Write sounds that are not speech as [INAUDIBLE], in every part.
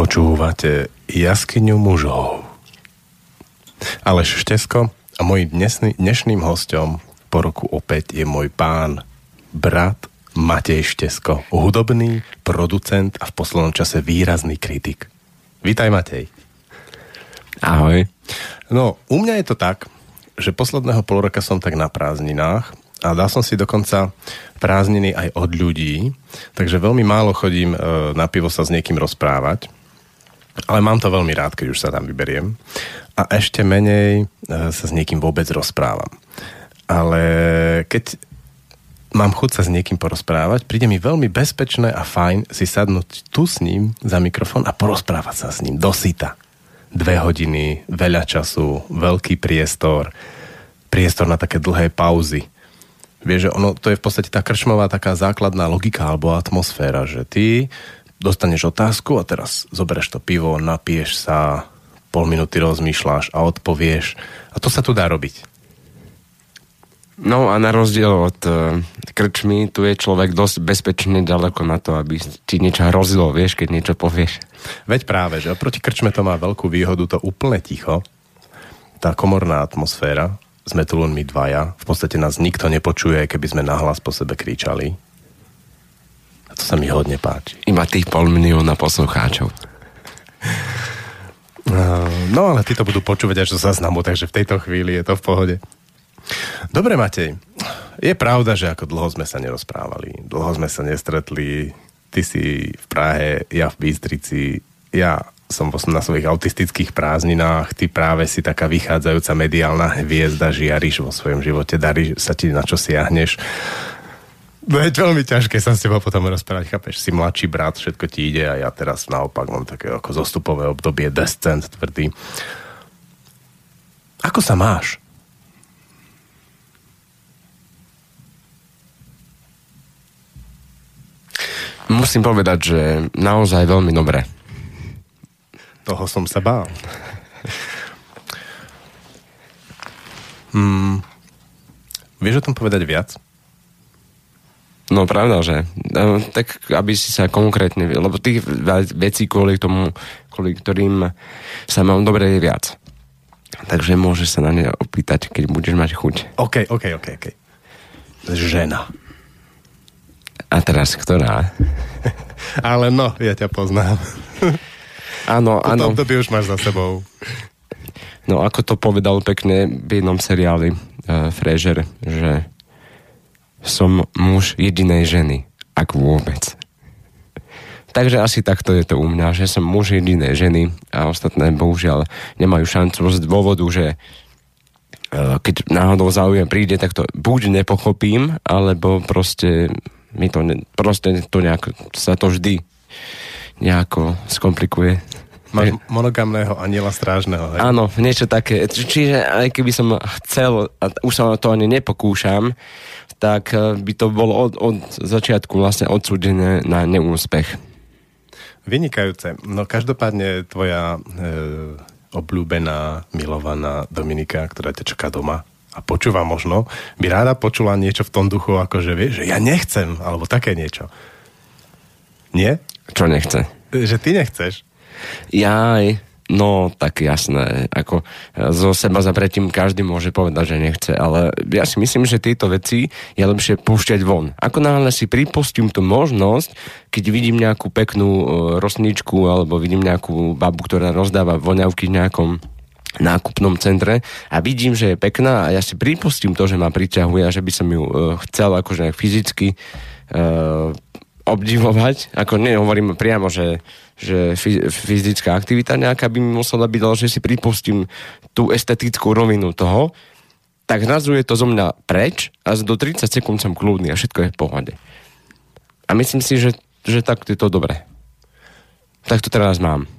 Počúvate jaskyňu mužov. Aleš Štesko a môj dnesný, dnešným hostom po roku opäť je môj pán, brat Matej Štesko, hudobný producent a v poslednom čase výrazný kritik. Vítaj Matej. Ahoj. No, u mňa je to tak, že posledného pol roka som tak na prázdninách a dal som si dokonca prázdniny aj od ľudí, takže veľmi málo chodím e, na pivo sa s niekým rozprávať, ale mám to veľmi rád, keď už sa tam vyberiem a ešte menej e, sa s niekým vôbec rozprávam. Ale keď mám chuť sa s niekým porozprávať, príde mi veľmi bezpečné a fajn si sadnúť tu s ním za mikrofón a porozprávať sa s ním dosita. Dve hodiny, veľa času, veľký priestor, priestor na také dlhé pauzy. Vieš, že ono, to je v podstate tá krčmová taká základná logika alebo atmosféra, že ty dostaneš otázku a teraz zoberieš to pivo, napiješ sa, pol minúty rozmýšľaš a odpovieš. A to sa tu dá robiť. No a na rozdiel od uh, krčmy, tu je človek dosť bezpečný ďaleko na to, aby ti niečo hrozilo, vieš, keď niečo povieš. Veď práve, že oproti krčme to má veľkú výhodu, to úplne ticho, tá komorná atmosféra, sme tu len my dvaja, v podstate nás nikto nepočuje, keby sme nahlas po sebe kričali. To sa mi hodne páči. Iba tých pol milióna poslucháčov. No ale tí to budú počúvať až zo záznamu, takže v tejto chvíli je to v pohode. Dobre, Matej. Je pravda, že ako dlho sme sa nerozprávali. Dlho sme sa nestretli. Ty si v Prahe, ja v Bystrici. Ja som na svojich autistických prázdninách. Ty práve si taká vychádzajúca mediálna hviezda, žiariš vo svojom živote, darí sa ti na čo siahneš. No je veľmi ťažké sa s teba potom rozprávať, chápeš, si mladší brat, všetko ti ide a ja teraz naopak mám také ako zostupové obdobie, descent tvrdý. Ako sa máš? Musím povedať, že naozaj veľmi dobre. Toho som sa bál. hmm. Vieš o tom povedať viac? No pravda, že? No, tak aby si sa konkrétne... Lebo tých vecí, kvôli tomu, kvôli ktorým sa mám dobre je viac. Takže môžeš sa na ne opýtať, keď budeš mať chuť. OK, OK, OK, OK. Žena. A teraz ktorá? [LAUGHS] Ale no, ja ťa poznám. [LAUGHS] Áno, áno. To by už máš za sebou. No ako to povedal pekne v jednom seriáli uh, Fraser, že som muž jedinej ženy, ak vôbec. Takže asi takto je to u mňa, že som muž jedinej ženy a ostatné bohužiaľ nemajú šancu z dôvodu, že uh, keď náhodou záujem príde, tak to buď nepochopím, alebo proste mi to ne, proste to nejak, sa to vždy nejako skomplikuje. Máš monogamného aniela strážneho, hej? Áno, niečo také. Čiže aj keby som chcel, a už sa to ani nepokúšam, tak eh, by to bolo od, od začiatku vlastne odsúdené na neúspech. Vynikajúce. No každopádne tvoja e, obľúbená, milovaná Dominika, ktorá ťa čaká doma, a počúva možno, by ráda počula niečo v tom duchu, ako že vieš, že ja nechcem, alebo také niečo. Nie? Čo nechce? Že ty nechceš. Jaj, no tak jasné, ako zo seba za predtým každý môže povedať, že nechce, ale ja si myslím, že tieto veci je lepšie púšťať von. Ako náhle si pripustím tú možnosť, keď vidím nejakú peknú e, rosničku alebo vidím nejakú babu, ktorá rozdáva voňavky v nejakom nákupnom centre a vidím, že je pekná a ja si pripustím to, že ma priťahuje a že by som ju uh, chcel akože fyzicky uh, obdivovať, ako nehovorím priamo, že, že fyzická aktivita nejaká by mi musela byť, ale že si pripustím tú estetickú rovinu toho, tak zrazu je to zo mňa preč a do 30 sekúnd som kľudný a všetko je v pohode. A myslím si, že, že tak je to dobré. Tak to teraz mám.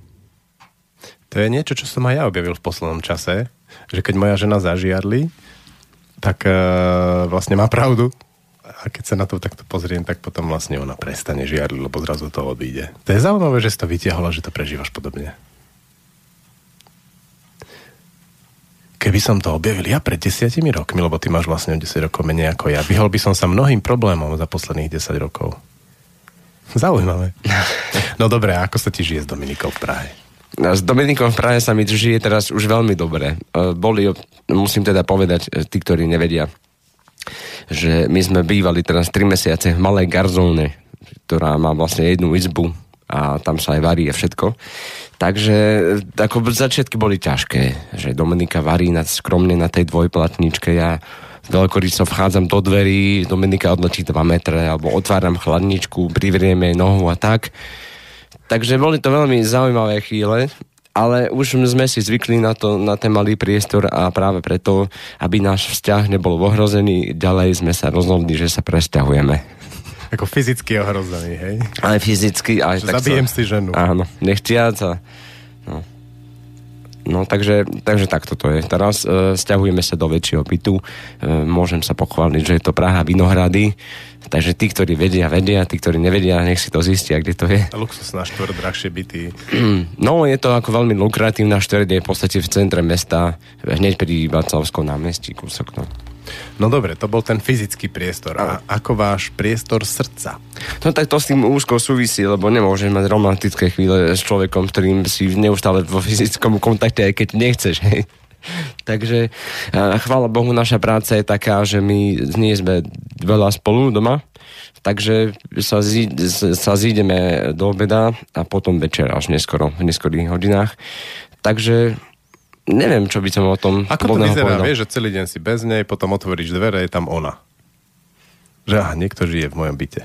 To je niečo, čo som aj ja objavil v poslednom čase, že keď moja žena zažiarli, tak uh, vlastne má pravdu. A keď sa na to takto pozriem, tak potom vlastne ona prestane žiarliť, lebo zrazu to odíde. To je zaujímavé, že si to vytiahla, že to prežívaš podobne. Keby som to objavil ja pred desiatimi rokmi, lebo ty máš vlastne o 10 rokov menej ako ja, vyhol by som sa mnohým problémom za posledných 10 rokov. Zaujímavé. [LAUGHS] No dobre, ako sa ti žije s Dominikou v Prahe? S Dominikom v Prahe sa mi žije teraz už veľmi dobre. E, boli, musím teda povedať, e, tí, ktorí nevedia, že my sme bývali teraz 3 mesiace v malej garzóne, ktorá má vlastne jednu izbu a tam sa aj varí a všetko. Takže ako začiatky boli ťažké, že Dominika varí na, skromne na tej dvojplatničke, ja veľkoryso vchádzam do dverí, Dominika odletí 2 metre, alebo otváram chladničku, privrieme nohu a tak. Takže boli to veľmi zaujímavé chvíle, ale už sme si zvykli na, to, na ten malý priestor a práve preto, aby náš vzťah nebol ohrozený, ďalej sme sa rozhodli, že sa presťahujeme. Ako fyzicky ohrozený, hej? Aj fyzicky. Aj tak Zabijem sa, si ženu. Áno, nechtiac a... No. Takže, takže takto to je. Teraz e, stiahujeme sa do väčšieho bytu. E, môžem sa pochváliť, že je to Praha Vinohrady. Takže tí, ktorí vedia, vedia. Tí, ktorí nevedia, nech si to zistia, kde to je. Luxusná štvrt, drahšie byty. [CLEARS THROAT] No, je to ako veľmi lukratívna štvrť. Je v podstate v centre mesta. Hneď pri Václavskom námestí kúsok. No. No dobre, to bol ten fyzický priestor. A ako váš priestor srdca? No tak to s tým úzko súvisí, lebo nemôžeš mať romantické chvíle s človekom, ktorým si neustále vo fyzickom kontakte, aj keď nechceš. Hej. [LAUGHS] Takže chvála Bohu, naša práca je taká, že my nie sme veľa spolu doma, takže sa, zí, sa zídeme do obeda a potom večer až neskoro, v neskorých hodinách. Takže neviem, čo by som o tom Ako to vyzerá, povedal. vieš, že celý deň si bez nej, potom otvoríš dvere, je tam ona. Že aha, niekto žije v mojom byte.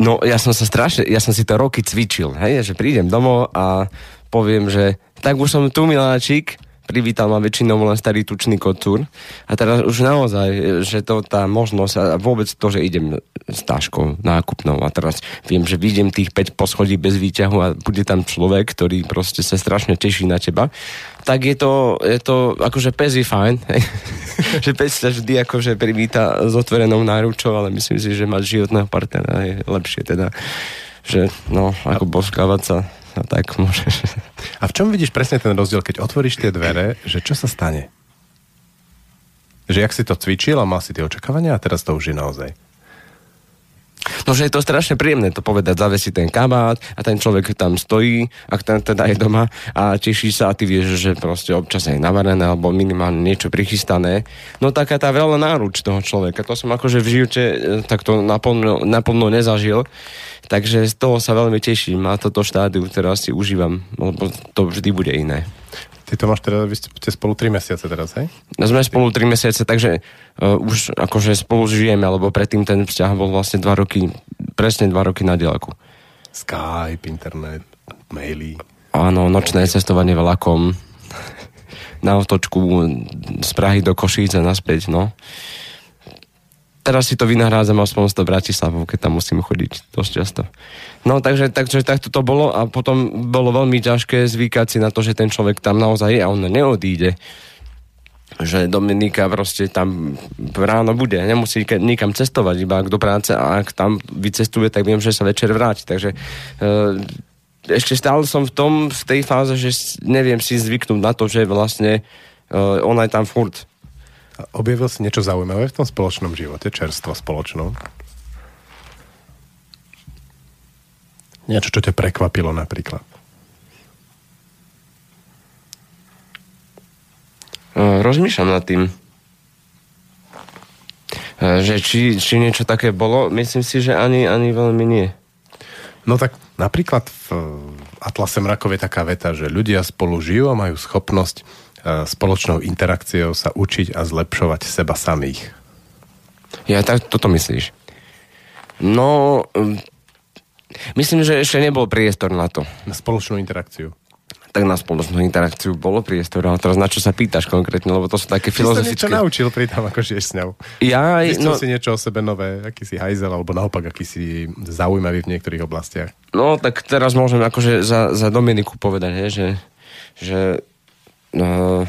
No, ja som sa strašne, ja som si to roky cvičil, hej, že prídem domov a poviem, že tak už som tu, miláčik, privítal ma väčšinou len starý tučný kocúr. A teraz už naozaj, že to tá možnosť a vôbec to, že idem s táškou nákupnou a teraz viem, že vidím tých 5 poschodí bez výťahu a bude tam človek, ktorý proste sa strašne teší na teba, tak je to, je to akože pes je fajn. [LAUGHS] že pes sa vždy akože privíta s otvorenou náručou, ale myslím si, že mať životného partnera je lepšie teda že no, ako boskávať sa a tak [LAUGHS] môžeš. A v čom vidíš presne ten rozdiel, keď otvoríš tie dvere, že čo sa stane? Že jak si to cvičil a mal si tie očakávania a teraz to už je naozaj. No, že je to strašne príjemné to povedať, zavesí ten kabát a ten človek tam stojí, ak ten teda je doma a teší sa a ty vieš, že proste občas je navarené alebo minimálne niečo prichystané. No taká tá veľa náruč toho človeka, to som akože v živote e, takto naplno, naplno nezažil, takže z toho sa veľmi teším a toto štádiu teraz si užívam, lebo to vždy bude iné. Ty to máš teda, vy ste spolu 3 mesiace teraz, hej? No sme spolu 3 mesiace, takže uh, už akože spolu žijeme, alebo predtým ten vzťah bol vlastne 2 roky, presne 2 roky na diaľku. Skype, internet, maily. Áno, nočné cestovanie vlakom na otočku z Prahy do Košíc a naspäť, no teraz si to vynahrádzam aspoň z to Bratislavu, keď tam musím chodiť dosť často. No takže, takže takto to bolo a potom bolo veľmi ťažké zvykať si na to, že ten človek tam naozaj je a on neodíde že Dominika proste tam ráno bude, nemusí nikam cestovať, iba do práce a ak tam vycestuje, tak viem, že sa večer vráti. Takže e, ešte stále som v tom, v tej fáze, že neviem si zvyknúť na to, že vlastne e, ona je tam furt objavil si niečo zaujímavé v tom spoločnom živote, čerstvo spoločnom? Niečo, čo ťa prekvapilo napríklad? Rozmýšľam nad tým, že či, či niečo také bolo. Myslím si, že ani, ani veľmi nie. No tak napríklad v Atlase mrakov je taká veta, že ľudia spolu žijú a majú schopnosť E, spoločnou interakciou sa učiť a zlepšovať seba samých. Ja tak toto myslíš? No, myslím, že ešte nebol priestor na to. Na spoločnú interakciu. Tak na spoločnú interakciu bolo priestor, ale teraz na čo sa pýtaš konkrétne, lebo to sú také filozofické... Ty sa niečo naučil pri tom, ako žiješ s ňou. Ja... Zistil no... si niečo o sebe nové, aký si hajzel, alebo naopak, aký si zaujímavý v niektorých oblastiach. No, tak teraz môžem akože za, za Dominiku povedať, he, že, že no,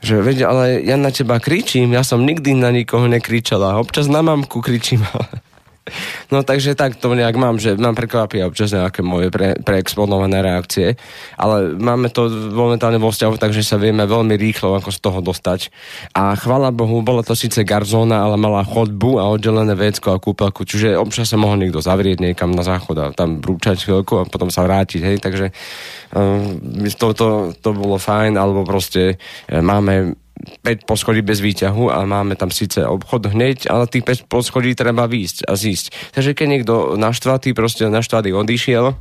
že veď, ale ja na teba kričím, ja som nikdy na nikoho nekričala, občas na mamku kričím, [LAUGHS] ale No takže tak to nejak mám, že mám prekvapia občas nejaké moje pre, preexponované reakcie, ale máme to momentálne vo vzťahu, takže sa vieme veľmi rýchlo ako z toho dostať. A chvala Bohu, bolo to síce garzóna, ale mala chodbu a oddelené vecko a kúpelku, čiže občas sa mohol niekto zavrieť niekam na záchod a tam brúčať chvíľku a potom sa vrátiť, hej, takže um, to, to, to bolo fajn, alebo proste e, máme 5 poschodí bez výťahu a máme tam síce obchod hneď, ale tých 5 poschodí treba výjsť a zísť. Takže keď niekto naštvatý, proste naštvatý odišiel,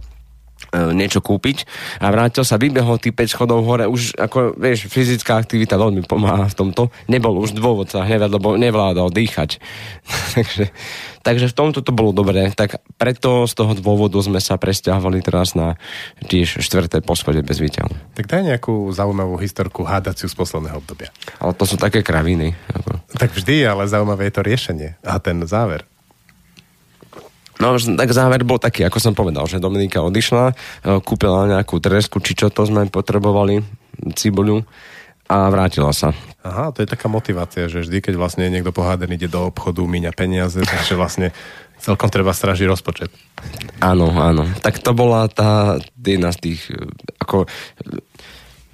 E, niečo kúpiť a vrátil sa, vybehol tých 5 schodov hore, už ako, vieš, fyzická aktivita veľmi pomáha v tomto. Nebol už dôvod sa hnevať, lebo nevládal dýchať. [LAUGHS] takže, takže v tomto to bolo dobré. Tak preto z toho dôvodu sme sa presťahovali teraz na tiež štvrté poschode bez výťahu. Tak daj nejakú zaujímavú historku hádaciu z posledného obdobia. Ale to sú také kraviny. Ako. Tak vždy, ale zaujímavé je to riešenie a ten záver. No, tak záver bol taký, ako som povedal, že Dominika odišla, kúpila nejakú tresku, či čo to sme potrebovali, cibuľu a vrátila sa. Aha, to je taká motivácia, že vždy, keď vlastne niekto pohádený ide do obchodu, míňa peniaze, takže vlastne celkom treba stražiť rozpočet. Áno, áno. Tak to bola tá jedna z tých, e, ako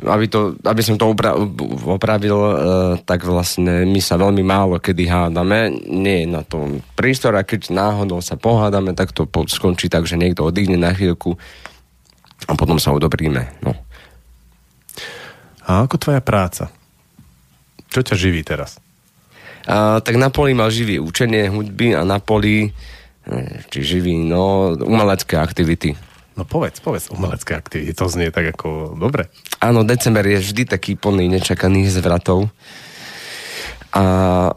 aby, to, aby som to upra- opravil, uh, tak vlastne my sa veľmi málo kedy hádame. Nie je na tom prístor a keď náhodou sa pohádame, tak to skončí tak, že niekto oddychne na chvíľku a potom sa odobríme. No. A ako tvoja práca? Čo ťa živí teraz? A, tak na poli ma živí učenie hudby a na poli či živí, no, umelecké aktivity. No povedz, povedz, umelecké aktivity, to znie tak ako dobre. Áno, december je vždy taký plný nečakaných zvratov. A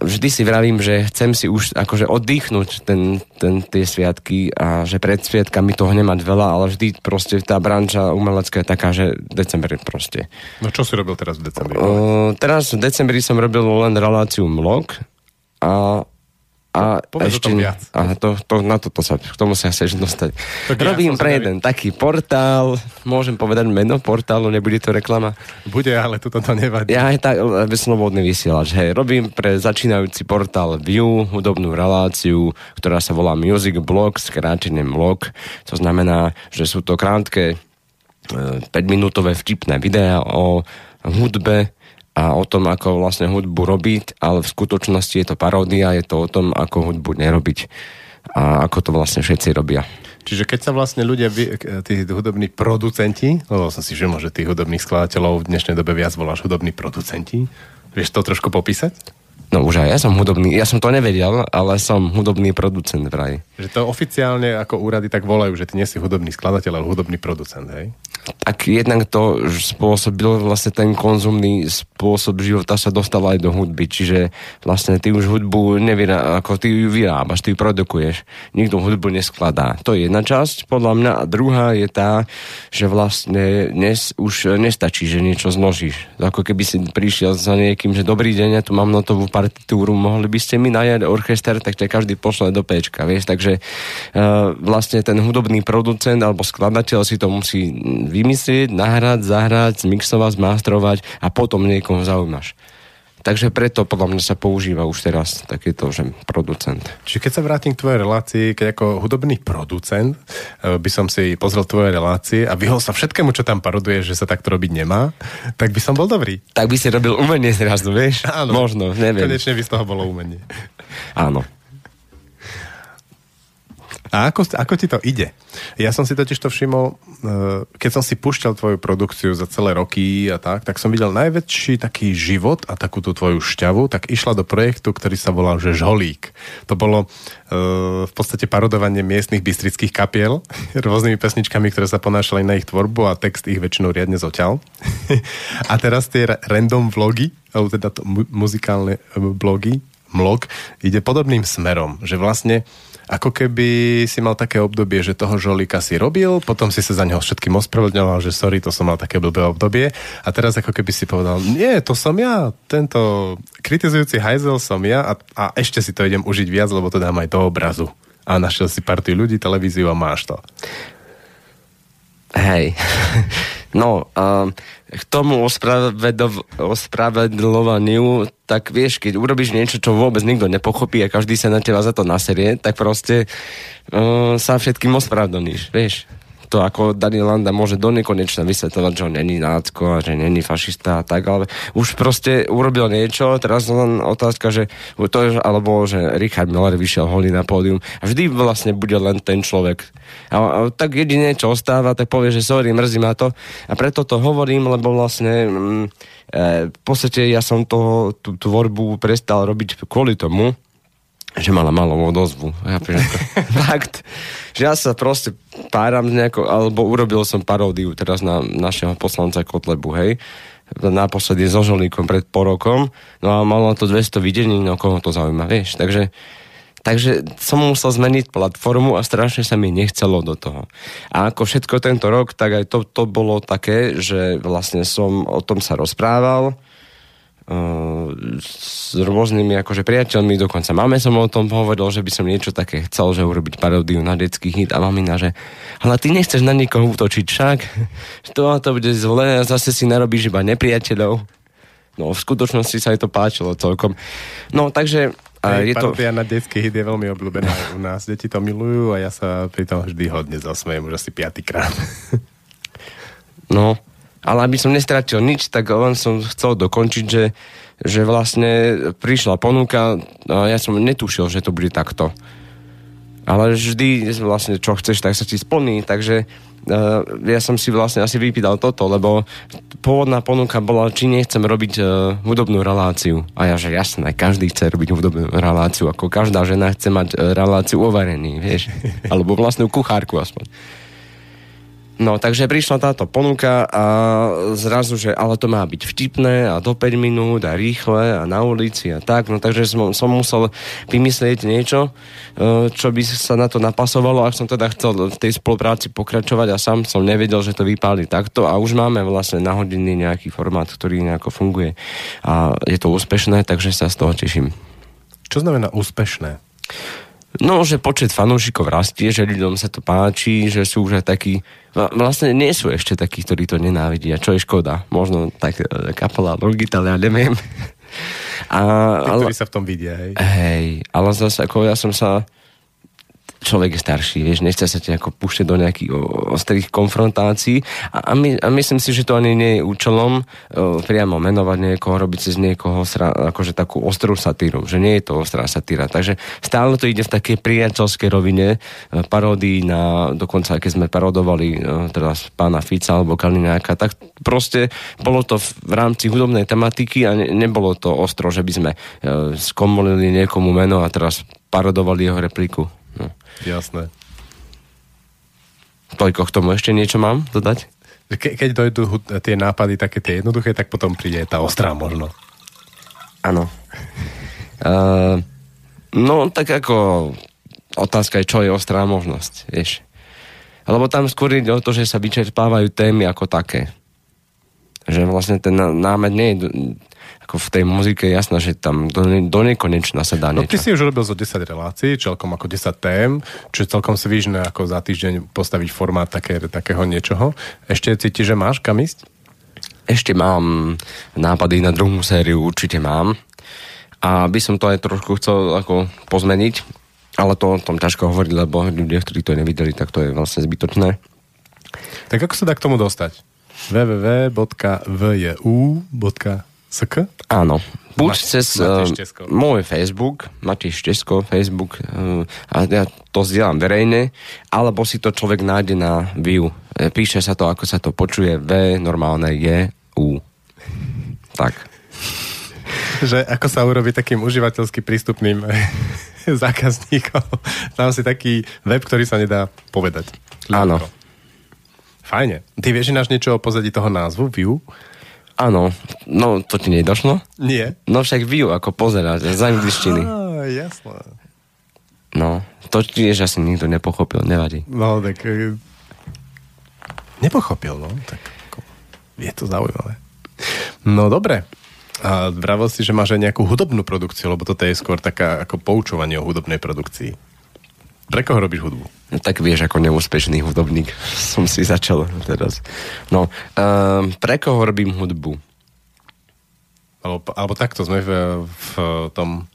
vždy si vravím, že chcem si už akože oddychnúť ten, ten, tie sviatky a že pred sviatkami toho nemať veľa, ale vždy proste tá branča umelecká je taká, že december proste. No čo si robil teraz v decembri? Uh, teraz v decembri som robil len reláciu mlog a a Povedz ešte, viac. A to, to, na toto sa, k tomu sa chceš dostať. Tak Robím ja pre jeden taký portál, môžem povedať meno portálu, nebude to reklama? Bude, ale toto to nevadí. Ja aj tak, slobodný vysielač, hej. Robím pre začínajúci portál View, hudobnú reláciu, ktorá sa volá Music Blog, skráčené blog. To znamená, že sú to krátke 5-minútové e, vtipné videá o hudbe, a o tom, ako vlastne hudbu robiť, ale v skutočnosti je to paródia, je to o tom, ako hudbu nerobiť a ako to vlastne všetci robia. Čiže keď sa vlastne ľudia, tí hudobní producenti, lebo som si všimol, že tých hudobných skladateľov v dnešnej dobe viac voláš hudobní producenti, vieš to trošku popísať? No už aj ja som hudobný, ja som to nevedel, ale som hudobný producent vraj. Že to oficiálne ako úrady tak volajú, že ty nie si hudobný skladateľ, ale hudobný producent, hej? Tak jednak to spôsobil vlastne ten konzumný spôsob života sa dostal aj do hudby, čiže vlastne ty už hudbu nevyrá, ako ty ju vyrábaš, ty ju produkuješ. Nikto hudbu neskladá. To je jedna časť podľa mňa a druhá je tá, že vlastne dnes už nestačí, že niečo znožíš. Ako keby si prišiel za niekým, že dobrý deň, ja tu mám notovú partitúru, mohli by ste mi najať orchester, tak ťa každý pošle do péčka, vieš, takže uh, vlastne ten hudobný producent alebo skladateľ si to musí vymyslieť, nahrať, zahrať, zmixovať, zmastrovať a potom niekoho zaujímaš. Takže preto podľa mňa sa používa už teraz takýto, že producent. Čiže keď sa vrátim k tvojej relácii, keď ako hudobný producent eh, by som si pozrel tvoje relácie a vyhol sa všetkému, čo tam paroduje, že sa takto robiť nemá, tak by som bol dobrý. Tak by si robil umenie zrazu, vieš? Áno. Možno, neviem. Konečne by z toho bolo umenie. Áno. A ako, ako ti to ide? Ja som si totiž to všimol, e, keď som si pušťal tvoju produkciu za celé roky a tak, tak som videl najväčší taký život a takú tú tvoju šťavu, tak išla do projektu, ktorý sa volal, že Žolík. To bolo uh, v podstate parodovanie miestnych bystrických kapiel [LAUGHS] rôznymi pesničkami, ktoré sa ponášali na ich tvorbu a text ich väčšinou riadne zoťal. [LAUGHS] a teraz tie random vlogy, alebo teda to mu- muzikálne e, blogy, mlog, ide podobným smerom, že vlastne ako keby si mal také obdobie, že toho žolíka si robil, potom si sa za neho všetkým ospravedlňoval, že sorry, to som mal také blbé obdobie a teraz ako keby si povedal, nie, to som ja, tento kritizujúci hajzel som ja a, a ešte si to idem užiť viac, lebo to dám aj do obrazu. A našiel si partiu ľudí, televíziu a máš to. Hej. [LAUGHS] No, um, k tomu ospravedlňovaniu tak vieš, keď urobíš niečo, čo vôbec nikto nepochopí a každý sa na teba za to naserie, tak proste uh, sa všetkým ospravedlníš, vieš to ako Daniel Landa môže do nekonečna vysvetľovať, že on není nácko a že není fašista a tak, ale už proste urobil niečo, teraz len otázka, že to alebo že Richard Miller vyšiel holý na pódium a vždy vlastne bude len ten človek. A, a tak jedine, čo ostáva, tak povie, že sorry, mrzí ma to a preto to hovorím, lebo vlastne mm, e, v podstate ja som toho, tú tvorbu prestal robiť kvôli tomu, že mala malú odozvu. Ja [LAUGHS] fakt, že ja sa proste páram nejako, alebo urobil som paródiu teraz na našeho poslanca Kotlebu, hej, naposledy so Žolíkom pred porokom, no a malo to 200 videní, no koho to zaujíma, vieš, takže Takže som musel zmeniť platformu a strašne sa mi nechcelo do toho. A ako všetko tento rok, tak aj to, to bolo také, že vlastne som o tom sa rozprával, s rôznymi akože priateľmi, dokonca máme som o tom hovoril, že by som niečo také chcel, že urobiť paródiu na detský hit a mamina, že ale ty nechceš na niekoho útočiť však, [LAUGHS] to a to bude zle a zase si narobíš iba nepriateľov. No v skutočnosti sa aj to páčilo celkom. No takže a je to... na detský hit je veľmi obľúbená u nás. Deti to milujú a ja sa pri tom vždy hodne zasmejem, už asi piatýkrát. [LAUGHS] no, ale aby som nestratil nič, tak len som chcel dokončiť, že, že vlastne prišla ponuka a ja som netušil, že to bude takto. Ale vždy vlastne čo chceš, tak sa ti splní, takže uh, ja som si vlastne asi vypýtal toto, lebo pôvodná ponuka bola, či nechcem robiť uh, hudobnú reláciu. A ja, že jasné, každý chce robiť hudobnú reláciu, ako každá žena chce mať uh, reláciu o varení, vieš, alebo vlastnú kuchárku aspoň. No, takže prišla táto ponuka a zrazu, že ale to má byť vtipné a do 5 minút a rýchle a na ulici a tak. No takže som, som musel vymyslieť niečo, e, čo by sa na to napasovalo, ak som teda chcel v tej spolupráci pokračovať a sám som nevedel, že to vypáli takto a už máme vlastne nahodený nejaký formát, ktorý nejako funguje a je to úspešné, takže sa z toho teším. Čo znamená úspešné? No, že počet fanúšikov rastie, že ľuďom sa to páči, že sú už aj takí, vlastne nie sú ešte takí, ktorí to nenávidia, čo je škoda. Možno tak e, kapela Logita, ja neviem. [LAUGHS] A, Tí, ale, ktorí sa v tom vidia, hej. Hej, ale zase ako ja som sa človek je starší, vieš, nechce sa ti ako púšťať do nejakých ostrých konfrontácií a, a, my, a myslím si, že to ani nie je účelom o, priamo menovať niekoho, robiť si z niekoho sra, akože takú ostrú satíru, že nie je to ostrá satíra. Takže stále to ide v takej priateľskej rovine, e, paródii na, dokonca keď sme parodovali e, teraz pána Fica alebo Kalináka, tak proste bolo to v rámci hudobnej tematiky a ne, nebolo to ostro, že by sme e, skomolili niekomu meno a teraz parodovali jeho repliku. No. Jasné. Toľko k tomu ešte niečo mám dodať? Ke, keď dojdú tie nápady také tie jednoduché, tak potom príde tá ostrá možno. Áno. Uh, [LAUGHS] no, tak ako otázka je, čo je ostrá možnosť, vieš. Lebo tam skôr ide o to, že sa vyčerpávajú témy ako také. Že vlastne ten námed nie je ako v tej muzike je jasné, že tam do, do nekonečna sa dá no, niečo. ty si už robil zo 10 relácií, celkom ako 10 tém, čo celkom svížne ako za týždeň postaviť formát také, takého niečoho. Ešte cítiš, že máš kam ísť? Ešte mám nápady na druhú sériu, určite mám. A by som to aj trošku chcel ako pozmeniť, ale to o tom ťažko hovoriť, lebo ľudia, ktorí to nevideli, tak to je vlastne zbytočné. Tak ako sa dá k tomu dostať? www.vju.com SK? Áno. Buď Mat- cez uh, môj Facebook, Matýš Česko, Facebook, uh, a ja to zdieľam verejne, alebo si to človek nájde na View. Píše sa to, ako sa to počuje, V, normálne je, U. Tak. Že ako sa urobí takým užívateľsky prístupným [LAUGHS] zákazníkom. Tam si taký web, ktorý sa nedá povedať. Áno. Fajne. Ty vieš náš niečo o pozadí toho názvu View? Áno, no to ti nedošlo? Nie. No však view, ako pozerať, z angličtiny. Á, jasné. No, to tiež asi nikto nepochopil, nevadí. No, tak... E, nepochopil, no, tak je to zaujímavé. No, dobre. A vravil si, že máš aj nejakú hudobnú produkciu, lebo toto je skôr taká ako poučovanie o hudobnej produkcii. Pre koho robíš hudbu? No, tak vieš, ako neúspešný hudobník [LAUGHS] som si začal teraz. No, um, pre koho robím hudbu? Alebo, alebo takto sme v, v tom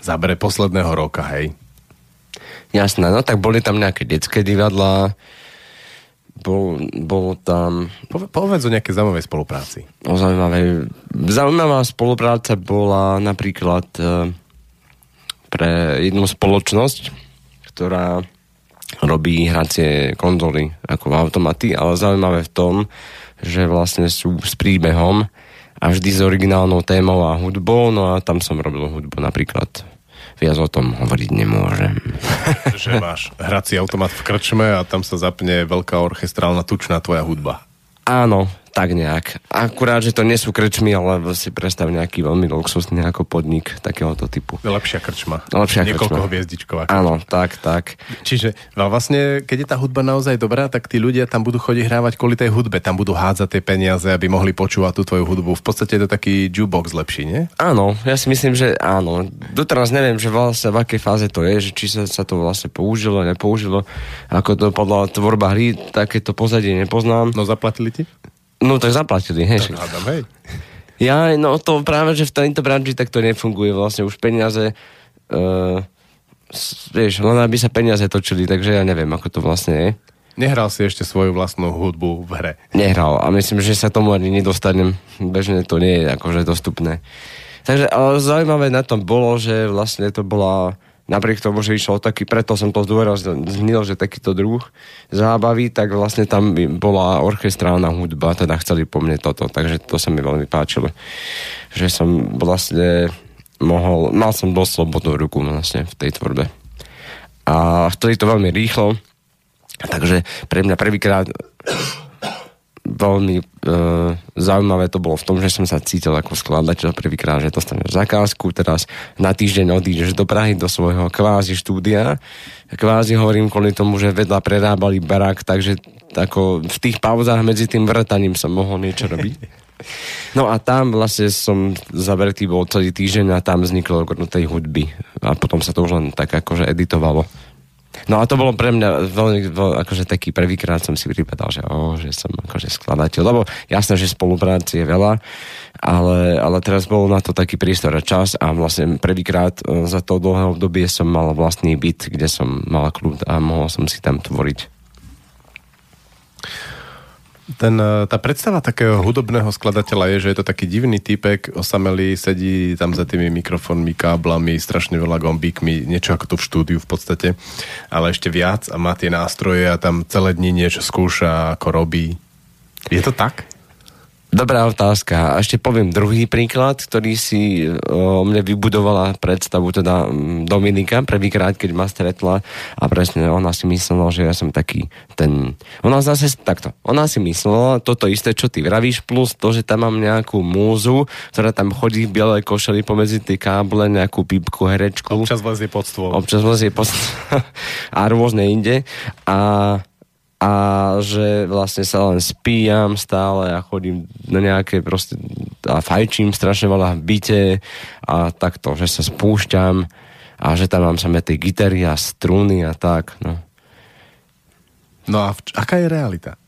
zábere posledného roka, hej. Jasné, no tak boli tam nejaké detské divadlá, bol, bol tam... Po, povedz o nejakej zaujímavej spolupráci. O zaujímavej... Zaujímavá spolupráca bola napríklad e, pre jednu spoločnosť, ktorá robí hracie konzoly ako automaty, ale zaujímavé v tom, že vlastne sú s príbehom a vždy s originálnou témou a hudbou, no a tam som robil hudbu napríklad. Viac o tom hovoriť nemôžem. [LAUGHS] že máš hrací automat v krčme a tam sa zapne veľká orchestrálna tučná tvoja hudba. Áno, tak nejak. Akurát, že to nie sú krčmy, ale si predstav nejaký veľmi luxusný ako podnik takéhoto typu. Lepšia krčma. Lepšia Niekoľko hviezdičková. Áno, tak, tak. Čiže no vlastne, keď je tá hudba naozaj dobrá, tak tí ľudia tam budú chodiť hrávať kvôli tej hudbe. Tam budú hádzať tie peniaze, aby mohli počúvať tú tvoju hudbu. V podstate je to taký jukebox lepší, nie? Áno, ja si myslím, že áno. Doteraz neviem, že vlastne v akej fáze to je, že či sa, sa to vlastne použilo, nepoužilo. Ako to podľa tvorba hry, takéto pozadie nepoznám. No zaplatili ti? No tak zaplatili, hej. Tak hádam, hej. Ja, no to práve, že v tejto branži tak to nefunguje. Vlastne už peniaze, uh, vieš, len aby sa peniaze točili, takže ja neviem, ako to vlastne je. Nehral si ešte svoju vlastnú hudbu v hre. Nehral a myslím, že sa tomu ani nedostanem. Bežne to nie je akože dostupné. Takže ale zaujímavé na tom bolo, že vlastne to bola napriek tomu, že išlo taký, preto som to zdôraznil, že takýto druh zábavy, tak vlastne tam bola orchestrálna hudba, teda chceli po mne toto, takže to sa mi veľmi páčilo. Že som vlastne mohol, mal som dosť slobodnú ruku vlastne v tej tvorbe. A chceli to veľmi rýchlo, takže pre mňa prvýkrát veľmi e, zaujímavé to bolo v tom, že som sa cítil ako skladateľ prvýkrát, že dostaneš zakázku, teraz na týždeň odídeš do Prahy, do svojho kvázi štúdia. Kvázi hovorím kvôli tomu, že vedľa prerábali barák, takže ako v tých pauzách medzi tým vrtaním som mohol niečo robiť. [LAUGHS] No a tam vlastne som zavretý bol celý týždeň a tam vzniklo tej hudby. A potom sa to už len tak akože editovalo. No a to bolo pre mňa veľmi, akože taký prvýkrát som si pripadal, že, oh, že som akože skladateľ, lebo jasné, že spolupráci je veľa, ale, ale teraz bol na to taký priestor a čas a vlastne prvýkrát e, za to dlhé obdobie som mal vlastný byt, kde som mal kľud a mohol som si tam tvoriť ten, e, tá predstava takého hudobného skladateľa je, že je to taký divný typek, osamelý, sedí tam za tými mikrofónmi, káblami, strašne veľa gombíkmi, niečo ako to v štúdiu v podstate, ale ešte viac a má tie nástroje a tam celé dni niečo skúša, ako robí. Je to tak? Dobrá otázka. A ešte poviem druhý príklad, ktorý si o mne vybudovala predstavu teda Dominika prvýkrát, keď ma stretla a presne ona si myslela, že ja som taký ten... Ona zase takto. Ona si myslela toto isté, čo ty vravíš, plus to, že tam mám nejakú múzu, ktorá tam chodí v bielej košeli pomedzi tie káble, nejakú pípku, herečku. Občas lezie pod stôl. Občas lezie pod stôl. [LAUGHS] a rôzne inde. A a že vlastne sa len spíjam stále a chodím na nejaké proste a fajčím strašne veľa v byte a takto, že sa spúšťam a že tam mám samé tie gitary a struny a tak, no. No a v, aká je realita?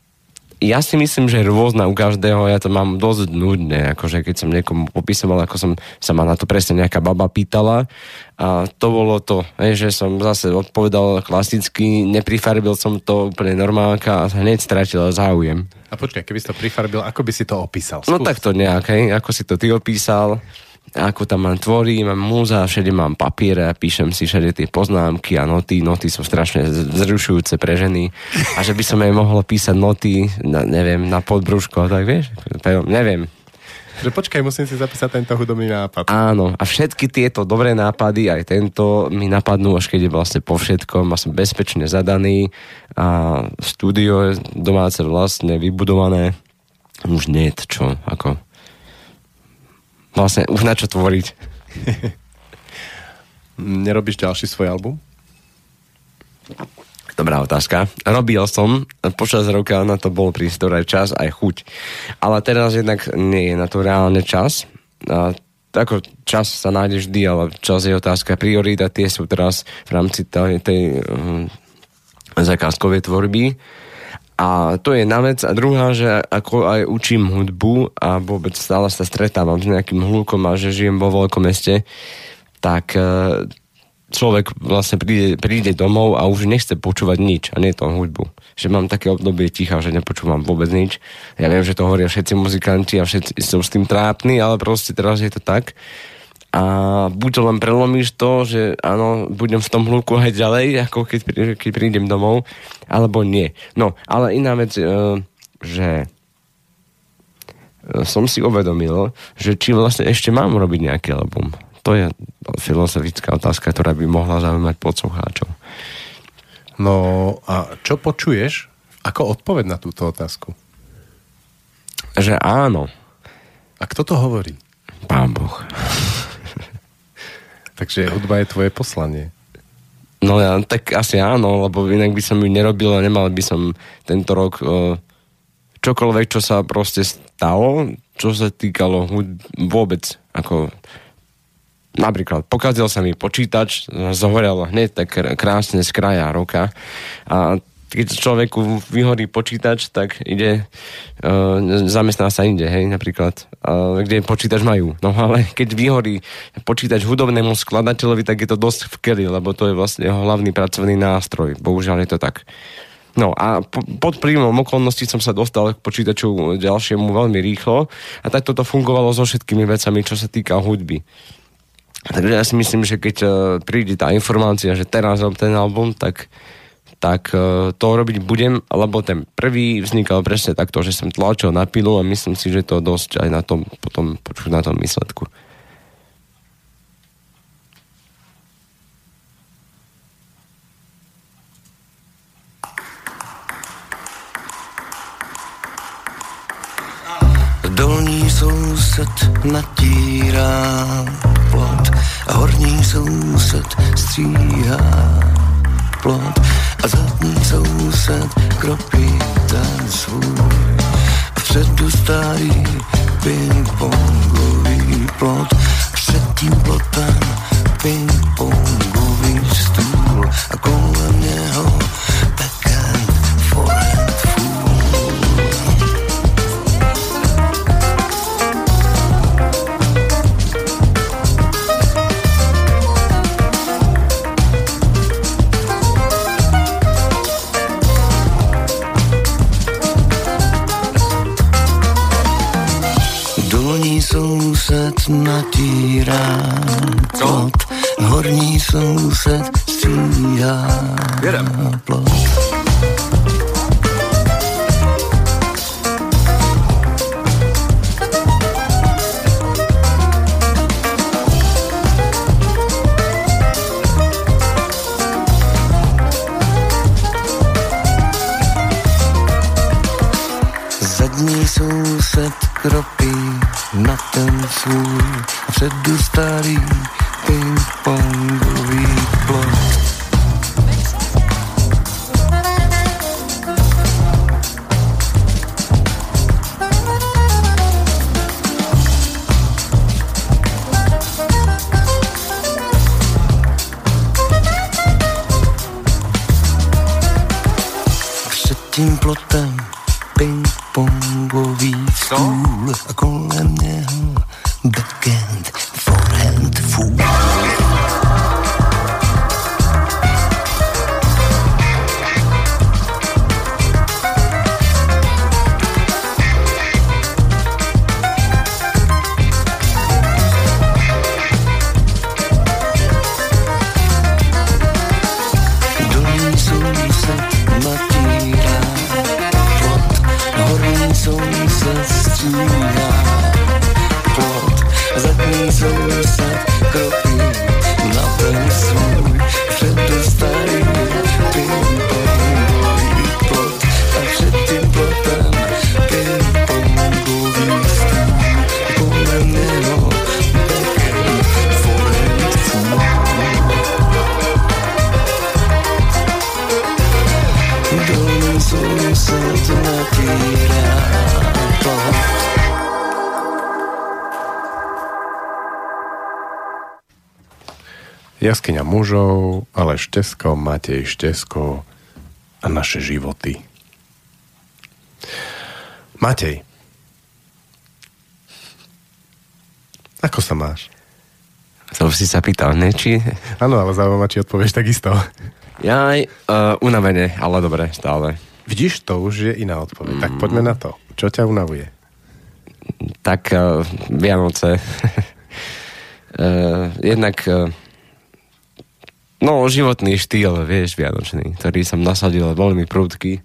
Ja si myslím, že rôzna u každého, ja to mám dosť nudné, akože keď som niekomu popisoval, ako som sa ma na to presne nejaká baba pýtala a to bolo to, že som zase odpovedal klasicky, neprifarbil som to úplne normálka a hneď stratil záujem. A počkaj, keby si to prifarbil, ako by si to opísal? No Skús. No tak to nejak, hej, ako si to ty opísal ako tam mám tvorí, mám múza, všade mám papiere a píšem si všade tie poznámky a noty. Noty sú strašne zrušujúce pre ženy. A že by som aj mohol písať noty, na, neviem, na podbrúško, tak vieš? Neviem. Že počkaj, musím si zapísať tento hudobný nápad. Áno, a všetky tieto dobré nápady, aj tento, mi napadnú, až keď je vlastne po všetkom a som bezpečne zadaný a štúdio domáce vlastne vybudované. Už nie je čo, ako vlastne už na čo tvoriť. [LAUGHS] Nerobíš ďalší svoj album? Dobrá otázka. Robil som, počas roka na to bol prístor aj čas, aj chuť. Ale teraz jednak nie je na to reálne čas. A ako čas sa nájde vždy, ale čas je otázka priorita. Tie sú teraz v rámci tej, tej um, zakázkovej tvorby. A to je jedna vec. A druhá, že ako aj učím hudbu a vôbec stále sa stretávam s nejakým hľúkom a že žijem vo veľkom meste, tak e, človek vlastne príde, príde domov a už nechce počúvať nič a nie to hudbu. Že mám také obdobie ticha, že nepočúvam vôbec nič. Ja viem, že to hovoria všetci muzikanti a všetci sú s tým trápni, ale proste teraz je to tak. A buď len prelomíš to, že áno, budem v tom hluku aj ďalej, ako keď, keď prídem domov, alebo nie. No, ale iná vec, e, že e, som si uvedomil, že či vlastne ešte mám robiť nejaký album. To je filozofická otázka, ktorá by mohla zaujímať poslucháčov. No a čo počuješ? Ako odpoveď na túto otázku? Že áno. A kto to hovorí? Pán Boh. Takže hudba je tvoje poslanie. No ja, tak asi áno, lebo inak by som ju nerobil a nemal by som tento rok uh, čokoľvek, čo sa proste stalo, čo sa týkalo vôbec, ako napríklad pokazil sa mi počítač, zohorel hneď tak krásne z kraja roka a keď človeku vyhorí počítač, tak ide, uh, zamestná sa inde, hej, napríklad, uh, kde počítač majú. No ale keď vyhorí počítač hudobnému skladateľovi, tak je to dosť vkely, lebo to je vlastne jeho hlavný pracovný nástroj. Bohužiaľ je to tak. No a po, pod príjmom okolností som sa dostal k počítaču ďalšiemu veľmi rýchlo a tak toto fungovalo so všetkými vecami, čo sa týka hudby. Takže ja si myslím, že keď uh, príde tá informácia, že teraz rob ten album, tak, tak uh, to robiť budem, lebo ten prvý vznikal presne takto, že som tlačil na pilu a myslím si, že to dosť aj na tom, potom počuť na tom výsledku. Dolní soused natírá plot horní soused stříhá plot a zadní soused kropí ten svůj. Vpředu starý ping-pongový plot, před tím plotem ping-pongový stůl a kolem něho soused natírá plot, horní soused stříhá plot. Zadní soused kropí na ten svůj předu starý ping-pongový plot. Mužov, ale Štesko, Matej Štesko a naše životy. Matej. Ako sa máš? To už si sa pýtal, ne? Či... Áno, ale zaujímavé, či odpovieš takisto. Ja aj uh, unavene, ale dobre, stále. Vidíš, to už je iná odpoveď. Mm. Tak poďme na to. Čo ťa unavuje? Tak uh, Vianoce. uh, [LAUGHS] jednak uh, no, životný štýl, vieš, vianočný, ktorý som nasadil veľmi prúdky.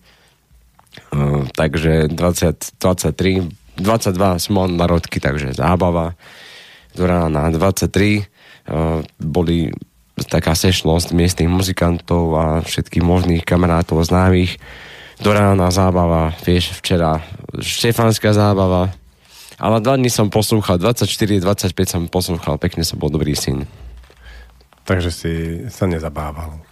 Uh, takže 20, 23, 22 som mal narodky, takže zábava. Do rána 23 uh, boli taká sešnosť miestnych muzikantov a všetkých možných kamarátov známych. Do rána zábava, vieš, včera štefanská zábava. Ale dva dní som poslúchal, 24, 25 som poslúchal, pekne som bol dobrý syn. Takže si sa nezabával.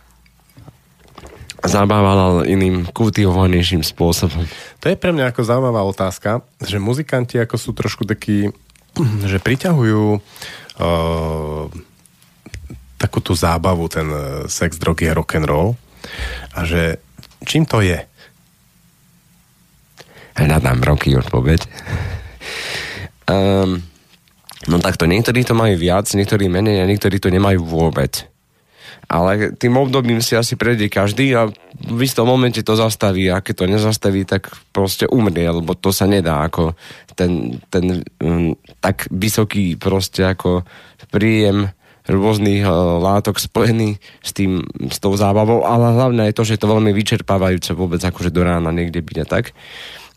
Zabával ale iným kultivovanejším spôsobom. To je pre mňa ako zaujímavá otázka, že muzikanti ako sú trošku takí, [CLEARS THROAT] že priťahujú uh, takú tú zábavu, ten uh, sex, drogy a rock and roll a že čím to je? Hľadám roky odpoveď. um, [LAUGHS] no takto, niektorí to majú viac, niektorí menej a niektorí to nemajú vôbec. Ale tým obdobím si asi prejde každý a v istom momente to zastaví a keď to nezastaví, tak proste umrie, lebo to sa nedá ako ten, ten um, tak vysoký proste ako príjem rôznych uh, látok spojený s, tým, s tou zábavou, ale hlavne je to, že je to veľmi vyčerpávajúce vôbec akože do rána niekde byť a tak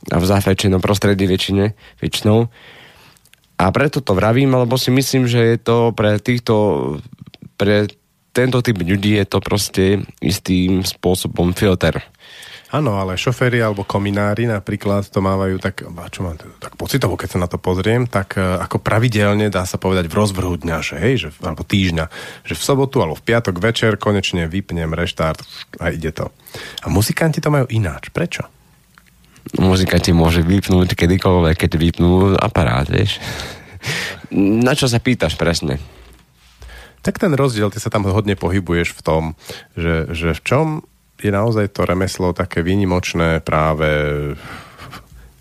a v zafečenom prostredí väčšine, väčšinou. A preto to vravím, lebo si myslím, že je to pre týchto, pre tento typ ľudí je to proste istým spôsobom filter. Áno, ale šoféry alebo kominári napríklad to mávajú tak, čo mám, tak pocitovo, keď sa na to pozriem, tak e, ako pravidelne dá sa povedať v rozvrhu dňa, že hej, že, alebo týždňa, že v sobotu alebo v piatok večer konečne vypnem reštart a ide to. A muzikanti to majú ináč. Prečo? Muzika ti môže vypnúť kedykoľvek, keď vypnú aparát, vieš. Na čo sa pýtaš presne? Tak ten rozdiel, ty sa tam hodne pohybuješ v tom, že, že v čom je naozaj to remeslo také výnimočné práve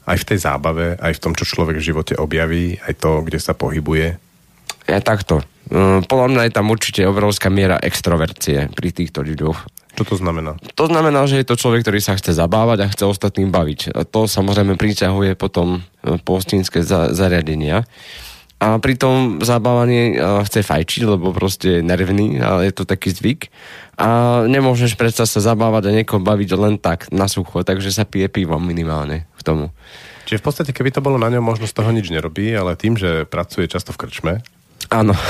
aj v tej zábave, aj v tom, čo človek v živote objaví, aj to, kde sa pohybuje. Ja takto. Mm, Podľa mňa je tam určite obrovská miera extrovercie pri týchto ľuďoch. Čo to znamená? To znamená, že je to človek, ktorý sa chce zabávať a chce ostatným baviť. A to samozrejme priťahuje potom e, postínske za- zariadenia. A pri tom zabávaní e, chce fajčiť, lebo proste je nervný, ale je to taký zvyk. A nemôžeš predsa sa zabávať a niekoho baviť len tak, na sucho, takže sa pije pivo minimálne k tomu. Čiže v podstate, keby to bolo na ňom, možno z toho nič nerobí, ale tým, že pracuje často v krčme, Áno. [LAUGHS]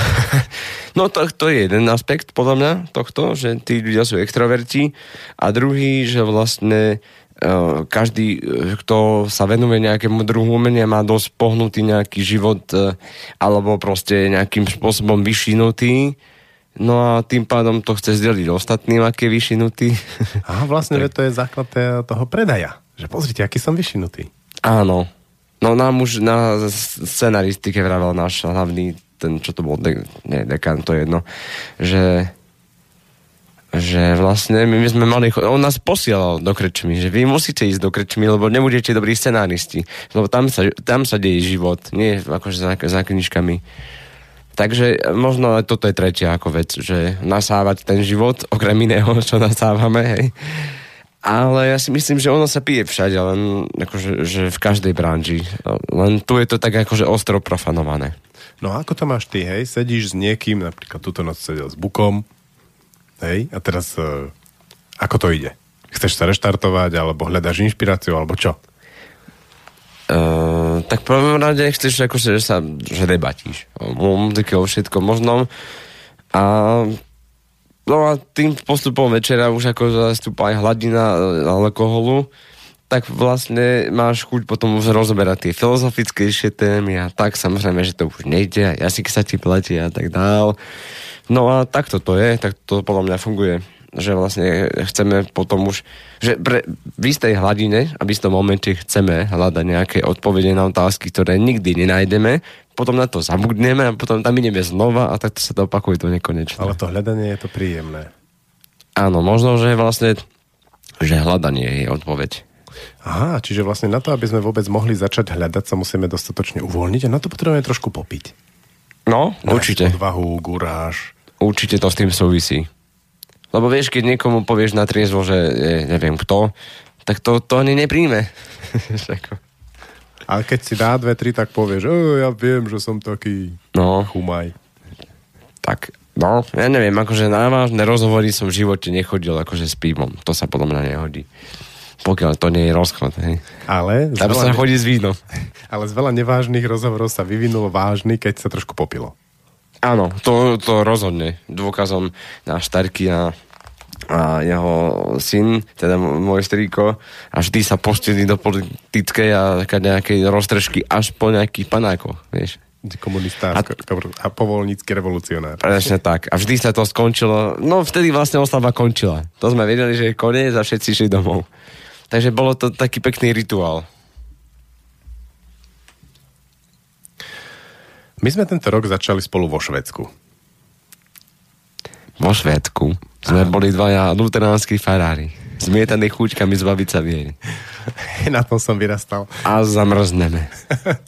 No to, to je jeden aspekt podľa mňa tohto, že tí ľudia sú extroverti a druhý, že vlastne uh, každý, eh, kto sa venuje nejakému druhu umenia, má dosť pohnutý nejaký život uh, alebo proste nejakým spôsobom vyšinutý. No a tým pádom to chce zdeliť ostatným, aký je vyšinutý. Aha, vlastne [LAUGHS] veď to je základ toho predaja. Že pozrite, aký som vyšinutý. Áno. No nám už na scenaristike vravel náš hlavný, ten, čo to bol, de, nie, dekan, to je jedno, že že vlastne my, sme mali, on nás posielal do krčmy, že vy musíte ísť do krčmy, lebo nebudete dobrí scenáristi, lebo tam sa, tam sa deje život, nie akože za, za knižkami. Takže možno toto je tretia ako vec, že nasávať ten život, okrem iného, čo nasávame, hej. Ale ja si myslím, že ono sa pije všade, len akože, že v každej branži. Len tu je to tak akože ostro profanované. No a ako to máš ty, hej? Sedíš s niekým, napríklad túto noc sedel s Bukom, hej? A teraz uh, ako to ide? Chceš sa reštartovať, alebo hľadaš inšpiráciu, alebo čo? Uh, tak prvom rade chceš akože, že sa že debatíš o o všetkom možnom a no a tým postupom večera už ako zastúpa aj hladina e, alkoholu tak vlastne máš chuť potom už rozoberať tie filozofickejšie témy a tak samozrejme, že to už nejde, jazyk sa ti platí a tak dál. No a takto to je, tak to podľa mňa funguje že vlastne chceme potom už, že pre, v istej hladine a v istom momente chceme hľadať nejaké odpovede na otázky, ktoré nikdy nenájdeme, potom na to zabudneme a potom tam ideme znova a takto sa to opakuje to nekonečne. Ale to hľadanie je to príjemné. Áno, možno, že vlastne že hľadanie je odpoveď. Aha, čiže vlastne na to, aby sme vôbec mohli začať hľadať, sa musíme dostatočne uvoľniť a na to potrebujeme trošku popiť. No, Nájsť určite. Odvahu, guráž. Určite to s tým súvisí. Lebo vieš, keď niekomu povieš na triezvo, že je, neviem kto, tak to, to ani nepríjme. [LAUGHS] A keď si dá dve, tri, tak povieš, ja viem, že som taký no, chumaj. tak, no, ja neviem, akože na vážne rozhovory som v živote nechodil akože s pivom. To sa podľa mňa nehodí. Pokiaľ to nie je rozchod, hej. Ale Tam sa chodí s vínom. [LAUGHS] ale z veľa nevážnych rozhovorov sa vyvinulo vážny, keď sa trošku popilo. Áno, to, to rozhodne. Dôkazom náš Starky a, a jeho syn, teda môj strýko, a vždy sa postili do politickej a nejakej roztržky až po nejakých panákoch, vieš. Komunista a, A- a povolnícky revolucionár. Presne tak. A vždy sa to skončilo, no vtedy vlastne oslava končila. To sme vedeli, že je koniec a všetci šli domov. Takže bolo to taký pekný rituál. My sme tento rok začali spolu vo Švedsku. Vo Švédsku sme boli dvaja luteránsky farári. Zmietaní chúčkami zbaviť sa viery. [LAUGHS] Na tom som vyrastal. A zamrzneme.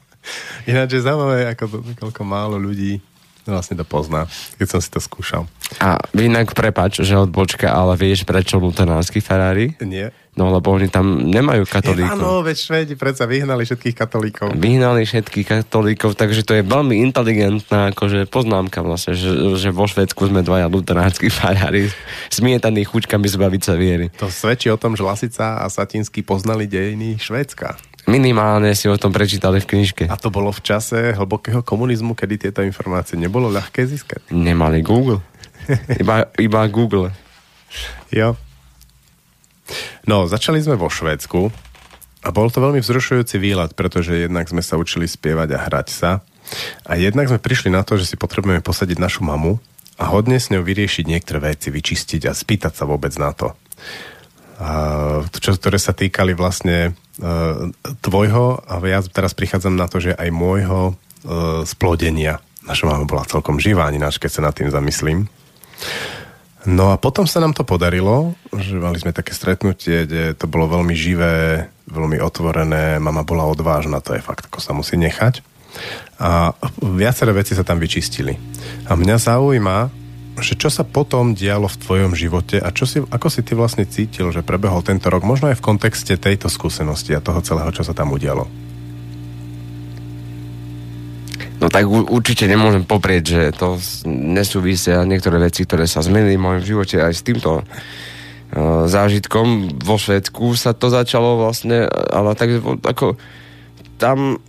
[LAUGHS] Ináč je zaujímavé, ako to, koľko málo ľudí vlastne to pozná, keď som si to skúšal. A inak prepač, že odbočka, ale vieš prečo luteránsky farári? Nie? No lebo oni tam nemajú katolíkov. Áno, veď Švédi predsa vyhnali všetkých katolíkov. Vyhnali všetkých katolíkov, takže to je veľmi inteligentná akože poznámka vlastne, že, že vo Švedsku sme dvaja luteránsky farári smietaní chučkami zbaviť sa viery. To svedčí o tom, že Lasica a Satinsky poznali dejiny Švédska. Minimálne si o tom prečítali v knižke. A to bolo v čase hlbokého komunizmu, kedy tieto informácie nebolo ľahké získať. Nemali Google. Iba, iba Google. Jo. No, začali sme vo Švédsku a bol to veľmi vzrušujúci výlet, pretože jednak sme sa učili spievať a hrať sa a jednak sme prišli na to, že si potrebujeme posadiť našu mamu a hodne s ňou vyriešiť niektoré veci, vyčistiť a spýtať sa vôbec na to. Čo, ktoré sa týkali vlastne uh, tvojho a ja teraz prichádzam na to, že aj môjho uh, splodenia. Naša mama bola celkom živá, ani náš, keď sa nad tým zamyslím. No a potom sa nám to podarilo, že mali sme také stretnutie, kde to bolo veľmi živé, veľmi otvorené, mama bola odvážna, to je fakt, ako sa musí nechať. A viaceré veci sa tam vyčistili. A mňa zaujíma, že čo sa potom dialo v tvojom živote a čo si, ako si ty vlastne cítil, že prebehol tento rok, možno aj v kontexte tejto skúsenosti a toho celého, čo sa tam udialo. No tak určite nemôžem poprieť, že to nesúvisia niektoré veci, ktoré sa zmenili v mojom živote aj s týmto uh, zážitkom. Vo Švedsku sa to začalo vlastne, ale tak ako tam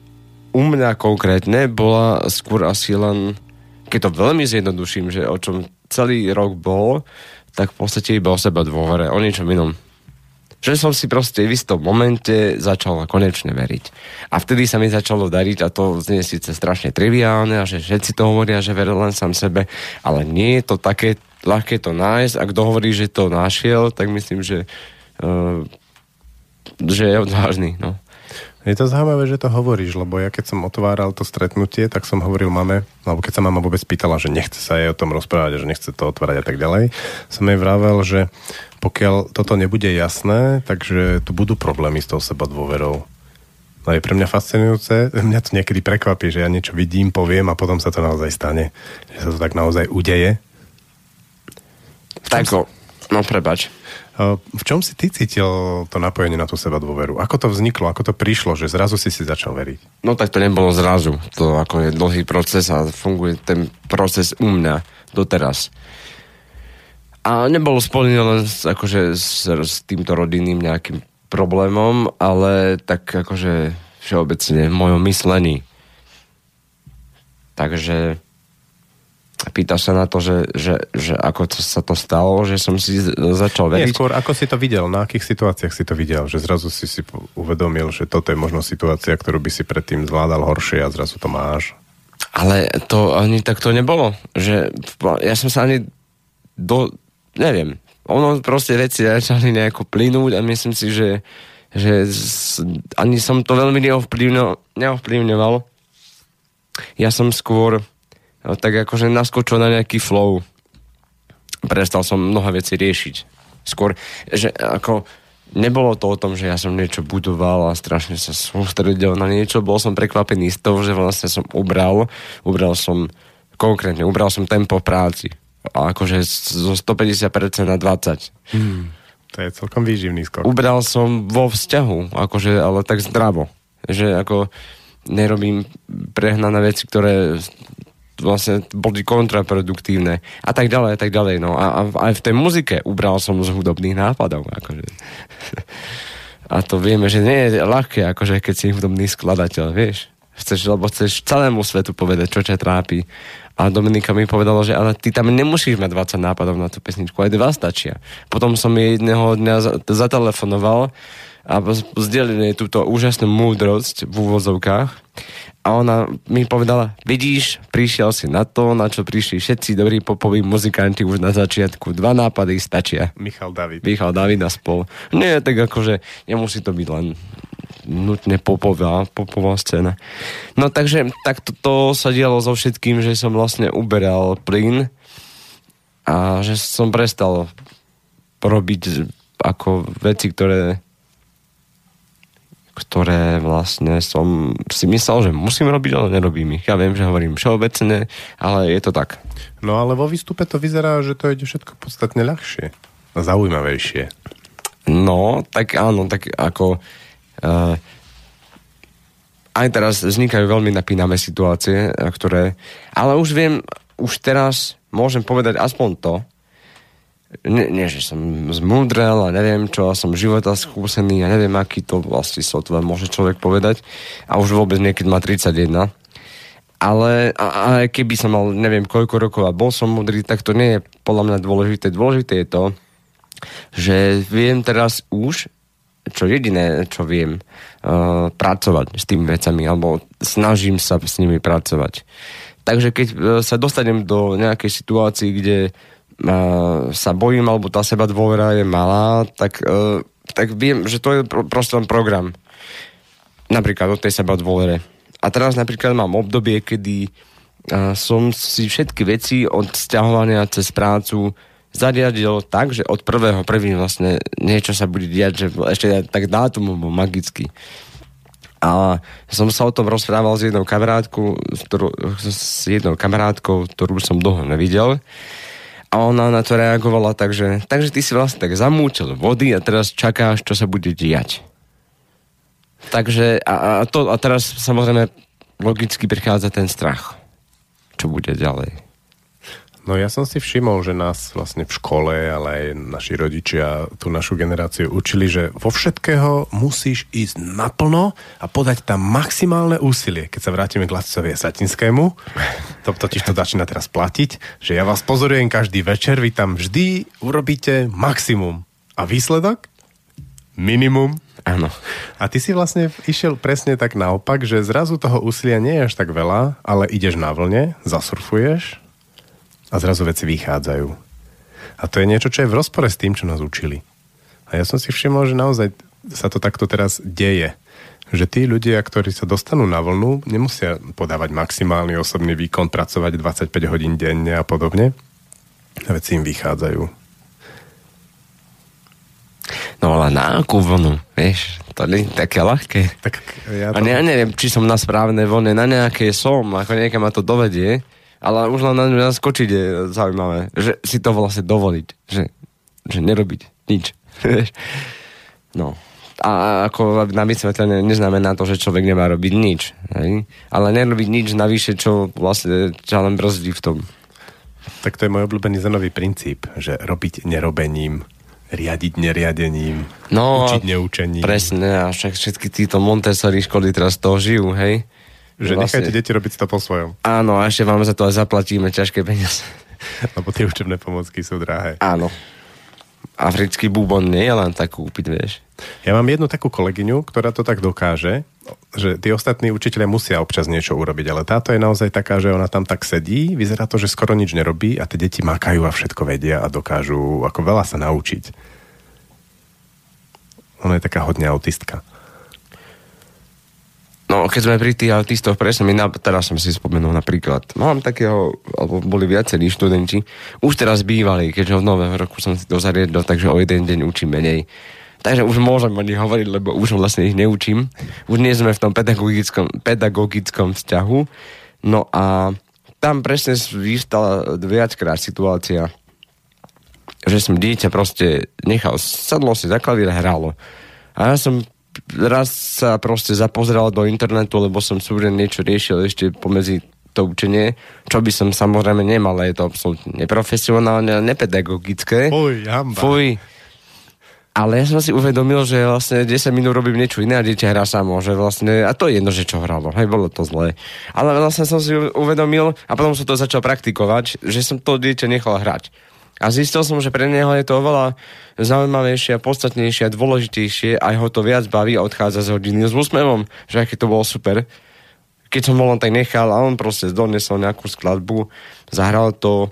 u mňa konkrétne bola skôr asi len, keď to veľmi zjednoduším, že o čom celý rok bol, tak v podstate iba o seba dôvere, o ničom inom že som si proste v istom momente začal konečne veriť. A vtedy sa mi začalo dariť a to znie síce strašne triviálne a že všetci to hovoria, že veril len sám sebe, ale nie je to také ľahké to nájsť. A kto hovorí, že to našiel, tak myslím, že, uh, že je odvážny. No. Je to zaujímavé, že to hovoríš, lebo ja keď som otváral to stretnutie, tak som hovoril mame, alebo keď sa mama vôbec pýtala, že nechce sa jej o tom rozprávať, že nechce to otvárať a tak ďalej, som jej vravel, že pokiaľ toto nebude jasné, takže tu budú problémy s tou seba dôverou. No je pre mňa fascinujúce, mňa to niekedy prekvapí, že ja niečo vidím, poviem a potom sa to naozaj stane. Že sa to tak naozaj udeje. Tak, no prebač. V čom si ty cítil to napojenie na tú seba dôveru? Ako to vzniklo? Ako to prišlo, že zrazu si si začal veriť? No tak to nebolo zrazu. To ako je dlhý proces a funguje ten proces u mňa doteraz. A nebolo spojené len s, akože, s, s týmto rodinným nejakým problémom, ale tak akože všeobecne v mojom myslení. Takže pýta sa na to, že, že, že ako to sa to stalo, že som si z- začal Nie, veriť. skôr ako si to videl, na akých situáciách si to videl, že zrazu si si uvedomil, že toto je možno situácia, ktorú by si predtým zvládal horšie a zrazu to máš. Ale to ani tak to nebolo. Že ja som sa ani do... Neviem. Ono proste veci začali nejako plynúť a myslím si, že, že s, ani som to veľmi neovplyvňo, neovplyvňoval. Ja som skôr tak akože naskočil na nejaký flow. Prestal som mnohé veci riešiť. Skôr, že ako nebolo to o tom, že ja som niečo budoval a strašne sa sústredil na niečo. Bol som prekvapený z toho, že vlastne som ubral. Ubral som konkrétne, ubral som tempo práci. A akože zo 150% na 20. To je celkom výživný skok. Ubral som vo vzťahu, akože, ale tak zdravo. Že ako nerobím prehnané veci, ktoré vlastne boli kontraproduktívne a tak ďalej, a tak ďalej. No. A, a aj v tej muzike ubral som z hudobných nápadov. Akože. [LAUGHS] A to vieme, že nie je ľahké, akože keď si hudobný skladateľ, vieš. Chceš, lebo chceš celému svetu povedať, čo ťa trápi. A Dominika mi povedala, že ale ty tam nemusíš mať 20 nápadov na tú pesničku, aj dva stačia. Potom som jej jedného dňa za- zatelefonoval a zdieľali túto úžasnú múdrosť v úvozovkách. A ona mi povedala, vidíš, prišiel si na to, na čo prišli všetci dobrí popoví muzikanti už na začiatku. Dva nápady stačia. Michal David. Michal David a spol. Nie, tak akože nemusí to byť len nutne popová, popová scéna. No takže tak to, to sa dialo so všetkým, že som vlastne uberal plyn a že som prestal robiť ako veci, ktoré ktoré vlastne som si myslel, že musím robiť, ale nerobím ich. Ja viem, že hovorím všeobecne, ale je to tak. No ale vo výstupe to vyzerá, že to ide všetko podstatne ľahšie. A zaujímavejšie. No, tak áno, tak ako... Uh, aj teraz vznikajú veľmi napínavé situácie, a ktoré... Ale už viem, už teraz môžem povedať aspoň to, nie, nie že som zmúdrel a neviem čo, a som života skúsený a neviem, aký to vlastne sotva môže človek povedať. A už vôbec niekedy má 31. Ale a, a keby som mal neviem koľko rokov a bol som múdry, tak to nie je podľa mňa dôležité. Dôležité je to, že viem teraz už, čo jediné, čo viem, uh, pracovať s tými vecami, alebo snažím sa s nimi pracovať. Takže keď uh, sa dostanem do nejakej situácii, kde sa bojím, alebo tá seba dôvera je malá, tak, uh, tak viem, že to je pro, proste len program. Napríklad o tej seba dôvere. A teraz napríklad mám obdobie, kedy uh, som si všetky veci od sťahovania cez prácu zariadil tak, že od prvého prvý vlastne niečo sa bude diať, že ešte tak dátum bol magický. A som sa o tom rozprával s jednou kamarátkou, s, ktorou, s jednou kamarátkou, ktorú som dlho nevidel. A ona na to reagovala tak, že takže ty si vlastne tak zamúčil vody a teraz čakáš, čo sa bude diať. Takže a, a, to, a teraz samozrejme logicky prichádza ten strach. Čo bude ďalej. No ja som si všimol, že nás vlastne v škole, ale aj naši rodičia, tú našu generáciu učili, že vo všetkého musíš ísť naplno a podať tam maximálne úsilie. Keď sa vrátime k Lacovi Satinskému, to totiž to začína teraz platiť, že ja vás pozorujem každý večer, vy tam vždy urobíte maximum. A výsledok? Minimum. Áno. A ty si vlastne išiel presne tak naopak, že zrazu toho úsilia nie je až tak veľa, ale ideš na vlne, zasurfuješ a zrazu veci vychádzajú. A to je niečo, čo je v rozpore s tým, čo nás učili. A ja som si všimol, že naozaj sa to takto teraz deje. Že tí ľudia, ktorí sa dostanú na vlnu, nemusia podávať maximálny osobný výkon, pracovať 25 hodín denne a podobne. A veci im vychádzajú. No ale na akú vlnu, vieš? To nie je také ľahké. Tak ja A to... ne, ja neviem, či som na správnej vlne, na nejakej som, ako niekam ma to dovedie, ale už len na ňu naskočiť je zaujímavé, že si to vlastne dovoliť, že, že nerobiť nič. [LAUGHS] no. A ako na vysvetlenie neznamená to, že človek nemá robiť nič. Hej? Ale nerobiť nič navyše, čo vlastne ťa len brzdí v tom. Tak to je môj obľúbený zenový princíp, že robiť nerobením, riadiť neriadením, No, učiť neučením. Presne, a však všetky títo Montessori školy teraz toho žijú, hej? Že Vlastne- nechajte deti robiť to po svojom, Áno, a ešte vám za to aj zaplatíme ťažké peniaze. [LAUGHS] lebo tie učebné pomocky sú drahé. Áno. Africký bubon nie je len tak kúpiť, vieš. Ja mám jednu takú kolegyňu, ktorá to tak dokáže, že tí ostatní učiteľia musia občas niečo urobiť, ale táto je naozaj taká, že ona tam tak sedí, vyzerá to, že skoro nič nerobí a tie deti makajú a všetko vedia a dokážu ako veľa sa naučiť. Ona je taká hodne autistka. No, keď sme pri tých autistoch, presne, my na, teraz som si spomenul napríklad, mám takého, alebo boli viacerí študenti, už teraz bývali, keďže od nového roku som si to zariadil, takže o jeden deň učím menej. Takže už môžem o nich hovoriť, lebo už vlastne ich neučím. Už nie sme v tom pedagogickom, pedagogickom vzťahu. No a tam presne vystala viackrát situácia, že som dieťa proste nechal, sadlo si za klavír a hralo. A ja som raz sa proste zapozeral do internetu, lebo som súrne niečo riešil ešte pomedzi to učenie, čo by som samozrejme nemal, je to absolútne neprofesionálne nepedagogické. Fuj, hamba. Fuj. Ale ja som si uvedomil, že vlastne 10 minút robím niečo iné a dieťa hrá samo, že vlastne, a to je jedno, že čo hralo, hej, bolo to zlé. Ale vlastne som si uvedomil a potom som to začal praktikovať, že som to dieťa nechal hrať. A zistil som, že pre neho je to oveľa zaujímavejšie, podstatnejšie a dôležitejšie a ho to viac baví a odchádza z hodiny s úsmevom, že aké to bolo super. Keď som ho len tak nechal a on proste donesol nejakú skladbu, zahral to,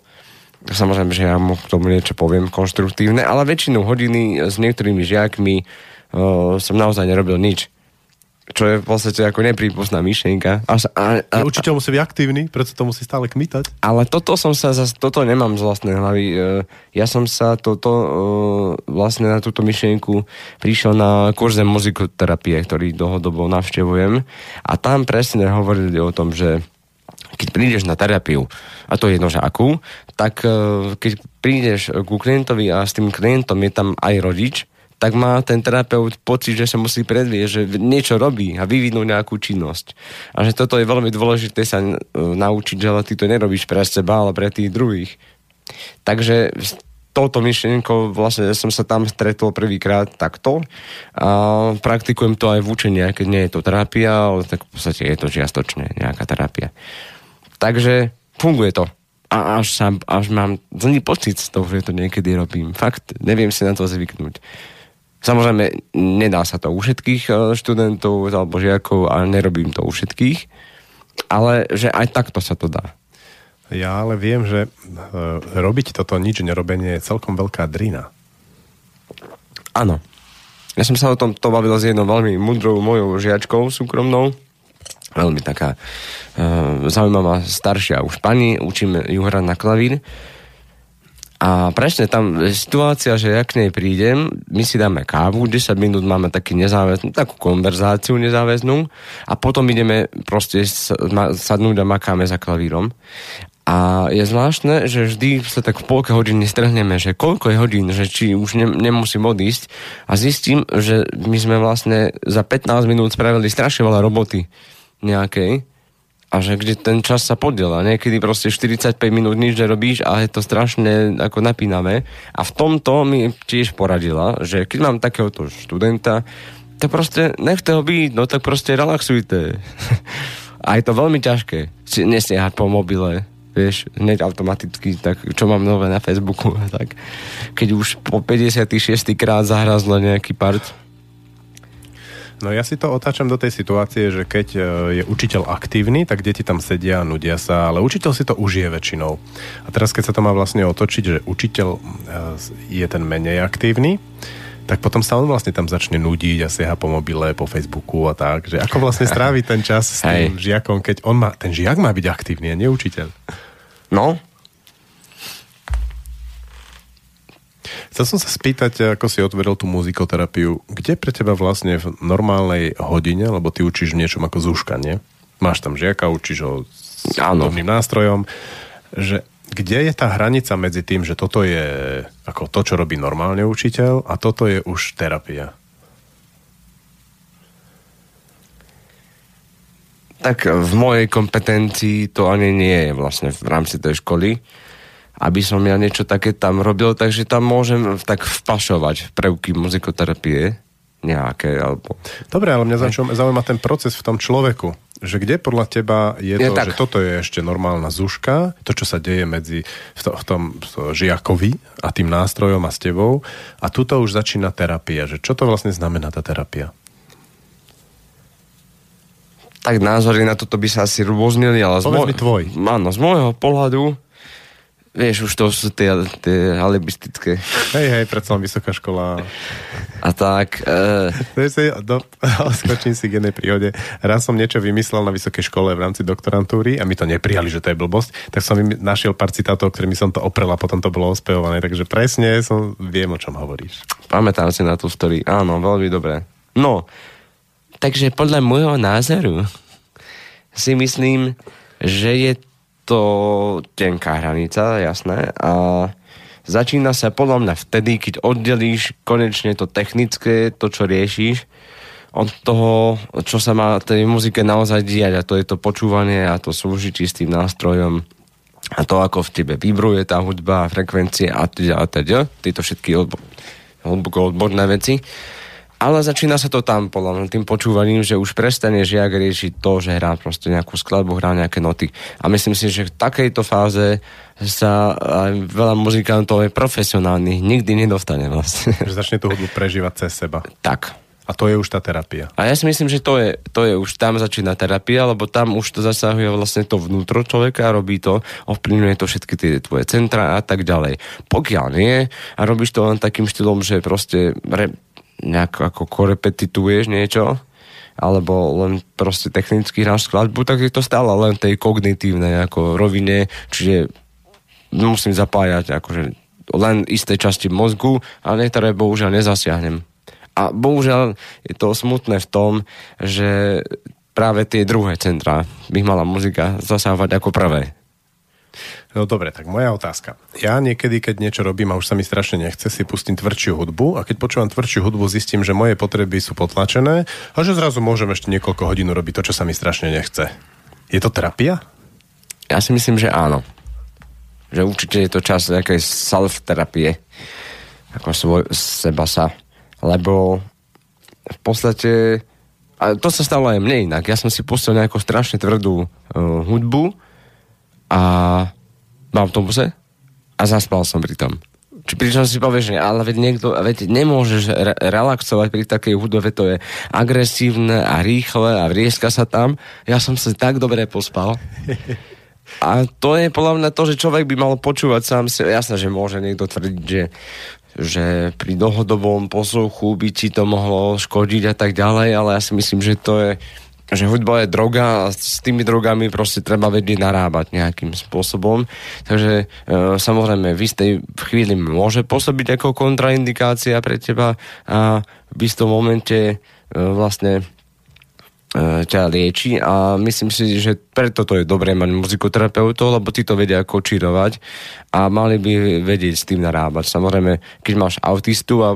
Samozrejme, že ja mu k tomu niečo poviem konštruktívne, ale väčšinu hodiny s niektorými žiakmi uh, som naozaj nerobil nič. Čo je v podstate ako neprípustná myšlienka. A, a, a, Učiteľ musí byť aktívny, preto to musí stále kmitať. ale toto som sa toto nemám z vlastnej hlavy. E, Ja som sa toto, e, vlastne na túto myšlienku prišiel na kurze muzikoterapie, ktorý dlhodobo navštevujem. A tam presne hovorili o tom, že keď prídeš na terapiu, a to je jedno, že akú, tak e, keď prídeš ku klientovi a s tým klientom je tam aj rodič, tak má ten terapeut pocit, že sa musí predvieť, že niečo robí a vyvinúť nejakú činnosť. A že toto je veľmi dôležité sa e, naučiť, že ty to nerobíš pre seba, ale pre tých druhých. Takže s touto myšlienkou vlastne som sa tam stretol prvýkrát takto a praktikujem to aj v učení, keď nie je to terapia, ale tak v podstate je to čiastočne nejaká terapia. Takže funguje to. A až, sa, až mám zlý pocit z toho, že to niekedy robím. Fakt, neviem si na to zvyknúť. Samozrejme, nedá sa to u všetkých eh, študentov alebo žiakov a nerobím to u všetkých, ale že aj takto sa to dá. Ja ale viem, že e, robiť toto nič nerobenie je celkom veľká drina. Áno. Ja som sa o tom to bavil s jednou veľmi mudrou mojou žiačkou súkromnou. Veľmi taká uh, zaujímavá staršia už pani, učím ju hrať na klavír. A presne tam situácia, že ja k nej prídem, my si dáme kávu, 10 minút máme taký nezáväznú, takú konverzáciu nezáväznú a potom ideme proste sadnúť a makáme za klavírom. A je zvláštne, že vždy sa tak v polke hodiny strhneme, že koľko je hodín, že či už ne, nemusím odísť a zistím, že my sme vlastne za 15 minút spravili strašne veľa roboty nejakej a že kde ten čas sa podiela. Niekedy proste 45 minút nič nerobíš a je to strašne ako napínavé. A v tomto mi tiež poradila, že keď mám takéhoto študenta, tak proste nechte ho byť, no tak proste relaxujte. [LAUGHS] a je to veľmi ťažké si nesiahať po mobile, vieš, hneď automaticky, tak čo mám nové na Facebooku [LAUGHS] tak. Keď už po 56. krát zahrazlo nejaký part, No ja si to otáčam do tej situácie, že keď e, je učiteľ aktívny, tak deti tam sedia a nudia sa, ale učiteľ si to užije väčšinou. A teraz, keď sa to má vlastne otočiť, že učiteľ e, je ten menej aktívny, tak potom sa on vlastne tam začne nudiť a sieha po mobile, po Facebooku a tak. Že ako vlastne strávi ten čas s tým Hej. žiakom, keď on má, ten žiak má byť aktívny a nie učiteľ. no, Chcel som sa spýtať, ako si otvoril tú muzikoterapiu, kde pre teba vlastne v normálnej hodine, lebo ty učíš v niečom ako zúška, nie? Máš tam žiaka, učíš ho s podobným nástrojom, že kde je tá hranica medzi tým, že toto je ako to, čo robí normálne učiteľ a toto je už terapia? tak v mojej kompetencii to ani nie je vlastne v rámci tej školy, aby som ja niečo také tam robil, takže tam môžem tak vpašovať prvky muzikoterapie nejaké, alebo... Dobre, ale mňa zaujíma, zaujíma ten proces v tom človeku. Že kde podľa teba je to, tak. že toto je ešte normálna zuška, to, čo sa deje medzi v, to, v tom v žiakovi a tým nástrojom a s tebou a tuto už začína terapia. Že čo to vlastne znamená tá terapia? Tak názory na toto by sa asi rôznili, ale z, Povedz mi tvoj. Áno, z môjho pohľadu vieš, už to sú tie, tie alibistické Hej, hej, predsa len vysoká škola. a tak. E, [LAUGHS] Vieš si, do, [LAUGHS] skočím si k jednej príhode. Raz som niečo vymyslel na vysokej škole v rámci doktorantúry a mi to neprijali, že to je blbosť, tak som našiel pár citátov, ktorými som to oprel a potom to bolo ospevované. Takže presne som, viem, o čom hovoríš. pamätám si na tú story. Áno, veľmi dobré. No, takže podľa môjho názoru si myslím, že je to tenká hranica, jasné, a začína sa podľa mňa vtedy, keď oddelíš konečne to technické, to, čo riešiš, od toho, čo sa má tej muzike naozaj diať a to je to počúvanie a to súžitie s tým nástrojom a to, ako v tebe vibruje tá hudba, frekvencie a teda a teda, tieto všetky odbo- hlboko odborné veci. Ale začína sa to tam, podľa mňa, tým počúvaním, že už prestane žiak riešiť to, že hrá proste nejakú skladbu, hrá nejaké noty. A myslím si, že v takejto fáze sa aj veľa muzikantov je profesionálnych nikdy nedostane vlastne. Že začne tú hudbu prežívať cez seba. tak. A to je už tá terapia. A ja si myslím, že to je, to je už tam začína terapia, lebo tam už to zasahuje vlastne to vnútro človeka, robí to, ovplyvňuje to všetky tie tvoje centra a tak ďalej. Pokiaľ nie a robíš to len takým štýlom, že proste re, nejak ako korepetituješ niečo, alebo len proste technicky hráš skladbu, tak je to stále len tej kognitívnej ako rovine, čiže musím zapájať akože len isté časti mozgu a niektoré bohužiaľ nezasiahnem. A bohužiaľ je to smutné v tom, že práve tie druhé centra by mala muzika zasahovať ako prvé. No dobre, tak moja otázka. Ja niekedy, keď niečo robím a už sa mi strašne nechce, si pustím tvrdšiu hudbu a keď počúvam tvrdšiu hudbu, zistím, že moje potreby sú potlačené a že zrazu môžem ešte niekoľko hodín robiť to, čo sa mi strašne nechce. Je to terapia? Ja si myslím, že áno. Že určite je to čas nejakej self-terapie. Ako svoj, seba sa. Lebo v podstate a to sa stalo aj mne inak. Ja som si pustil nejakú strašne tvrdú uh, hudbu a v autobuse a zaspal som pri tom. Či pričom si povieš, že ale veď niekto, veď nemôžeš re- relaxovať pri takej hudbe, to je agresívne a rýchle a vrieska sa tam. Ja som sa tak dobre pospal. A to je podľa mňa to, že človek by mal počúvať sám si. Jasné, že môže niekto tvrdiť, že, že pri dlhodobom posluchu by ti to mohlo škodiť a tak ďalej, ale ja si myslím, že to je že hudba je droga a s tými drogami proste treba vedieť narábať nejakým spôsobom. Takže e, samozrejme v istej chvíli môže pôsobiť ako kontraindikácia pre teba a v istom momente e, vlastne ťa lieči a myslím si, že preto to je dobré mať muzikoterapeutov, lebo tí to vedia kočírovať a mali by vedieť s tým narábať. Samozrejme, keď máš autistu a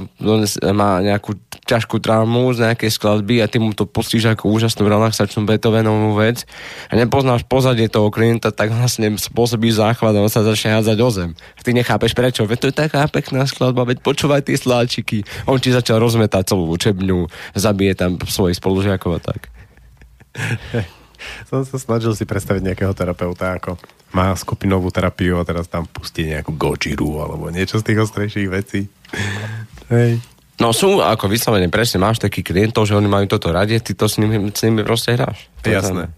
má nejakú ťažkú traumu z nejakej skladby a ty mu to pustíš ako úžasnú relaxačnú Beethovenovú vec a nepoznáš pozadie toho klienta, tak vlastne spôsobíš záchvat a on sa začne hádzať o zem. Ty nechápeš prečo, veď to je taká pekná skladba, veď počúvaj tie sláčiky. On ti začal rozmetať celú učebňu, zabije tam svojich spolužiakov a tak. [LAUGHS] Som sa snažil si predstaviť nejakého terapeuta, ako má skupinovú terapiu a teraz tam pustí nejakú Gojiru alebo niečo z tých ostrejších vecí. Hej. No sú, ako vyslovene, presne máš takých klientov, že oni majú toto radi, ty to s nimi, s nimi proste hráš. To Jasné.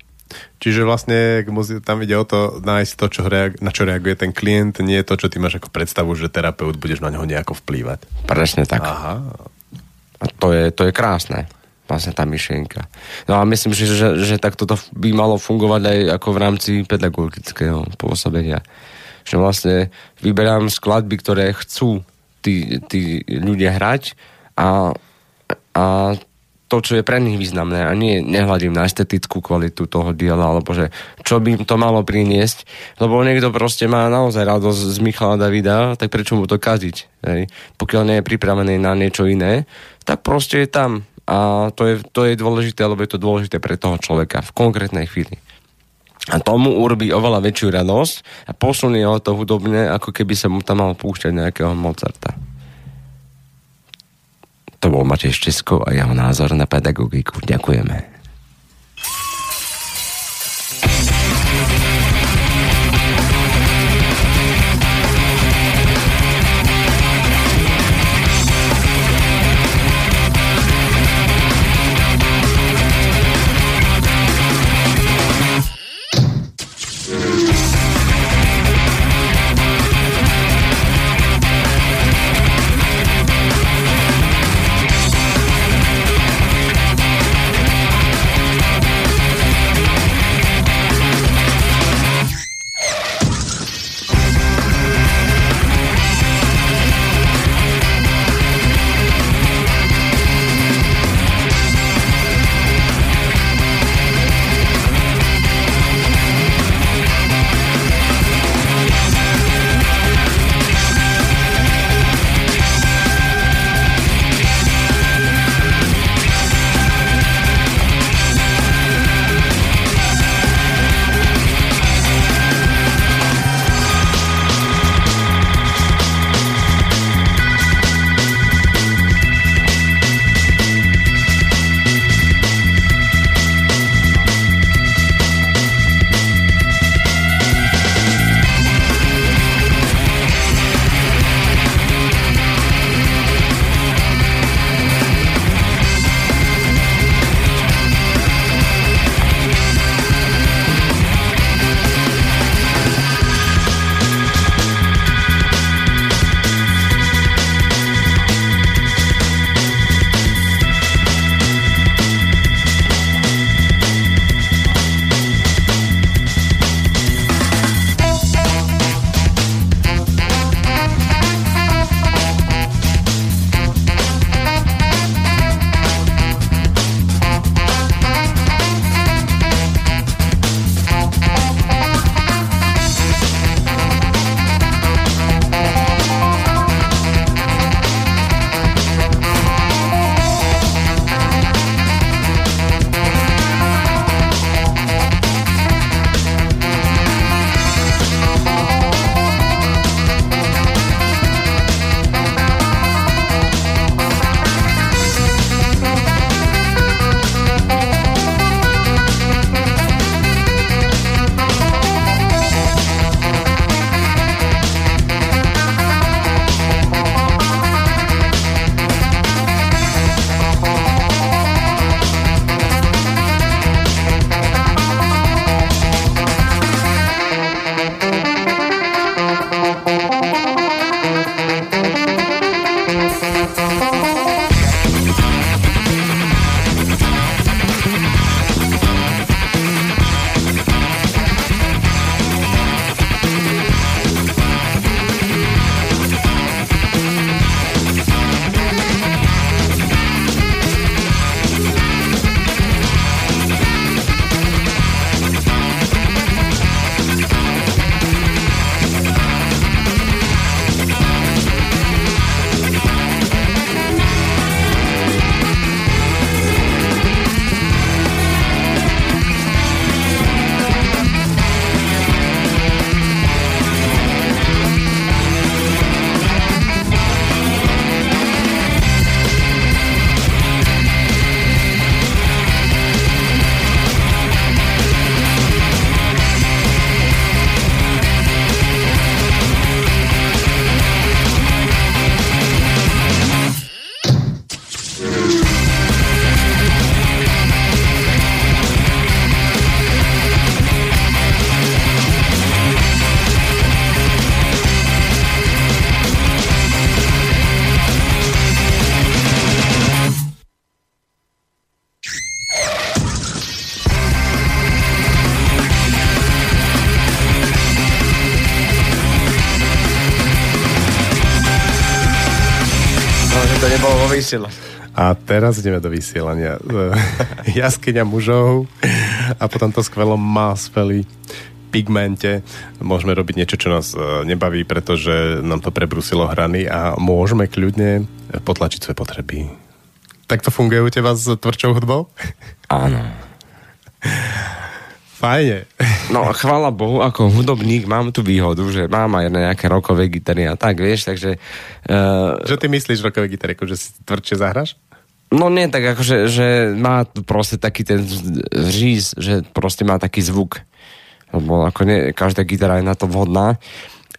Čiže vlastne tam ide o to nájsť to, čo reag- na čo reaguje ten klient, nie to, čo ty máš ako predstavu, že terapeut budeš na neho nejako vplývať. Presne tak. Aha. A to je, to je krásne. Vlastne tá myšlienka. No a myslím, že, že, že tak toto by malo fungovať aj ako v rámci pedagogického pôsobenia. Že vlastne vyberám skladby, ktoré chcú tí, tí ľudia hrať a, a to, čo je pre nich významné a nie nehľadím na estetickú kvalitu toho diela, alebo že čo by im to malo priniesť, lebo niekto proste má naozaj radosť z Michala Davida, tak prečo mu to kaziť? Hej? Pokiaľ nie je pripravený na niečo iné, tak proste je tam. A to je, to je dôležité, lebo je to dôležité pre toho človeka v konkrétnej chvíli. A tomu urobí oveľa väčšiu radosť a posunie ho to hudobne, ako keby sa mu tam mal púšťať nejakého Mozarta. To bol Matej Štesko a jeho názor na pedagogiku. Ďakujeme. Vysielaní. A teraz ideme do vysielania. [LAUGHS] Jaskyňa mužov a potom to skvelom Maspeli pigmente. Môžeme robiť niečo, čo nás e, nebaví, pretože nám to prebrusilo hrany a môžeme kľudne potlačiť svoje potreby. Tak to funguje u teba s tvrdšou hudbou? Áno. Fajne. No, chvála Bohu, ako hudobník mám tu výhodu, že mám aj nejaké rokové gitary a tak, vieš, takže... Uh, Že ty myslíš rokové gitary, že si tvrdšie zahraš? no nie, tak akože, že má proste taký ten říz, že proste má taký zvuk. Lebo ako nie, každá gitara je na to vhodná.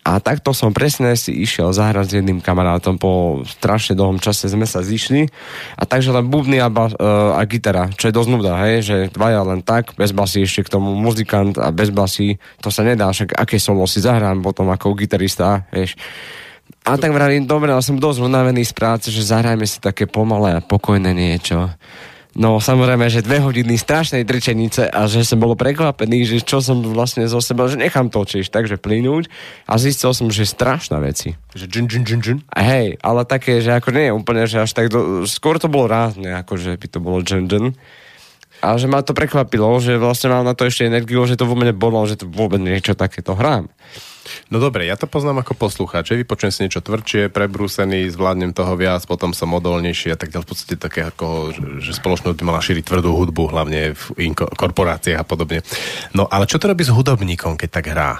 A takto som presne si išiel zahrať s jedným kamarátom, po strašne dlhom čase sme sa zišli a takže len bubny a, ba- uh, a gitara, čo je dosť nuda, hej, že dvaja len tak, bez basy ešte k tomu muzikant a bez basy, to sa nedá, však aké solo si zahrám potom ako gitarista, vieš. A tak vravím, dobre, ale som dosť unavený z práce, že zahrajme si také pomalé a pokojné niečo. No samozrejme, že dve hodiny strašnej drčenice a že som bol prekvapený, že čo som vlastne zo seba, že nechám to čiž takže plynúť a zistil som, že strašná veci. Že džin, džin, džin, džin. A hej, ale také, že ako nie je úplne, že až tak, do, skôr to bolo rázne, ako že by to bolo džin, džin. A že ma to prekvapilo, že vlastne mám na to ešte energiu, že to vo mne bolo, že to vôbec niečo takéto hrám. No dobre, ja to poznám ako poslucháč, vypočujem si niečo tvrdšie, prebrúsený, zvládnem toho viac, potom som odolnejší a tak ďalej. V podstate také ako, že, že spoločnosť by mala šíriť tvrdú hudbu, hlavne v inko- korporáciách a podobne. No ale čo to robí s hudobníkom, keď tak hrá?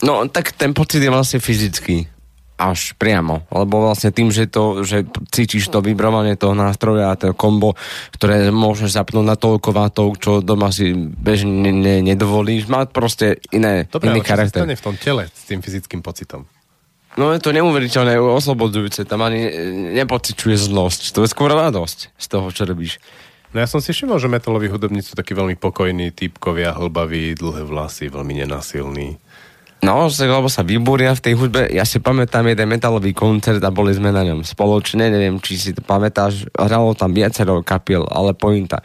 No, tak ten pocit je vlastne fyzický. Až priamo. Lebo vlastne tým, že, to, že cítiš to vibrovanie toho nástroja a to kombo, ktoré môžeš zapnúť na toľko vatov, čo doma si bežne ne, ne, nedovolíš, má proste iné, Dobre, iný ale charakter. stane v tom tele s tým fyzickým pocitom? No je to neuveriteľné, oslobodzujúce, tam ani nepocičuje zlosť. To je skôr radosť z toho, čo robíš. No ja som si všimol, že metaloví hudobníci sú takí veľmi pokojní, typkovia, hlbaví, dlhé vlasy, veľmi nenasilní. No, lebo sa vybúria v tej hudbe. Ja si pamätám jeden metalový koncert a boli sme na ňom spoločne, neviem, či si to pamätáš, hralo tam viacero kapiel, ale pointa.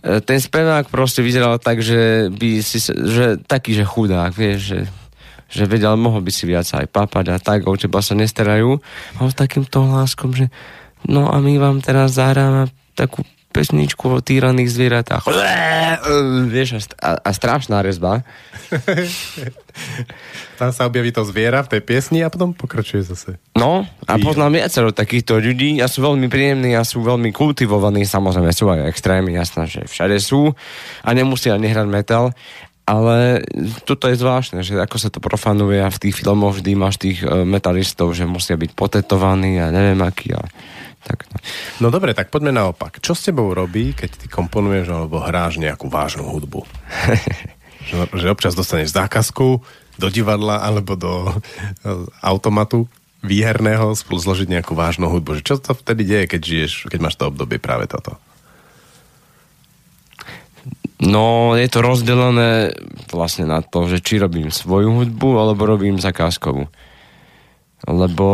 E, Ten spevák proste vyzeral tak, že by si, že taký, že chudák, vieš, že, že vedel, mohol by si viac aj papať a tak, o teba sa nestarajú. A s takýmto hláskom, že no a my vám teraz zahráme takú pesničku o týraných zvieratách. Vieš, a, a, strašná rezba. [LAUGHS] Tam sa objaví to zviera v tej piesni a potom pokračuje zase. No, a poznám viacero takýchto ľudí. A sú veľmi príjemní a sú veľmi kultivovaní, samozrejme sú aj extrémy, jasné, že všade sú. A nemusia ani hrať metal, ale toto je zvláštne, že ako sa to profanuje. A v tých filmoch vždy máš tých e, metalistov, že musia byť potetovaní a neviem aký a tak. No dobre, tak poďme naopak. Čo s tebou robí, keď ty komponuješ alebo hráš nejakú vážnu hudbu? [LAUGHS] že, že občas dostaneš zákazku do divadla alebo do e, automatu výherného spolu zložiť nejakú vážnu hudbu. Že čo to vtedy deje, keď žiješ, keď máš to obdobie práve toto? No, je to rozdelené vlastne na to, že či robím svoju hudbu, alebo robím zakázkovú. Lebo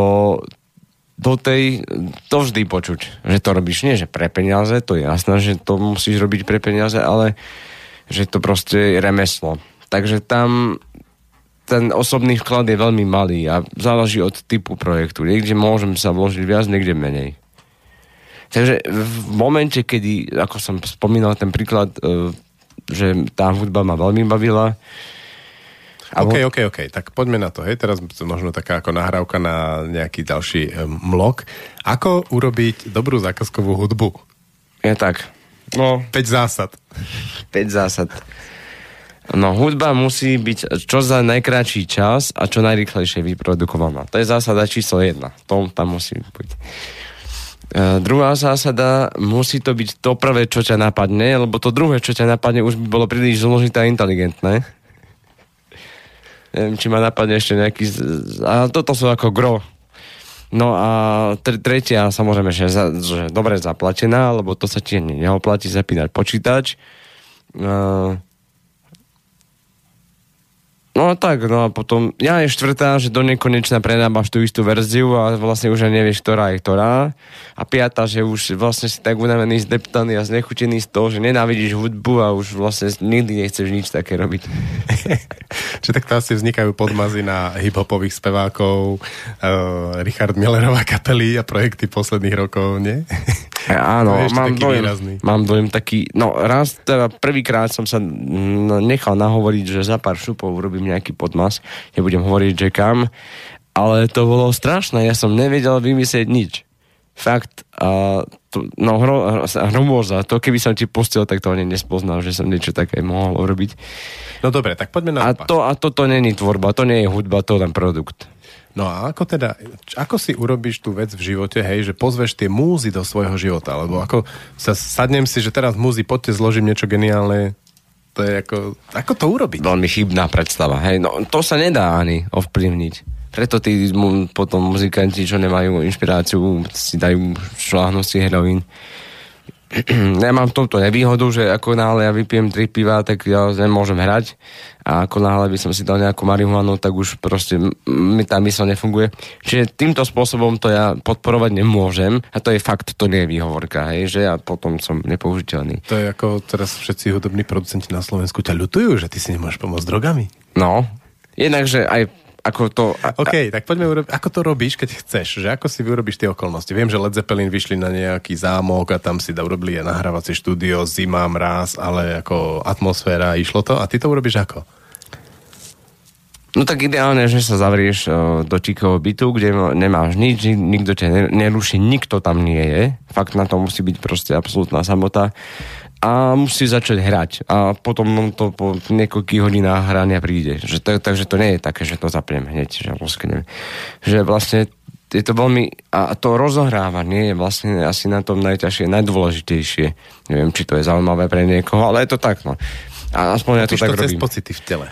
do tej, to vždy počuť, že to robíš nie, že pre peniaze, to je jasné, že to musíš robiť pre peniaze, ale že to proste je remeslo. Takže tam ten osobný vklad je veľmi malý a záleží od typu projektu. Niekde môžem sa vložiť viac, niekde menej. Takže v momente, kedy, ako som spomínal ten príklad, e, že tá hudba ma veľmi bavila. OK, OK, OK. Tak poďme na to. Hej, teraz možno taká ako nahrávka na nejaký ďalší um, mlok. Ako urobiť dobrú zákazkovú hudbu? Je tak. No, 5 zásad. 5 zásad. No, hudba musí byť čo za najkračší čas a čo najrychlejšie vyprodukovaná. To je zásada číslo jedna. To tam musí byť. Uh, druhá zásada, musí to byť to prvé, čo ťa napadne, lebo to druhé, čo ťa napadne, už by bolo príliš zložité a inteligentné. Neviem, či ma napadne ešte nejaký... A toto sú ako gro. No a tr- tretia, samozrejme, že, za, že dobre zaplatená, lebo to sa ti ne- neoplatí zapínať počítač. Uh, No tak, no a potom, ja je štvrtá, že do nekonečna predávaš tú istú verziu a vlastne už aj nevieš, ktorá je ktorá. A piata, že už vlastne si tak unavený, zdeptaný a znechutený z toho, že nenávidíš hudbu a už vlastne nikdy nechceš nič také robiť. [LAUGHS] Čiže takto asi vznikajú podmazy na hip-hopových spevákov, uh, Richard Millerová kapely a projekty posledných rokov, nie? E, Áno, [LAUGHS] mám dojem, výrazný. mám dojem taký, no raz teda prvýkrát som sa nechal nahovoriť, že za pár šupov urobím nejaký podmas, nebudem hovoriť, že kam, ale to bolo strašné, ja som nevedel vymyslieť nič. Fakt, a to, no hro, hromôza, to keby som ti pustil, tak to ani nespoznal, že som niečo také mohol urobiť. No dobre, tak poďme na A opak. to, a toto není tvorba, to nie je hudba, to je len produkt. No a ako teda, ako si urobíš tú vec v živote, hej, že pozveš tie múzy do svojho života, alebo ako sa sadnem si, že teraz múzy, poďte, zložím niečo geniálne, to je ako, ako to urobiť? veľmi chybná predstava. Hej, no to sa nedá ani ovplyvniť. Preto tí mu, potom muzikanti, čo nemajú inšpiráciu, si dajú šláhnuť si heroín. [CLEARS THROAT] ja mám v tomto nevýhodu, že ako náhle ja vypijem tri piva, tak ja nemôžem hrať a ako náhle by som si dal nejakú marihuanu, tak už proste mi tá mysl nefunguje. Čiže týmto spôsobom to ja podporovať nemôžem a to je fakt, to nie je výhovorka, hej, že ja potom som nepoužiteľný. To je ako teraz všetci hudobní producenti na Slovensku ťa ľutujú, že ty si nemôžeš pomôcť drogami. No, jednakže aj ako to... A, OK, tak poďme urobiť, ako to robíš, keď chceš, že ako si vyrobíš tie okolnosti. Viem, že Led Zeppelin vyšli na nejaký zámok a tam si da urobili nahrávacie štúdio, zima, mráz, ale ako atmosféra, išlo to a ty to urobíš ako? No tak ideálne, že sa zavrieš uh, do tichého bytu, kde ma- nemáš nič, nik- nikto ťa ne- neruší, nikto tam nie je. Fakt na to musí byť proste absolútna samota. A musí začať hrať. A potom to po niekoľkých hodinách hrania príde. Že to, takže to nie je také, že to zapnem hneď, že lusknem. Že vlastne je to veľmi... A to rozohrávanie je vlastne asi na tom najťažšie, najdôležitejšie. Neviem, či to je zaujímavé pre niekoho, ale je to tak, no. A aspoň ja to tak to robím. pocity v tele.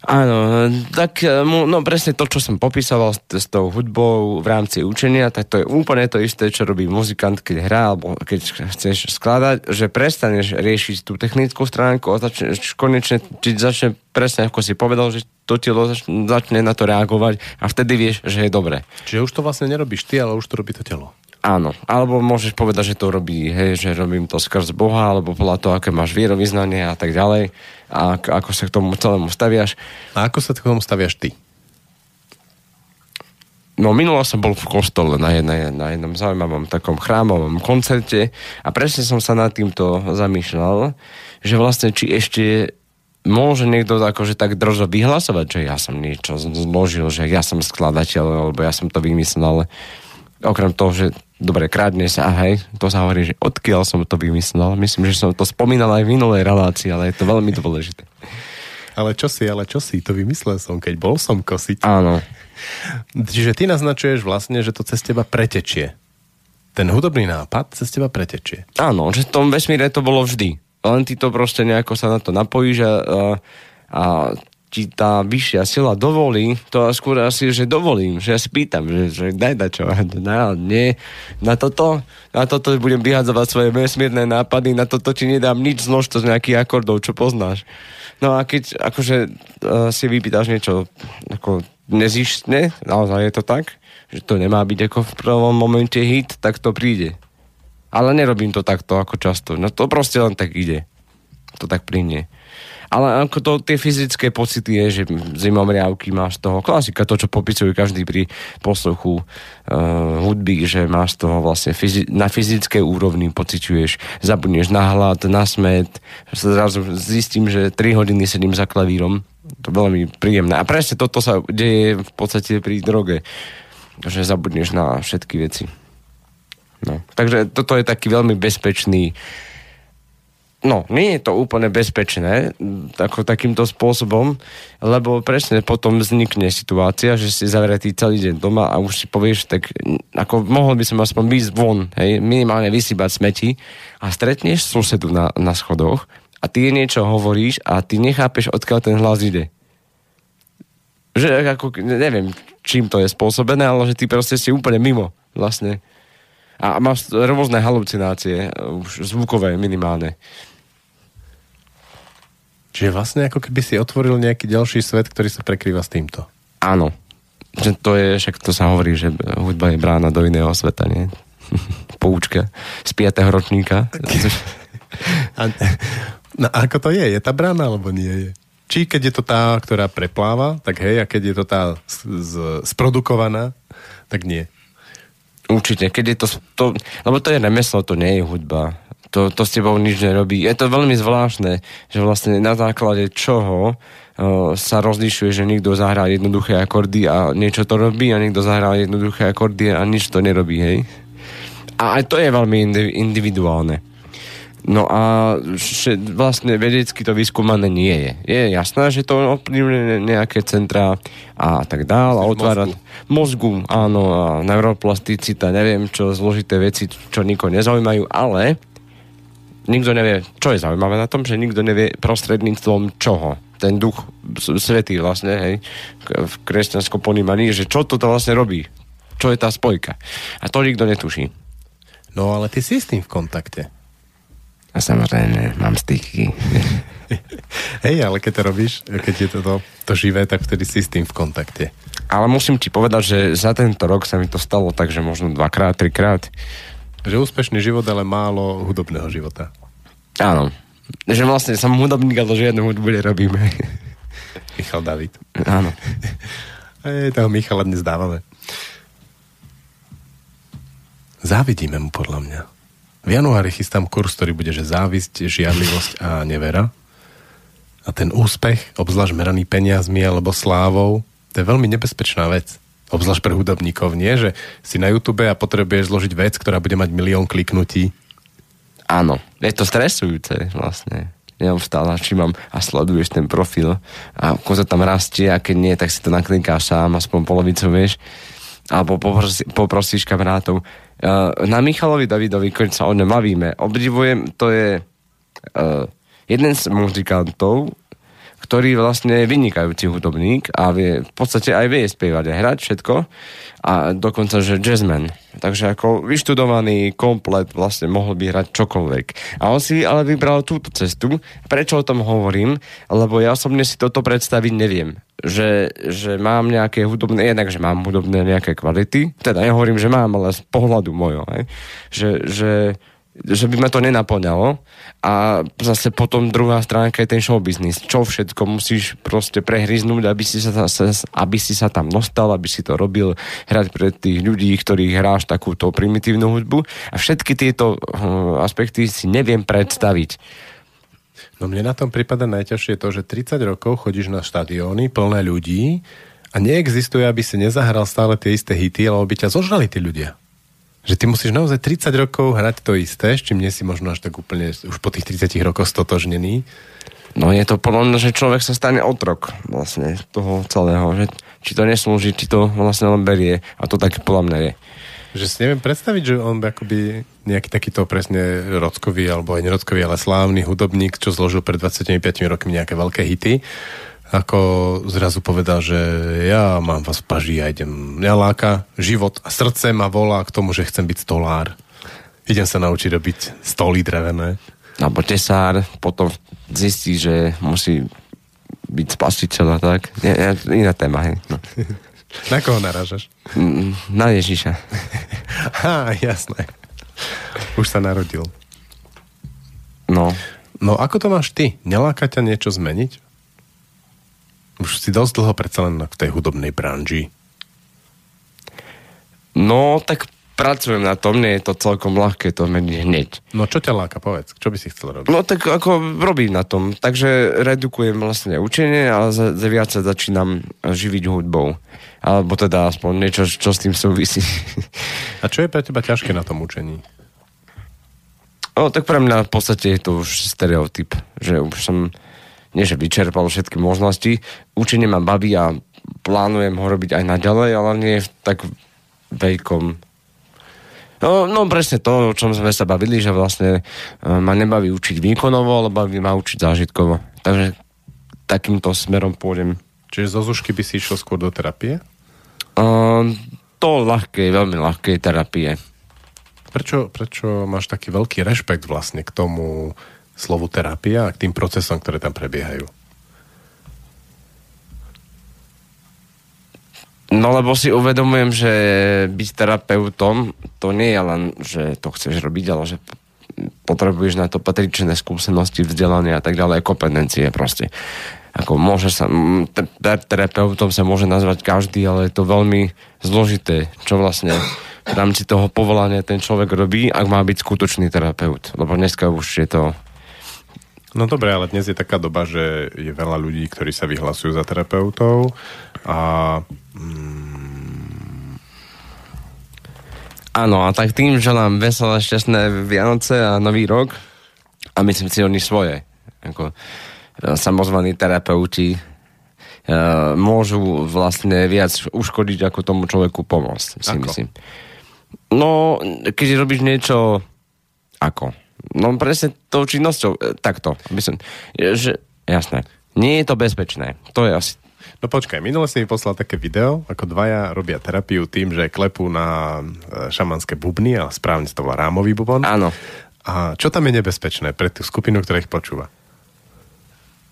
Áno, tak e, mu- no presne to, čo som popísal s, tou hudbou v rámci učenia, tak to je úplne to isté, čo robí muzikant, keď hrá, alebo keď chceš skladať, že prestaneš riešiť tú technickú stránku a začneš konečne, ti začne presne ako si povedal, že to telo začne, na to reagovať a vtedy vieš, že je dobré. Čiže už to vlastne nerobíš ty, ale už to robí to telo. Áno, alebo môžeš povedať, že to robí, hej, že robím to skrz Boha, alebo podľa toho, aké máš vierovýznanie a tak ďalej, a ak- ako sa k tomu celému staviaš. A ako sa k tomu staviaš ty? No minulo som bol v kostole na, jednej, na jednom zaujímavom takom chrámovom koncerte a presne som sa nad týmto zamýšľal, že vlastne či ešte môže niekto akože tak drzo vyhlasovať, že ja som niečo zložil, že ja som skladateľ, alebo ja som to vymyslel, ale okrem toho, že dobre, krádne sa, hej, to sa hovorí, že odkiaľ som to vymyslel. Myslím, že som to spomínal aj v minulej relácii, ale je to veľmi dôležité. Ale čo si, ale čo si, to vymyslel som, keď bol som kosiť. Áno. Čiže ty naznačuješ vlastne, že to cez teba pretečie. Ten hudobný nápad cez teba pretečie. Áno, že v tom vesmíre to bolo vždy. Len ty to proste nejako sa na to napojíš a, a, a ti tá vyššia sila dovolí, to skôr asi, že dovolím, že ja si pýtam, že, že daj da čo, na, nie, na toto, na toto budem vyhadzovať svoje vesmírne nápady, na toto ti nedám nič z množstva z nejakých akordov, čo poznáš. No a keď akože uh, si vypýtaš niečo ako nezištne, naozaj je to tak, že to nemá byť ako v prvom momente hit, tak to príde. Ale nerobím to takto ako často. No to proste len tak ide. To tak plynie. Ale ako to tie fyzické pocity je, že zimomriavky máš toho, klasika, to, čo popisujú každý pri posluchu uh, hudby, že máš toho vlastne fyzi- na fyzickej úrovni pociťuješ, zabudneš na hlad, na smet, zrazu zistím, že 3 hodiny sedím za klavírom, to veľmi príjemné. A presne toto sa deje v podstate pri droge, že zabudneš na všetky veci. No. Takže toto je taký veľmi bezpečný No, nie je to úplne bezpečné m, ako takýmto spôsobom, lebo presne potom vznikne situácia, že si zavretý celý deň doma a už si povieš, tak m, ako mohol by som aspoň výjsť von, hej, minimálne vysýbať smeti a stretneš susedu na, na schodoch a ty niečo hovoríš a ty nechápeš, odkiaľ ten hlas ide. Že ako, neviem, čím to je spôsobené, ale že ty proste si úplne mimo vlastne. A máš rôzne halucinácie, už zvukové minimálne. Čiže vlastne ako keby si otvoril nejaký ďalší svet, ktorý sa prekrýva s týmto. Áno. Že to je, však to sa hovorí, že hudba je brána do iného sveta, nie? [LAUGHS] Poučka z 5. ročníka. A, no ako to je? Je tá brána alebo nie je? či keď je to tá, ktorá prepláva, tak hej, a keď je to tá z, z, sprodukovaná, tak nie. Určite, keď je to, to lebo to je remeslo, to nie je hudba. To, to s tebou nič nerobí. Je to veľmi zvláštne, že vlastne na základe čoho uh, sa rozlišuje, že niekto zahrá jednoduché akordy a niečo to robí a niekto zahrá jednoduché akordy a nič to nerobí, hej. A aj to je veľmi indi- individuálne. No a vlastne vedecky to vyskúmané nie je. Je jasné, že to ovplyvňuje nejaké centra a tak dál a otvára mozgu, áno, a neuroplasticita, neviem čo, zložité veci, čo nikoho nezaujímajú, ale nikto nevie, čo je zaujímavé na tom, že nikto nevie prostredníctvom čoho. Ten duch svetý vlastne, hej, v kresťanskom ponímaní, že čo toto vlastne robí. Čo je tá spojka. A to nikto netuší. No ale ty si s tým v kontakte. A samozrejme, mám styky. [LAUGHS] Hej, ale keď to robíš, keď je to, to, to živé, tak vtedy si s tým v kontakte. Ale musím ti povedať, že za tento rok sa mi to stalo tak, že možno dvakrát, trikrát. Že úspešný život, ale málo hudobného života. Áno. Že vlastne som hudobník, ale žiadnu hudbu nerobíme. [LAUGHS] Michal David. Áno. [LAUGHS] Hej, toho Michala dnes dávame. Závidíme mu podľa mňa. V januári chystám kurz, ktorý bude, že závisť, žiadlivosť a nevera. A ten úspech, obzvlášť meraný peniazmi alebo slávou, to je veľmi nebezpečná vec. Obzvlášť pre hudobníkov, nie? Že si na YouTube a potrebuješ zložiť vec, ktorá bude mať milión kliknutí. Áno. Je to stresujúce vlastne. Neustále, či mám a sleduješ ten profil a ako sa tam rastie a keď nie, tak si to naklikáš sám, aspoň polovicu vieš. Alebo poprosí, poprosíš kamarátov. Uh, na Michalovi Davidovi, keď sa o ňom bavíme, obdivujem, to je uh, jeden z muzikantov, ktorý vlastne je vynikajúci hudobník a vie, v podstate aj vie spievať a hrať všetko a dokonca, že jazzman. Takže ako vyštudovaný komplet vlastne mohol by hrať čokoľvek. A on si ale vybral túto cestu. Prečo o tom hovorím? Lebo ja osobne si toto predstaviť neviem. Že, že mám nejaké hudobné, jednak, že mám hudobné nejaké kvality, teda nehovorím, že mám, ale z pohľadu mojho. Že, že že by ma to nenaplňalo a zase potom druhá stránka je ten show business. Čo všetko musíš proste prehryznúť, aby si sa, aby si sa tam dostal, aby si to robil, hrať pre tých ľudí, ktorých hráš takúto primitívnu hudbu a všetky tieto uh, aspekty si neviem predstaviť. No mne na tom prípada najťažšie to, že 30 rokov chodíš na štadióny plné ľudí a neexistuje, aby si nezahral stále tie isté hity, lebo by ťa zožrali tí ľudia. Že ty musíš naozaj 30 rokov hrať to isté, s čím nie si možno až tak úplne už po tých 30 rokoch stotožnený. No je to podľa mňa, že človek sa stane otrok vlastne toho celého, že či to neslúži, či to vlastne len berie a to tak podľa mňa je. Že si neviem predstaviť, že on by akoby nejaký takýto presne rodkový alebo aj nerodkový, ale slávny hudobník, čo zložil pred 25 rokmi nejaké veľké hity, ako zrazu povedal, že ja mám vás v paži a idem, mňa láka život a srdce ma volá k tomu, že chcem byť stolár. Idem sa naučiť robiť stoly drevené. Alebo tesár potom zistí, že musí byť spasiteľ a tak. Je, je, iná téma, hej. No. Na koho narážaš? Mm, Na Ježiša. [LAUGHS] Á, jasné. Už sa narodil. No. No ako to máš ty? Neláka ťa niečo zmeniť? Už si dosť dlho predsa len v tej hudobnej branži. No, tak pracujem na tom, nie je to celkom ľahké to meniť hneď. No čo ťa láka, povedz. Čo by si chcel robiť? No tak ako robím na tom, takže redukujem vlastne učenie a za, za viac sa začínam živiť hudbou. Alebo teda aspoň niečo, čo s tým súvisí. A čo je pre teba ťažké na tom učení? No tak pre mňa v podstate je to už stereotyp, že už som nie že vyčerpal všetky možnosti. Učenie ma baví a plánujem ho robiť aj naďalej, ale nie v tak veľkom No, no presne to, o čom sme sa bavili, že vlastne e, ma nebaví učiť výkonovo, ale baví ma učiť zážitkovo. Takže takýmto smerom pôjdem. Čiže zo Zušky by si išiel skôr do terapie? Uh, to ľahkej, veľmi ľahkej terapie. Prečo, prečo máš taký veľký rešpekt vlastne k tomu slovu terapia a k tým procesom, ktoré tam prebiehajú? No lebo si uvedomujem, že byť terapeutom, to nie je len, že to chceš robiť, ale že potrebuješ na to patričné skúsenosti, vzdelanie a tak ďalej, kompetencie proste. ako môže sa, te- te- terapeutom sa môže nazvať každý, ale je to veľmi zložité, čo vlastne v rámci toho povolania ten človek robí, ak má byť skutočný terapeut. Lebo dneska už je to No dobre, ale dnes je taká doba, že je veľa ľudí, ktorí sa vyhlasujú za terapeutov a Áno, a tak tým želám veselé, šťastné Vianoce a Nový rok a myslím si oni svoje. Ako, e, samozvaní terapeuti e, môžu vlastne viac uškodiť ako tomu človeku pomôcť, si Ako? myslím. No, keď robíš niečo ako? No presne tou činnosťou, e, takto. Aby som, že, jasné. Nie je to bezpečné. To je asi No počkaj, minule si mi poslal také video, ako dvaja robia terapiu tým, že klepú na e, šamanské bubny, ale správne to volá rámový bubon. Áno. A čo tam je nebezpečné pre tú skupinu, ktorá ich počúva?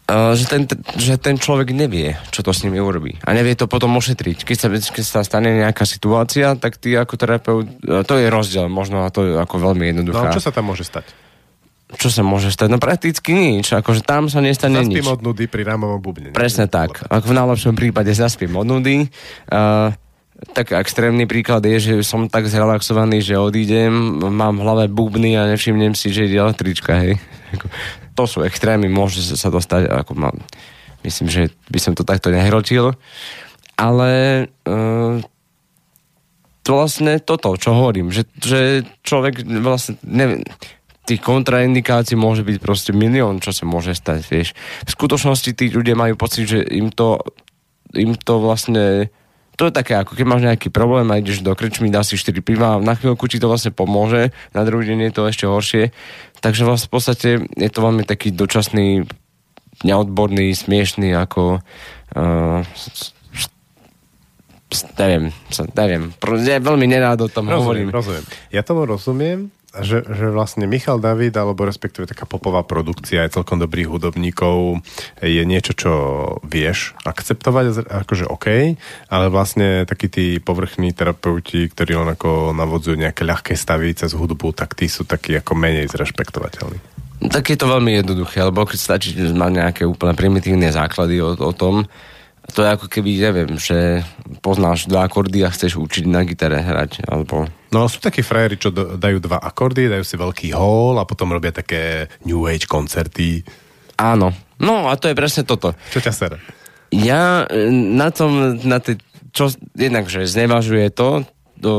Uh, že, ten, že ten človek nevie, čo to s nimi urobí. A nevie to potom ošetriť. Keď sa, keď sa stane nejaká situácia, tak ty ako terapeut, uh, to je rozdiel, možno a to je ako veľmi No jednoduchá. a čo sa tam môže stať? čo sa môže stať? No prakticky nič, akože tam sa nestane nič. Zaspím od nudy pri rámovom bubne. Presne tak. Ako v najlepšom prípade zaspím od nudy. Uh, tak extrémny príklad je, že som tak zrelaxovaný, že odídem, mám v hlave bubny a nevšimnem si, že ide električka, hej. To sú extrémy, môže sa to stať, ako mám, myslím, že by som to takto nehrotil, ale uh, to vlastne toto, čo hovorím, že, že človek vlastne, neviem, tých kontraindikácií môže byť proste milión, čo sa môže stať, vieš. V skutočnosti tí ľudia majú pocit, že im to, im to vlastne to je také, ako keď máš nejaký problém a ideš do krčmy, dá si 4 piva, na chvíľku ti to vlastne pomôže, na druhý deň je to ešte horšie. Takže vlastne v podstate je to veľmi taký dočasný, neodborný, smiešný, ako uh, neviem, neviem, veľmi nerád o tom Rozumiem, hovorím. rozumiem. Ja tomu rozumiem, že, že vlastne Michal David, alebo respektíve taká popová produkcia aj celkom dobrých hudobníkov je niečo, čo vieš akceptovať, akože OK, ale vlastne takí tí povrchní terapeuti, ktorí len ako navodzujú nejaké ľahké stavy cez hudbu, tak tí sú takí ako menej zrešpektovateľní. Tak je to veľmi jednoduché, lebo keď stačí, že má nejaké úplne primitívne základy o, o tom, to je ako keby, neviem, že poznáš dva akordy a chceš učiť na gitare hrať, alebo... No sú takí frajeri, čo dajú dva akordy, dajú si veľký hall a potom robia také New Age koncerty. Áno, no a to je presne toto. Čo ťa sere? Ja e, na tom, na tej, čo jednak, že znevažuje to, to,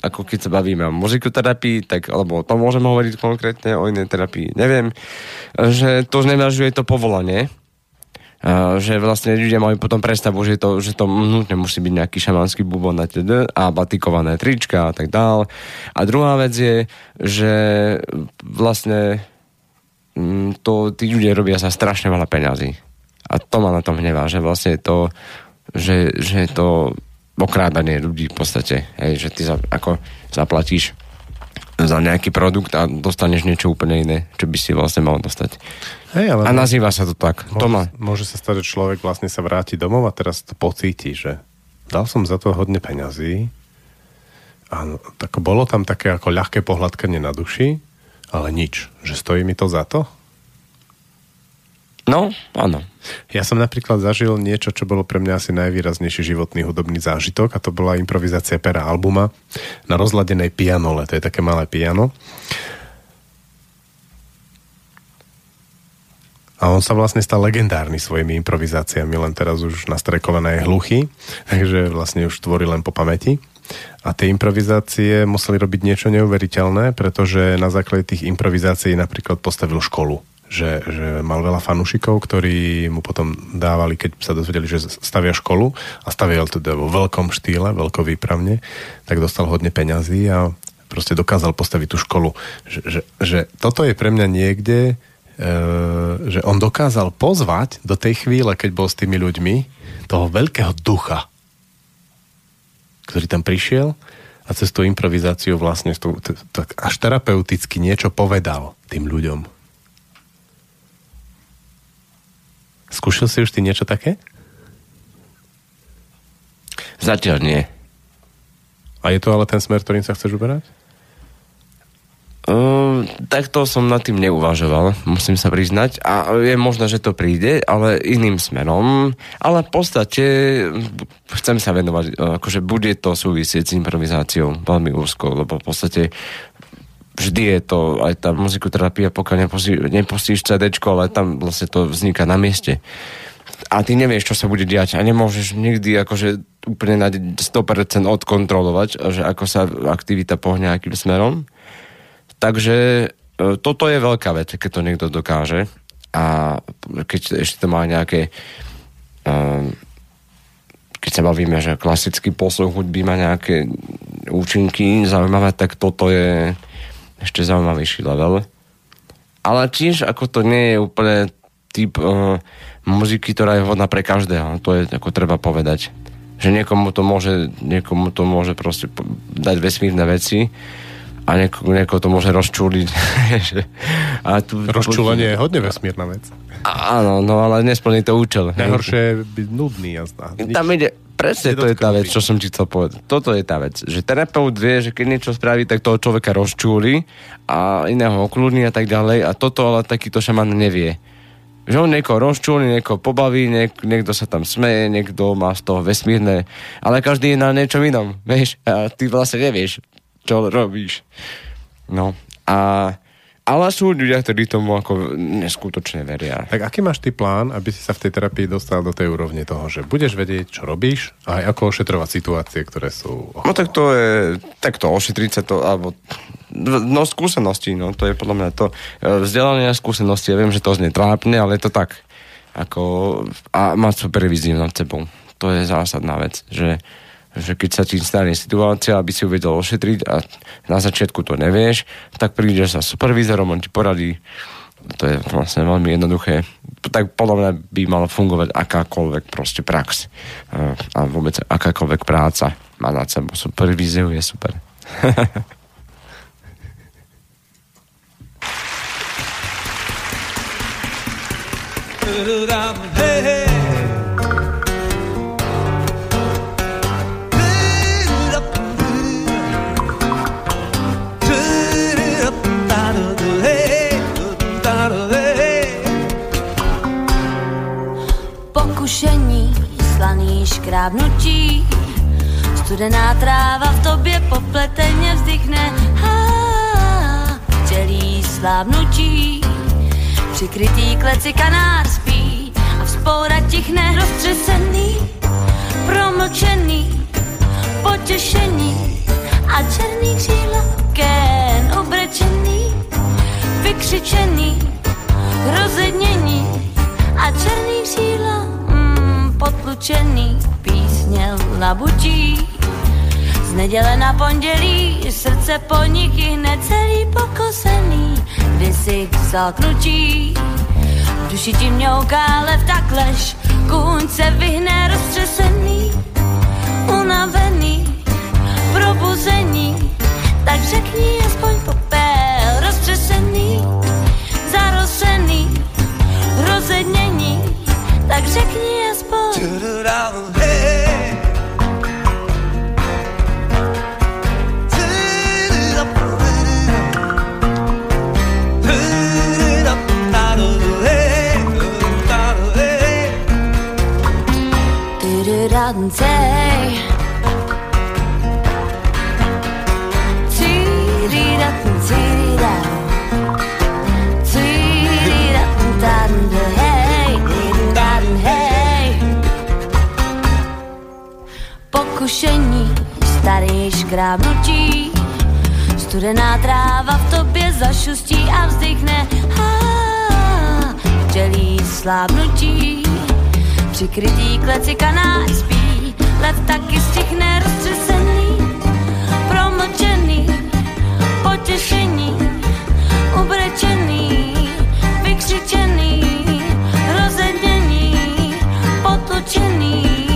ako keď sa bavíme o muzikoterapii, tak, alebo to môžem hovoriť konkrétne o inej terapii, neviem, že to znevažuje to povolanie, že vlastne ľudia majú potom predstavu, že to, že to nutne musí byť nejaký šamanský bubon a, teda, a batikované trička a tak dál. A druhá vec je, že vlastne mm, to tí ľudia robia za strašne veľa peňazí. A to ma na tom hnevá, že vlastne to, že, že to okrádanie ľudí v podstate. Hej, že ty za, ako zaplatíš za nejaký produkt a dostaneš niečo úplne iné, čo by si vlastne mal dostať. Hej, ale A nazýva sa to tak. môže, To má. môže sa stať, že človek vlastne sa vráti domov a teraz to pocíti, že dal som za to hodne peňazí a tak bolo tam také ako ľahké pohľadkanie na duši, ale nič. Že stojí mi to za to? No, áno. Ja som napríklad zažil niečo, čo bolo pre mňa asi najvýraznejší životný hudobný zážitok a to bola improvizácia pera albuma na rozladenej pianole. To je také malé piano. A on sa vlastne stal legendárny svojimi improvizáciami, len teraz už nastrekované je hluchý, [LAUGHS] takže vlastne už tvorí len po pamäti. A tie improvizácie museli robiť niečo neuveriteľné, pretože na základe tých improvizácií napríklad postavil školu. Že, že mal veľa fanúšikov, ktorí mu potom dávali, keď sa dozvedeli, že stavia školu a stavial teda vo veľkom štýle, veľkovýpravne, tak dostal hodne peňazí a proste dokázal postaviť tú školu. Že, že, že toto je pre mňa niekde, e, že on dokázal pozvať do tej chvíle, keď bol s tými ľuďmi, toho veľkého ducha, ktorý tam prišiel a cez tú improvizáciu vlastne tú, t- tak až terapeuticky niečo povedal tým ľuďom. Skúšal si už ty niečo také? Zatiaľ nie. A je to ale ten smer, ktorým sa chceš uberať? Uh, takto som nad tým neuvažoval, musím sa priznať. A je možné, že to príde, ale iným smerom. Ale v podstate chcem sa venovať, uh, akože bude to súvisieť s improvizáciou veľmi úzko, lebo v podstate vždy je to, aj tá muzikoterapia, pokiaľ nepustí, nepustíš CD, ale tam vlastne to vzniká na mieste. A ty nevieš, čo sa bude diať a nemôžeš nikdy akože úplne na 100% odkontrolovať, že ako sa aktivita pohne akým smerom. Takže e, toto je veľká vec, keď to niekto dokáže a keď ešte to má nejaké um, keď sa bavíme, že klasický posluch hudby má nejaké účinky zaujímavé, tak toto je ešte zaujímavejší level. Ale tiež ako to nie je úplne typ uh, muziky, ktorá je vhodná pre každého. To je ako treba povedať. Že niekomu to môže, niekomu to môže proste dať vesmírne veci a nieko, niekoho to môže rozčúliť. [LAUGHS] a tu, Rozčúlenie je hodne vesmírna vec. Áno, no ale nesplní to účel. Najhoršie je byť nudný, jazda. Tam ide, presne to je tá vec, čo som ti chcel povedať. Toto je tá vec, že terapeut vie, že keď niečo spraví, tak toho človeka rozčúli a iného okludní a tak ďalej a toto ale takýto šaman nevie. Že on niekoho rozčúli, niekoho pobaví, niek- niekto sa tam smeje, niekto má z toho vesmírne, ale každý je na niečom inom, vieš, a ty vlastne nevieš, čo robíš. No a ale sú ľudia, ktorí tomu ako neskutočne veria. Tak aký máš ty plán, aby si sa v tej terapii dostal do tej úrovne toho, že budeš vedieť, čo robíš a aj ako ošetrovať situácie, ktoré sú... No tak to je, tak to ošetriť sa to, alebo no skúsenosti, no to je podľa mňa to vzdelanie a skúsenosti, ja viem, že to znie trápne, ale je to tak. Ako, a mať supervíziu nad sebou. To je zásadná vec, že že keď sa ti stane situácia, aby si ju vedel ošetriť a na začiatku to nevieš, tak prídeš za supervízorom, on ti poradí. To je vlastne veľmi jednoduché. Tak podľa mňa by mala fungovať akákoľvek proste prax a vôbec akákoľvek práca má nad sebou. Supervíziu je super. [LAUGHS] hey, hey. Škrábnutí, studená tráva v tobě popleteně vzdychne. Ha, včelí slávnutí, přikrytý kleci kanár spí a vzpoura tichne roztřesený, promlčený, potěšení a černý křídla ken obrečený, vykřičený, rozednění a černý křídla mm, potlučený písně labutí. Z neděle na pondělí srdce po nich hned celý pokosený, kdy si vzal knutí. V duši ti mňouká lev tak lež, kůň se vyhne roztřesený, unavený, probuzení, tak řekni aspoň popel roztřesený, zarosený, rozednění, tak řekni aspoň. Starý škrábnutí, studená tráva v tobě zašustí a vzdychne. Ha, včelí slábnutí, přikrytý kleci kanár spí, lev taky stichne roztřesený, promlčený, potěšení, ubrečený, vykřičený, rozednění, potlučený,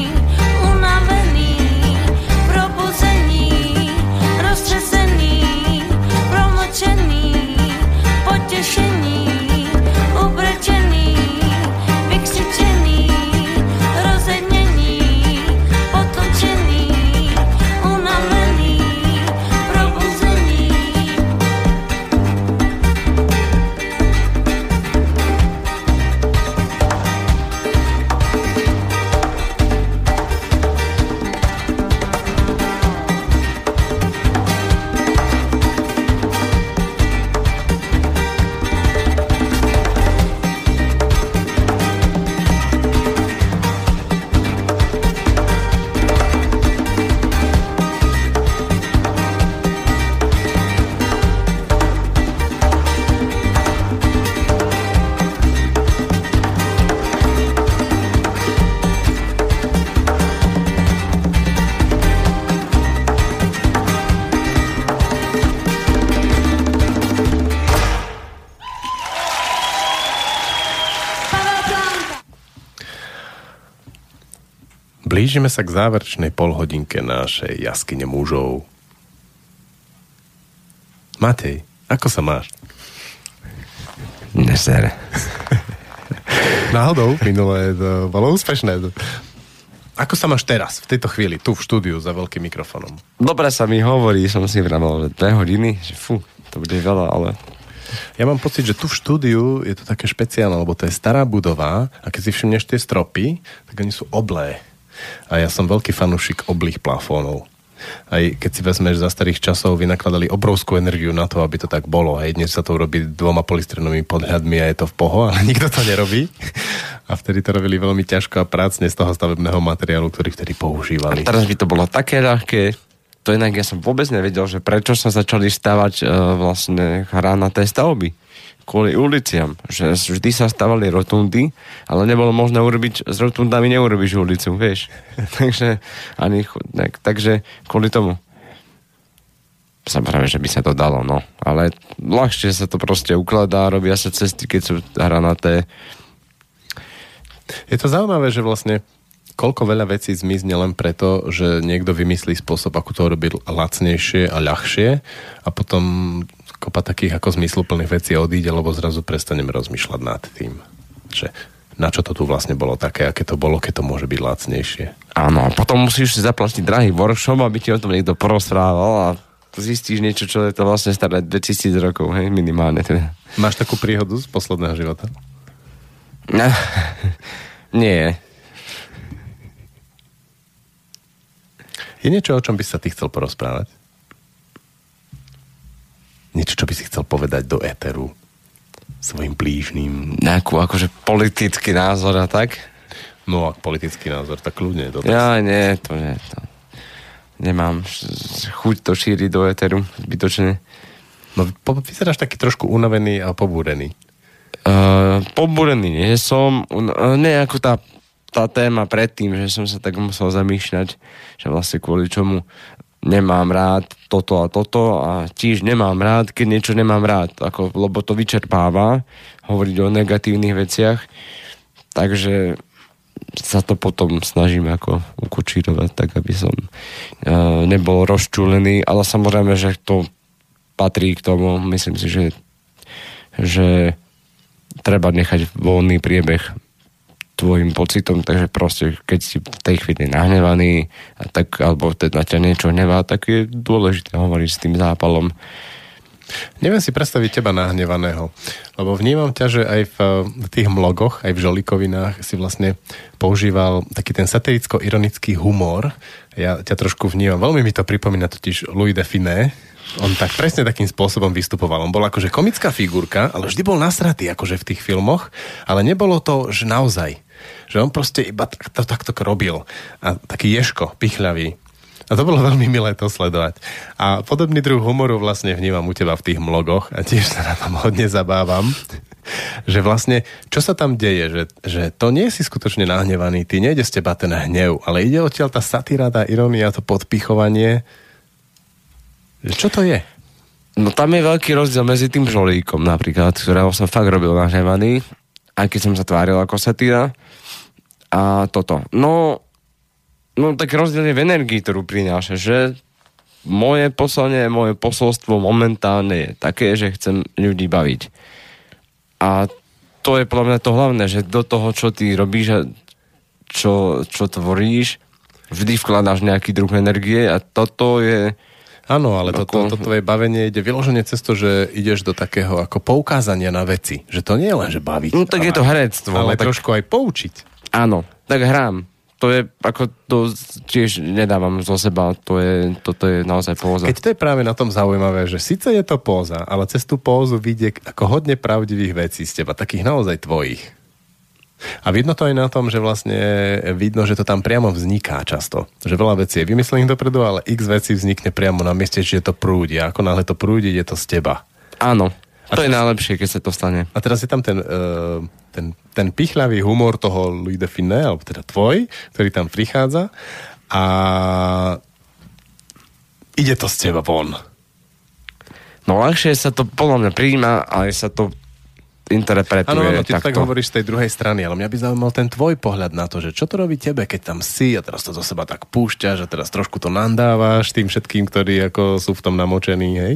Blížime sa k záverečnej polhodinke našej jaskyne mužov. Matej, ako sa máš? Nesere. [LAUGHS] Náhodou, minulé to bolo úspešné. Ako sa máš teraz, v tejto chvíli, tu v štúdiu za veľkým mikrofónom? Dobre sa mi hovorí, som si vravel, že dve hodiny, že fú, to bude veľa, ale Ja mám pocit, že tu v štúdiu je to také špeciálne, lebo to je stará budova a keď si všimneš tie stropy, tak oni sú oblé. A ja som veľký fanúšik oblých plafónov. Aj keď si vezmeš za starých časov, vynakladali obrovskú energiu na to, aby to tak bolo. Hej, dnes sa to robí dvoma polystrenovými podhľadmi a je to v poho, ale [LAUGHS] nikto to nerobí. A vtedy to robili veľmi ťažko a prácne z toho stavebného materiálu, ktorý vtedy používali. teraz by to bolo také ľahké, to inak ja som vôbec nevedel, že prečo sa začali stavať uh, vlastne hránaté stavby kvôli uliciam, že vždy sa stavali rotundy, ale nebolo možné urobiť, s rotundami neurobiš ulicu, vieš. [LAUGHS] takže, ani, chodník, takže kvôli tomu. Samozrejme, že by sa to dalo, no. Ale ľahšie sa to proste ukladá, robia sa cesty, keď sú hranaté. Je to zaujímavé, že vlastne koľko veľa vecí zmizne len preto, že niekto vymyslí spôsob, ako to robiť lacnejšie a ľahšie a potom kopa takých ako zmysluplných vecí odíde, lebo zrazu prestaneme rozmýšľať nad tým, že na čo to tu vlastne bolo také, aké to bolo, keď to môže byť lacnejšie. Áno, a potom musíš si zaplatiť drahý workshop, aby ti o tom niekto porozprával a zistíš niečo, čo je to vlastne staré 2000 rokov, hej, minimálne teda. Máš takú príhodu z posledného života? Nie. Je niečo, o čom by sa ty chcel porozprávať? Niečo, čo by si chcel povedať do éteru svojim blížným? Nejakú akože politický názor a tak? No a politický názor, tak kľudne. To Ja nie, to nie. To. Nemám chuť to šíriť do éteru zbytočne. No, vyzeráš taký trošku unavený a pobúrený. Uh, pobúrený nie som, uh, nie ako tá, tá téma predtým, že som sa tak musel zamýšľať, že vlastne kvôli čomu nemám rád toto a toto a tiež nemám rád, keď niečo nemám rád, ako, lebo to vyčerpáva hovoriť o negatívnych veciach. Takže sa to potom snažím ako ukočírovať, tak aby som uh, nebol rozčúlený, ale samozrejme, že to patrí k tomu, myslím si, že, že treba nechať voľný priebeh tvojim pocitom, takže proste keď si v tej chvíli nahnevaný a tak, alebo teda ťa niečo hnevá, tak je dôležité hovoriť s tým zápalom. Neviem si predstaviť teba nahnevaného, lebo vnímam ťa, že aj v, tých mlogoch, aj v žolikovinách si vlastne používal taký ten satiricko-ironický humor. Ja ťa trošku vnímam, veľmi mi to pripomína totiž Louis de Finet, on tak presne takým spôsobom vystupoval. On bol akože komická figurka, ale vždy bol nasratý akože v tých filmoch, ale nebolo to, že naozaj. Že on proste iba takto, takto robil. A taký ješko, pichľavý. A to bolo [LAUGHS] veľmi milé to sledovať. A podobný druh humoru vlastne vnímam u teba v tých mlogoch a tiež sa na tom [LAUGHS] hodne zabávam. že vlastne, čo sa tam deje, že, že to nie si skutočne nahnevaný, ty nejde z teba ten hnev, ale ide odtiaľ tá satíra, tá ironia, to podpichovanie. Čo to je? No tam je veľký rozdiel medzi tým žolíkom napríklad, ktorého som fakt robil nahnevaný, aj keď som sa tváril ako satíra. A toto. No, no tak rozdiel je v energii, ktorú prináša, že moje poslanie, moje posolstvo momentálne je také, že chcem ľudí baviť. A to je podľa mňa to hlavné, že do toho, čo ty robíš a čo, čo tvoríš, vždy vkladáš nejaký druh energie a toto je... Áno, ale toto, Ako- to tvoje bavenie ide vyloženie cez to, že ideš do takého ako poukázania na veci. Že to nie je len, že baviť. No tak ale, je to herectvo. Ale tak... trošku aj poučiť. Áno, tak hrám. To je, ako to tiež nedávam zo seba, to je, toto je naozaj póza. Keď to je práve na tom zaujímavé, že síce je to póza, ale cez tú pózu vidie ako hodne pravdivých vecí z teba, takých naozaj tvojich. A vidno to aj na tom, že vlastne vidno, že to tam priamo vzniká často. Že veľa vecí je vymyslených dopredu, ale x vecí vznikne priamo na mieste, že to prúdi. A ako náhle to prúdi, je to z teba. Áno, A to je najlepšie, keď sa to stane. A teraz je tam ten, uh, ten, ten pichľavý humor toho Louis de Finet, alebo teda tvoj, ktorý tam prichádza a ide to z teba von. No ľahšie sa to podľa mňa prijíma, ale sa to interpretuje Áno, áno, ty to takto. tak hovoríš z tej druhej strany, ale mňa by zaujímal ten tvoj pohľad na to, že čo to robí tebe, keď tam si a teraz to zo seba tak púšťaš a teraz trošku to nandávaš tým všetkým, ktorí ako sú v tom namočení, hej?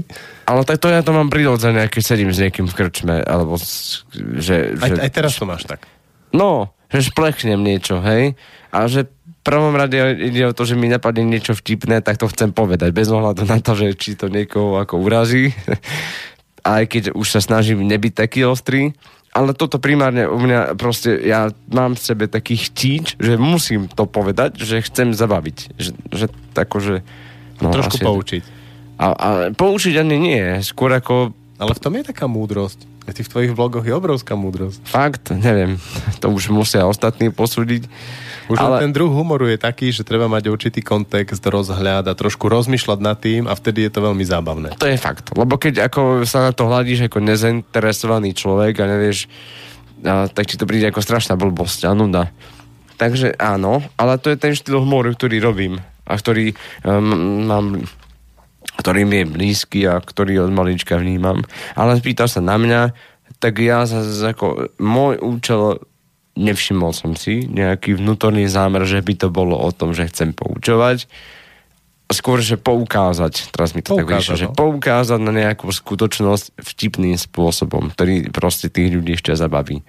Ale tak to ja to mám prirodzené, keď sedím s niekým v krčme, alebo že, Aj, že aj teraz to máš tak. No, že šplechnem niečo, hej? A že prvom rade ide o to, že mi napadne niečo vtipné, tak to chcem povedať, bez ohľadu na to, že či to niekoho ako urazí. Aj keď už sa snažím nebyť taký ostrý. Ale toto primárne u mňa proste, ja mám v sebe taký chtíč, že musím to povedať, že chcem zabaviť. Že, že tako, že... No, Trošku asi- poučiť. A, a poučiť ani nie, skôr ako Ale v tom je taká múdrosť. A ty v tvojich vlogoch je obrovská múdrosť. fakt, neviem, to už musia ostatní posúdiť. Už ale... Ten druh humoru je taký, že treba mať určitý kontext, rozhľad a trošku rozmýšľať nad tým a vtedy je to veľmi zábavné. To je fakt. Lebo keď ako sa na to hľadíš ako nezainteresovaný človek a nevieš, a, tak ti to príde ako strašná blbosť a nuda. Takže áno, ale to je ten štýl humoru, ktorý robím a ktorý um, mám ktorý mi je blízky a ktorý od malička vnímam. Ale pýtal sa na mňa, tak ja zase ako môj účel nevšimol som si nejaký vnútorný zámer, že by to bolo o tom, že chcem poučovať. Skôr, že poukázať, teraz mi to tak Poukázať, vyšlo, že no. poukázať na nejakú skutočnosť vtipným spôsobom, ktorý proste tých ľudí ešte zabaví.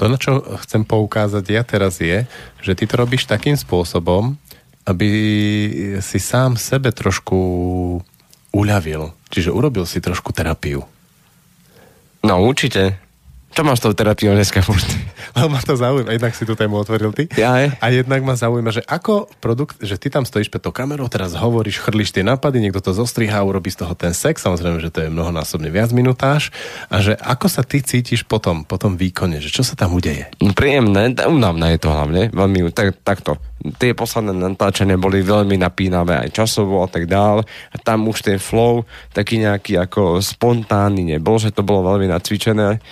To, na čo chcem poukázať ja teraz je, že ty to robíš takým spôsobom, aby si sám sebe trošku uľavil. Čiže urobil si trošku terapiu. No určite. Čo máš tou terapiou dneska furt? [LAUGHS] Lebo ma to zaujíma, jednak si tú tému otvoril ty. Ja, je. A jednak ma zaujíma, že ako produkt, že ty tam stojíš pred tou kamerou, teraz hovoríš, chrliš tie nápady, niekto to zostrihá, urobí z toho ten sex, samozrejme, že to je mnohonásobne viac minutáž. A že ako sa ty cítiš potom, po tom výkone, že čo sa tam udeje? No, príjemné, únavné je to hlavne, veľmi, tak, takto. Tie posledné natáčania boli veľmi napínavé aj časovo a tak dál. A tam už ten flow taký nejaký ako spontánny nebol, že to bolo veľmi nacvičené.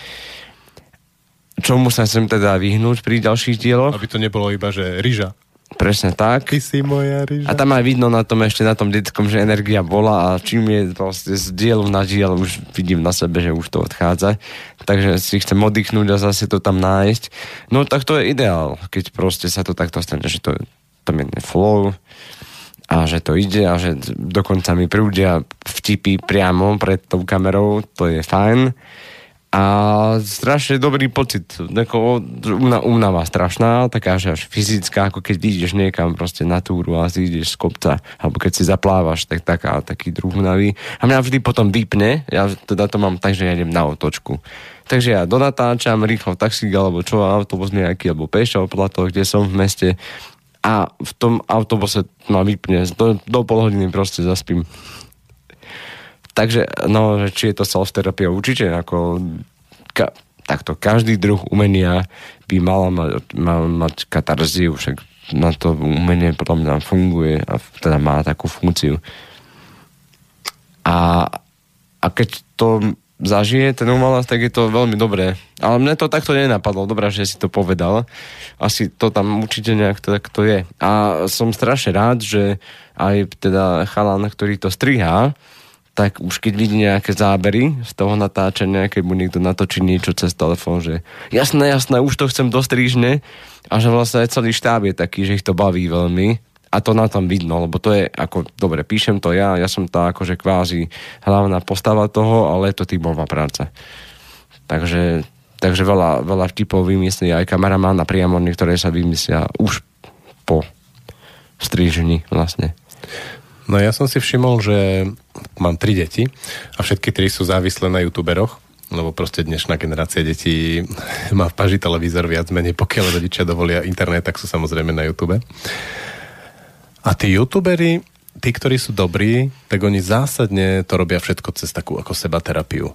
Čomu sa chcem teda vyhnúť pri ďalších dieloch? Aby to nebolo iba, že ryža. Presne tak. Ty si moja ryža. A tam aj vidno na tom ešte na tom detskom, že energia bola a čím je proste z dielu na diel, už vidím na sebe, že už to odchádza. Takže si chcem oddychnúť a zase to tam nájsť. No tak to je ideál, keď proste sa to takto stane, že to, to je flow a že to ide a že dokonca mi prúdia vtipy priamo pred tou kamerou, to je fajn. A strašne dobrý pocit, úna- únava strašná, taká, že až fyzická, ako keď ideš niekam proste na túru a si ideš z kopca, alebo keď si zaplávaš, tak taká, taký druh únavy. A mňa vždy potom vypne, ja teda to mám tak, že ja idem na otočku. Takže ja donatáčam rýchlo taxík, alebo čo, autobus nejaký, alebo pešo podľa kde som v meste a v tom autobuse ma vypne, do, do pol hodiny proste zaspím. Takže, no, či je to self-terapia, určite, ako ka, takto, každý druh umenia by mala mať, mal mať katarziu, však na to umenie potom nám funguje a teda má takú funkciu. A, a keď to zažije ten umelec, tak je to veľmi dobré. Ale mne to takto nenapadlo. Dobrá, že si to povedal. Asi to tam určite nejak to takto je. A som strašne rád, že aj teda chalan, ktorý to strihá, tak už keď vidí nejaké zábery z toho natáčania, keď mu niekto natočí niečo cez telefón, že jasné, jasné, už to chcem dostrižne a že vlastne celý štáb je taký, že ich to baví veľmi a to na tom vidno, lebo to je ako, dobre, píšem to ja, ja som tá akože kvázi hlavná postava toho, ale je to tímová práca. Takže, takže veľa, veľa vtipov vymyslí aj a priamo niektoré sa vymyslia už po strížení vlastne. No ja som si všimol, že mám tri deti a všetky tri sú závislé na youtuberoch, lebo proste dnešná generácia detí [LAUGHS] má v paži televízor viac menej, pokiaľ rodičia dovolia internet, tak sú samozrejme na YouTube. A tí youtuberi, tí, ktorí sú dobrí, tak oni zásadne to robia všetko cez takú ako seba terapiu.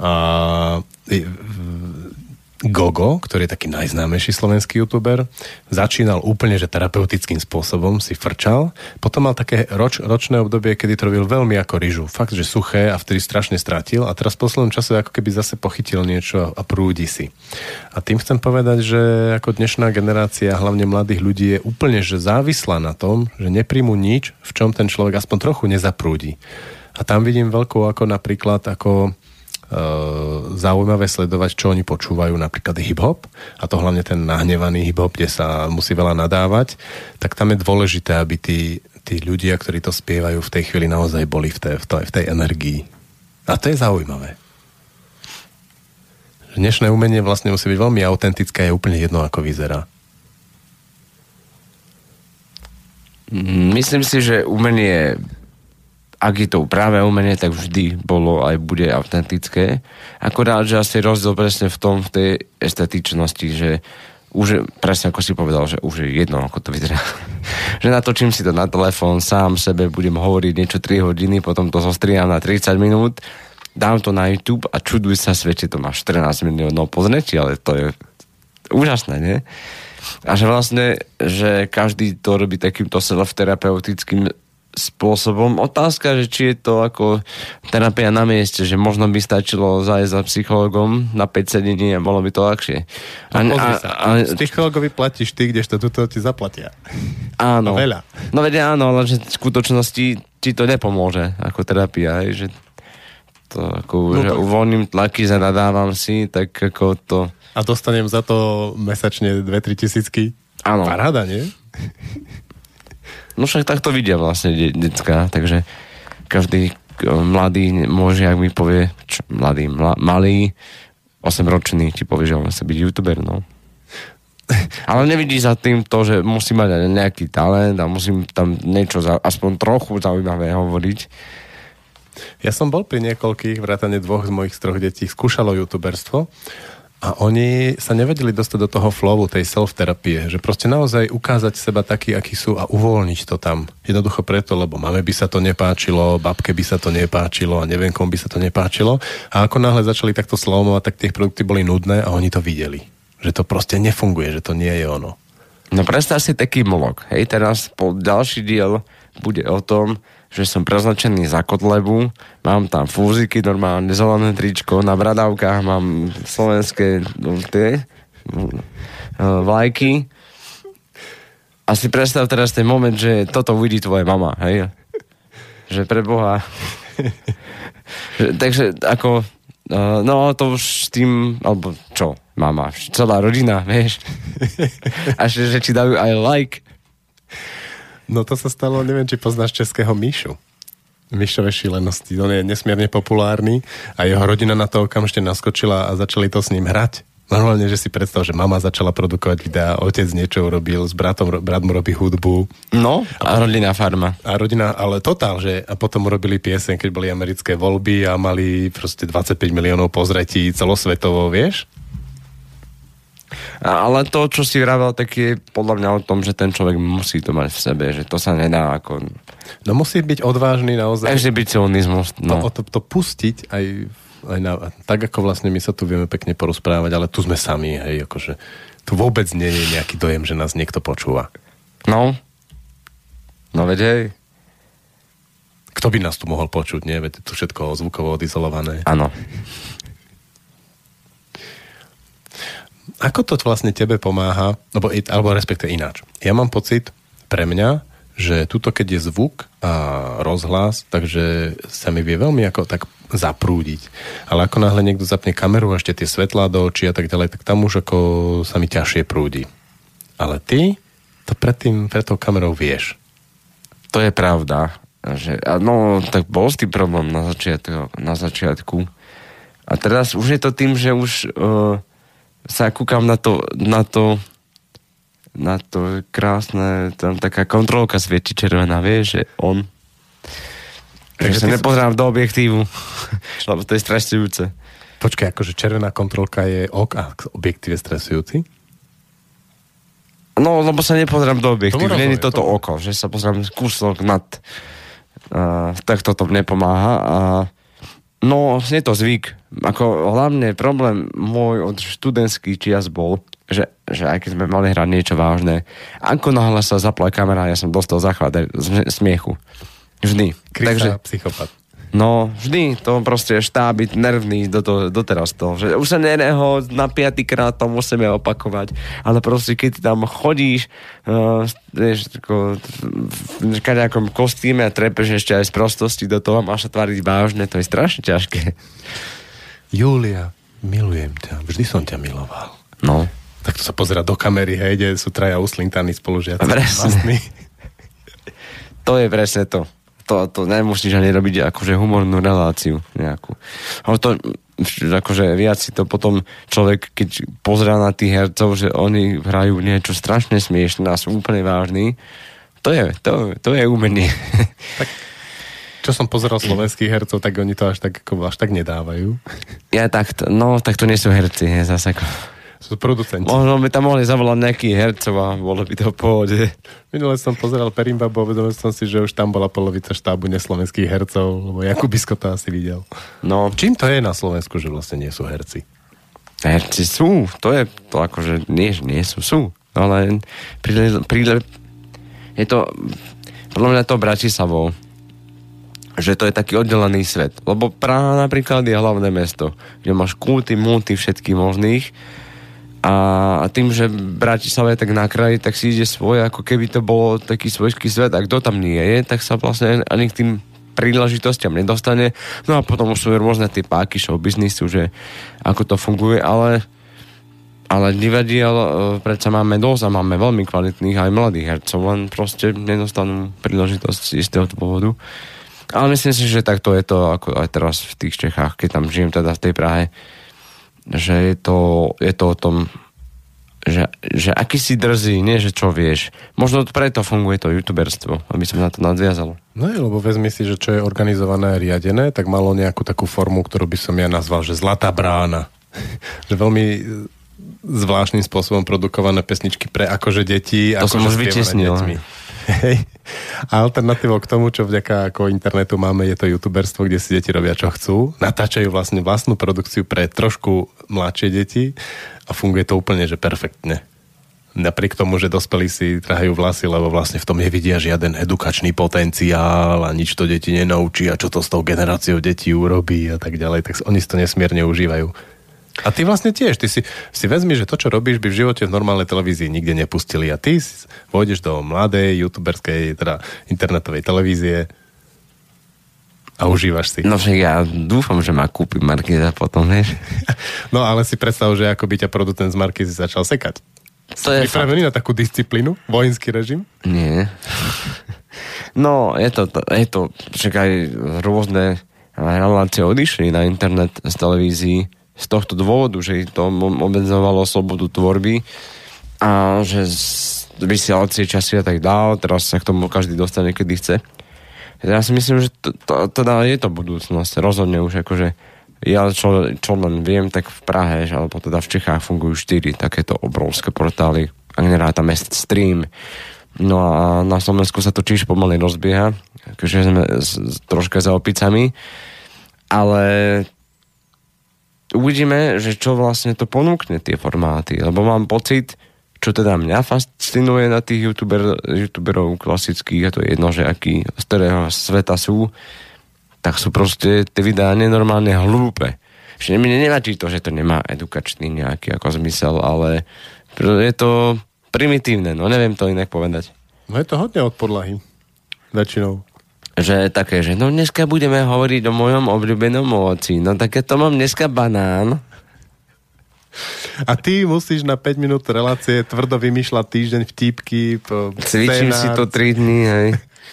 A Gogo, ktorý je taký najznámejší slovenský youtuber, začínal úplne, že terapeutickým spôsobom si frčal. Potom mal také roč, ročné obdobie, kedy to robil veľmi ako ryžu. Fakt, že suché a vtedy strašne stratil. A teraz v poslednom čase ako keby zase pochytil niečo a prúdi si. A tým chcem povedať, že ako dnešná generácia, hlavne mladých ľudí, je úplne že závislá na tom, že nepríjmu nič, v čom ten človek aspoň trochu nezaprúdi. A tam vidím veľkú ako napríklad ako zaujímavé sledovať, čo oni počúvajú, napríklad hip-hop, a to hlavne ten nahnevaný hip-hop, kde sa musí veľa nadávať, tak tam je dôležité, aby tí, tí ľudia, ktorí to spievajú v tej chvíli naozaj boli v tej, v tej, v tej energii. A to je zaujímavé. Dnešné umenie vlastne musí byť veľmi autentické a je úplne jedno, ako vyzerá. Mm, Myslím si, že umenie, ak je to práve umenie, tak vždy bolo aj bude autentické. Akorát, že asi rozdiel presne v tom, v tej estetičnosti, že už presne ako si povedal, že už je jedno, ako to vyzerá. [LAUGHS] že natočím si to na telefón, sám sebe budem hovoriť niečo 3 hodiny, potom to zostriam na 30 minút, dám to na YouTube a čuduj sa svete, to má 14 miliónov pozretí, ale to je úžasné, nie? A že vlastne, že každý to robí takýmto self-terapeutickým spôsobom. Otázka, že či je to ako terapia na mieste, že možno by stačilo zajsť za psychologom na 5 sedení a bolo by to ľahšie. A, No, sa, a, z psychologovi platíš ty, kdežto tuto ti zaplatia. áno. A veľa. No veď áno, ale že v skutočnosti ti to nepomôže ako terapia, hej, že to ako, No no že to- uvoľním tlaky, zanadávam si, tak ako to... A dostanem za to mesačne 2-3 tisícky. Áno. Paráda, nie? No však tak to vidia vlastne de- decka, takže každý mladý môže, ak mi povie, čo, mladý, mla, malý, 8-ročný ti povie, že on chce byť youtuber, no. [LAUGHS] Ale nevidí za tým to, že musí mať nejaký talent a musím tam niečo za, aspoň trochu zaujímavé hovoriť. Ja som bol pri niekoľkých, vrátane dvoch z mojich z troch detí, skúšalo youtuberstvo a oni sa nevedeli dostať do toho flowu, tej self-terapie, že proste naozaj ukázať seba taký, aký sú a uvoľniť to tam. Jednoducho preto, lebo mame by sa to nepáčilo, babke by sa to nepáčilo a neviem komu by sa to nepáčilo. A ako náhle začali takto slomovať, tak tie produkty boli nudné a oni to videli. Že to proste nefunguje, že to nie je ono. No predstav si taký molok. Hej, teraz po ďalší diel bude o tom, že som preznačený za kotlebu, mám tam fúziky, normálne zelené tričko, na bradavkách mám slovenské no, tie no, eh, vlajky. A si predstav teraz ten moment, že toto uvidí tvoja mama, hej? Že pre Boha. Že- Takže ako, uh, no to už tým, alebo čo, mama, celá rodina, vieš. A že, že ti dajú aj like. No to sa stalo, neviem, či poznáš českého Míšu. Mišové šílenosti. On je nesmierne populárny a jeho rodina na to okamžite naskočila a začali to s ním hrať. Normálne, že si predstav, že mama začala produkovať videá, otec niečo urobil, s bratom, brat mu robí hudbu No, a rodinná farma. a rodina, ale totál, že a potom urobili piesen, keď boli americké voľby a mali proste 25 miliónov pozretí celosvetovo, vieš? Ale to, čo si vravel, tak je podľa mňa o tom, že ten človek musí to mať v sebe, že to sa nedá ako... No musí byť odvážny naozaj. Exhibicionizmus, no. to, to, to pustiť aj, aj na, tak ako vlastne my sa tu vieme pekne porozprávať, ale tu sme sami, hej, akože tu vôbec nie je nejaký dojem, že nás niekto počúva. No. No veď hej. Kto by nás tu mohol počuť, nie? Veď tu všetko zvukovo odizolované. Áno. Ako to vlastne tebe pomáha, alebo, alebo respektive ináč. Ja mám pocit pre mňa, že tuto keď je zvuk a rozhlas, takže sa mi vie veľmi ako tak zaprúdiť. Ale ako náhle niekto zapne kameru a ešte tie svetlá do očí a tak ďalej, tak tam už ako sa mi ťažšie prúdi. Ale ty to pred, tým, pred tou kamerou vieš. To je pravda. Že, no, tak bol s tým problém na začiatku, na začiatku. A teraz už je to tým, že už uh, sa kúkam na to, na to na to krásne, tam taká kontrolka svieti červená, vieš, že on. Takže sa si- nepozerám do objektívu, [LAUGHS] lebo to je stresujúce. Počkaj, akože červená kontrolka je ok a objektív je stresujúci? No, lebo sa nepozerám do objektívu. Tomu Není rozumiem, toto tomu. oko, že sa pozerám kúsok nad. Uh, tak toto nepomáha. A no, je to zvyk. Ako hlavne problém môj od študentských čias bol, že, že aj keď sme mali hrať niečo vážne, ako náhle sa zapla kamera, ja som dostal záchvat smiechu. Vždy. Krysa, Takže, psychopat. No, vždy to proste štáb byť nervný do to, doteraz to. Že už sa nereho na piatýkrát to musíme opakovať. Ale proste, keď tam chodíš uh, vieš, ako, v nejakom kostýme a trepeš ešte aj z prostosti do toho máš sa tváriť vážne, to je strašne ťažké. Julia, milujem ťa, vždy som ťa miloval. No. Tak to sa pozera do kamery, hej, kde sú traja uslintaní spolužiaci. Presne. To je presne to. To, to ani robiť akože humornú reláciu nejakú. Ale to, akože viac si to potom človek, keď pozrá na tých hercov, že oni hrajú niečo strašne smiešné a sú úplne vážni, to je, to, to je umenie. Čo som pozeral slovenských hercov, tak oni to až tak, ako, až tak nedávajú. ja tak, no, tak to nie sú herci, je zase ako... Sú producenti. Možno by tam mohli zavolať nejakých hercov a bolo by to v pohode. Minule som pozeral Perimbabu a uvedomil som si, že už tam bola polovica štábu neslovenských hercov, lebo Jakubisko to asi videl. No, Čím to je na Slovensku, že vlastne nie sú herci? herci sú, to je to akože, nie, že nie sú, sú. Ale príle, príle, je to, podľa mňa to Bratislavou, že to je taký oddelený svet. Lebo Praha napríklad je hlavné mesto, kde máš kulty, multy všetkých možných a tým, že Bratislava je tak na kraji, tak si ide svoje, ako keby to bolo taký svojský svet a kto tam nie je, tak sa vlastne ani k tým príležitostiam nedostane. No a potom sú rôzne tie páky show biznisu, že ako to funguje, ale ale divadiel e, predsa máme dosť a máme veľmi kvalitných aj mladých hercov, len proste nedostanú príležitosť z istého dôvodu. Ale myslím si, že takto je to ako aj teraz v tých Čechách, keď tam žijem teda v tej Prahe, že je to, je to o tom, že, že aký si drzý, nie že čo vieš. Možno preto funguje to youtuberstvo, aby som na to nadviazal. No je, lebo vezmi si, že čo je organizované a riadené, tak malo nejakú takú formu, ktorú by som ja nazval, že zlatá brána. [LAUGHS] že veľmi e, zvláštnym spôsobom produkované pesničky pre akože deti. To som akože už vytiesnil. deťmi. Hej. A alternatívou k tomu, čo vďaka ako internetu máme, je to youtuberstvo, kde si deti robia čo chcú. Natáčajú vlastne vlastnú produkciu pre trošku mladšie deti a funguje to úplne, že perfektne. Napriek tomu, že dospelí si trhajú vlasy, lebo vlastne v tom nevidia žiaden edukačný potenciál a nič to deti nenaučí a čo to s tou generáciou detí urobí a tak ďalej, tak oni si to nesmierne užívajú. A ty vlastne tiež, ty si, si vezmi, že to, čo robíš, by v živote v normálnej televízii nikde nepustili. A ty pôjdeš do mladej, youtuberskej, teda internetovej televízie a užívaš si. No však ja dúfam, že ma kúpi Markiza potom, vieš. [LAUGHS] No ale si predstav, že ako by ťa producent z Markizy začal sekať. To je fakt. Pripravený na takú disciplínu, vojenský režim? Nie. No, je to, to- je to, však aj rôzne relácie odišli na internet z televízií z tohto dôvodu, že to obmedzovalo slobodu tvorby a že vysielacie časy a tak dál, teraz sa k tomu každý dostane, kedy chce. Ja si myslím, že to, to, teda je to budúcnosť, rozhodne už akože ja čo, čo len viem, tak v Prahe, alebo teda v Čechách fungujú štyri takéto obrovské portály, ak nerátame stream. No a na Slovensku sa to tiež pomaly rozbieha, akože sme s, s, troška za opicami, ale uvidíme, že čo vlastne to ponúkne tie formáty, lebo mám pocit, čo teda mňa fascinuje na tých youtuber, youtuberov klasických, a to je jedno, že aký, z ktorého sveta sú, tak sú proste tie videá nenormálne hlúpe. Že mne nevadí to, že to nemá edukačný nejaký ako zmysel, ale je to primitívne, no neviem to inak povedať. No je to hodne od podlahy. Väčšinou. Že také, že no dneska budeme hovoriť o mojom obľúbenom ovoci. No také to mám dneska banán. A ty musíš na 5 minút relácie tvrdo vymýšľať týždeň vtípky. Cvičím si scénár. to 3 dní, hej.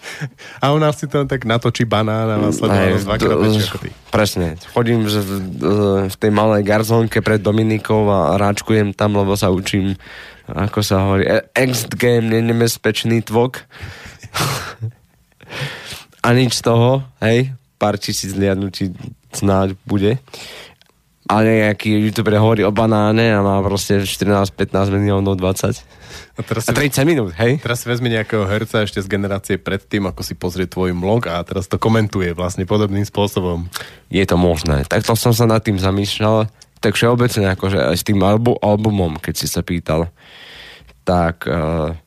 [LAUGHS] A u nás si to tak natočí banán a následne dvakrát to- väčšie ako ty. Presne. Chodím v, v, v tej malej garzónke pred Dominikou a ráčkujem tam, lebo sa učím, ako sa hovorí, e- ext game, nenebezpečný tvok. [LAUGHS] a nič z toho, hej, pár tisíc liadnutí snáď bude. A nejaký youtuber hovorí o banáne a má proste 14, 15 miliónov, 20. A teraz A si, 30 minút, hej? teraz si vezmi nejakého herca ešte z generácie predtým, ako si pozrie tvoj vlog a teraz to komentuje vlastne podobným spôsobom. je to možné. Takto som sa nad tým zamýšľal, tak všeobecne akože aj s tým albu, albumom, keď si sa pýtal, tak uh,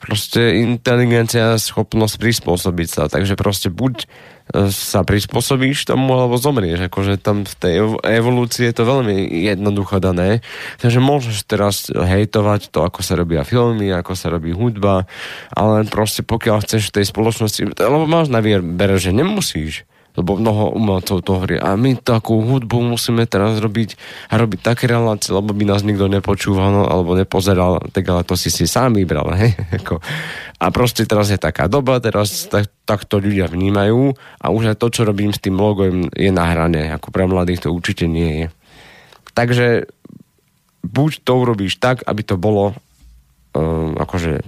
proste inteligencia a schopnosť prispôsobiť sa, takže proste buď uh, sa prispôsobíš tomu, alebo zomrieš, akože tam v tej ev- evolúcii je to veľmi jednoducho dané, takže môžeš teraz hejtovať to, ako sa robia filmy, ako sa robí hudba, ale proste pokiaľ chceš v tej spoločnosti, lebo máš na výber, že nemusíš, Lebo mnoho umelcov to hovorí, a my takú hudbu musíme teraz robiť a robiť také relácie, lebo by nás nikto nepočúval no, alebo nepozeral, tak ale to si si sám vybral. [LAUGHS] Hej? A proste teraz je taká doba, teraz tak, takto ľudia vnímajú a už aj to, čo robím s tým logom, je nahrané. Ako pre mladých to určite nie je. Takže buď to urobíš tak, aby to bolo um, akože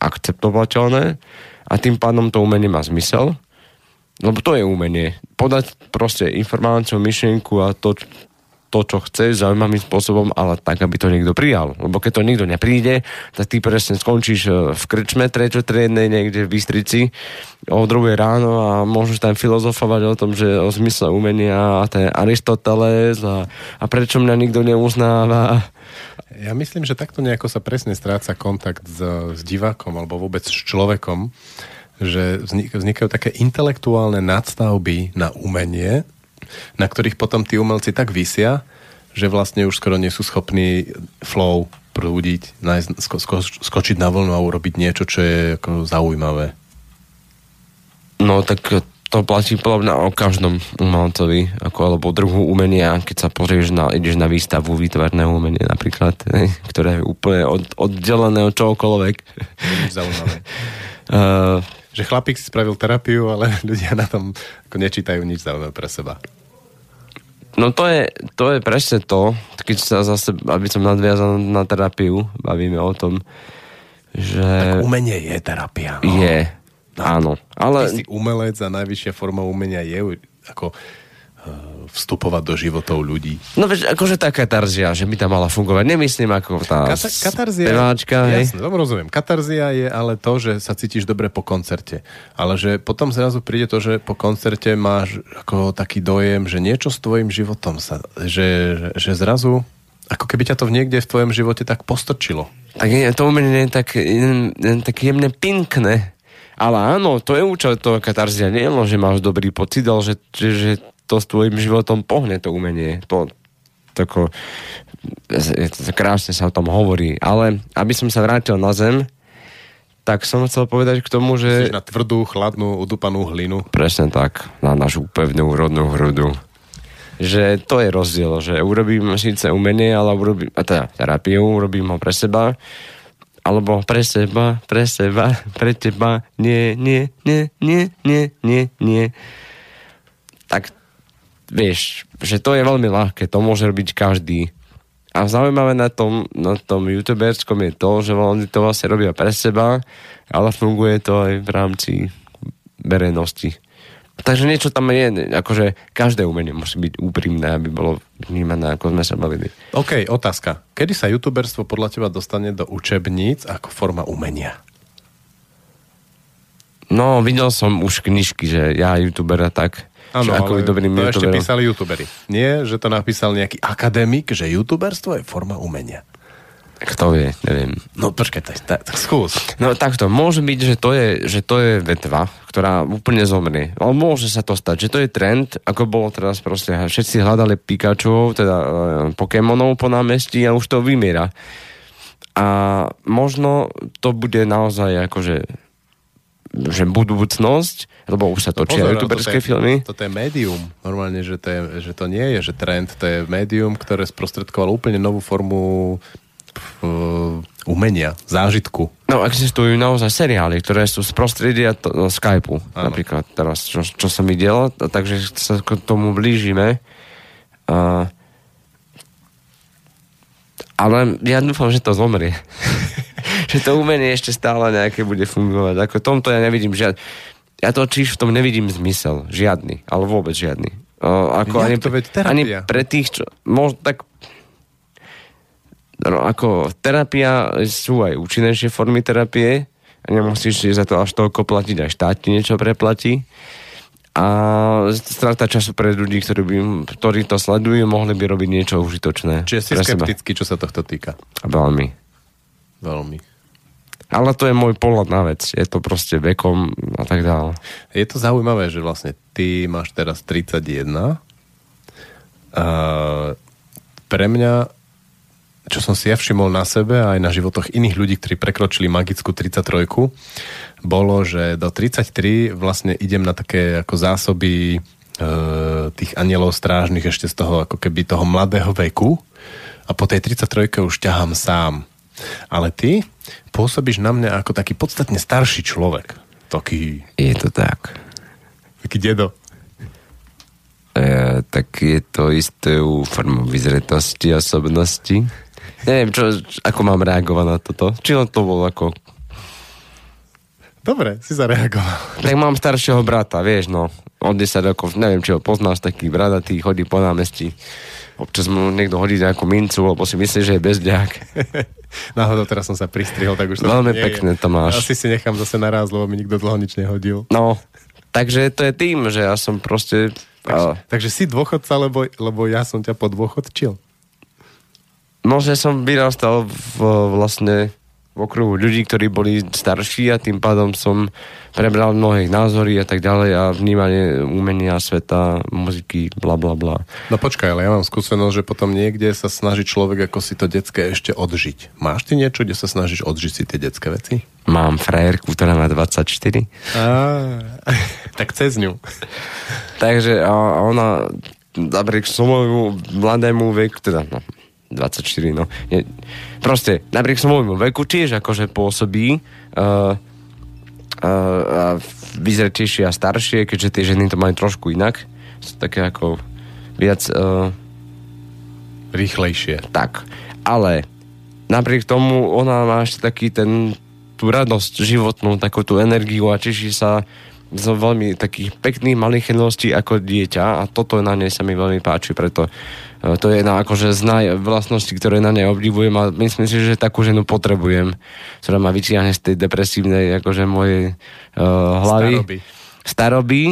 akceptovateľné a tým pádom to umenie má zmysel, lebo to je umenie. Podať proste informáciu, myšlienku a to, to, čo chceš zaujímavým spôsobom, ale tak, aby to niekto prijal. Lebo keď to nikto nepríde, tak ty presne skončíš e, v krčme treťotriednej niekde v Bystrici o druhej ráno a môžeš tam filozofovať o tom, že o zmysle umenia a ten Aristoteles a, a prečo mňa nikto neuznáva. Ja myslím, že takto nejako sa presne stráca kontakt s, s divákom alebo vôbec s človekom, že vznik- vznikajú také intelektuálne nadstavby na umenie, na ktorých potom tí umelci tak vysia, že vlastne už skoro nie sú schopní flow prúdiť, nájsť, sko, sko, skočiť na vlnu a urobiť niečo, čo je ako zaujímavé. No tak to platí podľa mňa o každom umelcovi, ako alebo druhu umenia, keď sa pozrieš na, ideš na výstavu výtvarného umenia napríklad, hej, [LAUGHS] ktoré je úplne od, oddelené od čohokoľvek. Zaujímavé. Uh, [LAUGHS] Že chlapík si spravil terapiu, ale [LAUGHS] ľudia na tom ako nečítajú nič zaujímavé pre seba. no to je, to je presne to, keď sa zase, aby som nadviazal na terapiu, bavíme o tom, že Umenie je terapia. No. je, áno, Ty ale si umelec a najvyššia forma umenia je ako vstupovať do životov ľudí. No veď, akože tá katarzia, že by tam mala fungovať. Nemyslím ako tá Kata- katarzia, speváčka, jasne, tomu rozumiem. Katarzia je ale to, že sa cítiš dobre po koncerte. Ale že potom zrazu príde to, že po koncerte máš ako taký dojem, že niečo s tvojim životom sa, že, že zrazu ako keby ťa to v niekde v tvojom živote tak postrčilo. Tak je, to umenie je tak, tak jemne pinkné. Ale áno, to je účel toho katarzia. Nie len, že máš dobrý pocit, ale že, že, že to s tvojim životom pohne to umenie. To, tako, krásne sa o tom hovorí. Ale aby som sa vrátil na zem, tak som chcel povedať k tomu, Že... že... Na tvrdú, chladnú, udupanú hlinu. Presne tak, na našu pevnú rodnú hrudu. Že to je rozdiel, že urobím síce umenie, ale urobím, a teda terapiu, urobím ho pre seba, alebo pre seba, pre seba, pre teba, nie, nie, nie, nie, nie, nie, nie. Tak vieš, že to je veľmi ľahké, to môže robiť každý. A zaujímavé na tom, na tom youtuberskom je to, že oni to vlastne robia pre seba, ale funguje to aj v rámci verejnosti. Takže niečo tam je, akože každé umenie musí byť úprimné, aby bolo vnímané, ako sme sa bavili. OK, otázka. Kedy sa youtuberstvo podľa teba dostane do učebníc ako forma umenia? No, videl som už knižky, že ja youtubera tak, že ako je dobrým to ešte youtuberom. písali youtuberi. Nie, že to napísal nejaký akademik, že youtuberstvo je forma umenia. Kto vie, neviem. No počkaj, tak, tak, tak skús. No takto, môže byť, že to je, že to je vetva, ktorá úplne zomrie. Ale môže sa to stať, že to je trend, ako bolo teraz proste, všetci hľadali Pikachu, teda e, Pokémonov po námestí a už to vymiera. A možno to bude naozaj akože že budúcnosť, lebo už sa točia Pozor, youtuberské toto je, filmy. Toto je médium. Normálne, že to, je, že to nie je, že trend, to je médium, ktoré sprostredkovalo úplne novú formu uh, umenia, zážitku. No existujú naozaj seriály, ktoré sú z prostredia to, no, Skypeu, Áno. napríklad teraz, čo, čo som videl, t- takže sa k tomu blížime. A, ale ja dúfam, že to zomrie. [LAUGHS] že to umenie ešte stále nejaké bude fungovať. Ako tomto ja nevidím žiad... Ja to čiž v tom nevidím zmysel. Žiadny. Ale vôbec žiadny. O, ako ani, to, veď ani pre tých, čo... Možno tak no, ako terapia sú aj účinnejšie formy terapie nemusíš za to až toľko platiť, aj štát ti niečo preplatí. A strata času pre ľudí, ktorí, by, ktorí to sledujú, mohli by robiť niečo užitočné. Čiže si skeptický, čo sa tohto týka. Veľmi. Veľmi. Ale to je môj pohľad na vec. Je to proste vekom a tak dále. Je to zaujímavé, že vlastne ty máš teraz 31 a pre mňa čo som si ja všimol na sebe a aj na životoch iných ľudí, ktorí prekročili magickú 33, bolo, že do 33 vlastne idem na také ako zásoby tých anielov strážnych ešte z toho ako keby toho mladého veku a po tej 33 už ťahám sám. Ale ty pôsobíš na mňa ako taký podstatne starší človek. Taký, Je to tak. taký dedo. E, tak je to isté u formou vyzretosti osobnosti. Neviem, čo, ako mám reagovať na toto. Či len to bolo ako... Dobre, si zareagoval. Tak mám staršieho brata, vieš, no. Od 10 rokov, neviem, či ho poznáš, taký bradatý, chodí po námestí. Občas mu niekto hodí nejakú mincu, lebo si myslí, že je bezďák. [LAUGHS] Náhodou teraz som sa pristrihol, tak už to Veľmi nie je. pekné to máš. Asi si nechám zase naraz, lebo mi nikto dlho nič nehodil. No, takže to je tým, že ja som proste... A, Takže si dôchodca, lebo, lebo ja som ťa podôchodčil. No, že som vyrastal v, vlastne v okruhu ľudí, ktorí boli starší a tým pádom som prebral mnohé názory a tak ďalej a vnímanie umenia, sveta, muziky, bla bla bla. No počkaj, ale ja mám skúsenosť, že potom niekde sa snaží človek ako si to detské ešte odžiť. Máš ty niečo, kde sa snažíš odžiť si tie detské veci? Mám frajerku, ktorá má 24. Á, [LAUGHS] tak cez ňu. Takže a ona napriek svojmu mladému veku, teda no, 24, no. Je, proste, napriek svojmu veku tiež akože pôsobí uh, uh, uh, vyzretejšie a staršie, keďže tie ženy to majú trošku inak. Sú také ako viac uh, Rýchlejšie. tak. Ale napriek tomu ona má ešte taký ten tú radosť životnú, takú tú energiu a teší sa z veľmi takých pekných malých chenností ako dieťa a toto na nej sa mi veľmi páči, preto e, to je jedna akože z najvlastností, ktoré na nej obdivujem a myslím si, že takú ženu potrebujem, ktorá ma vytiahne z tej depresívnej akože mojej uh, hlavy. Staroby. Staroby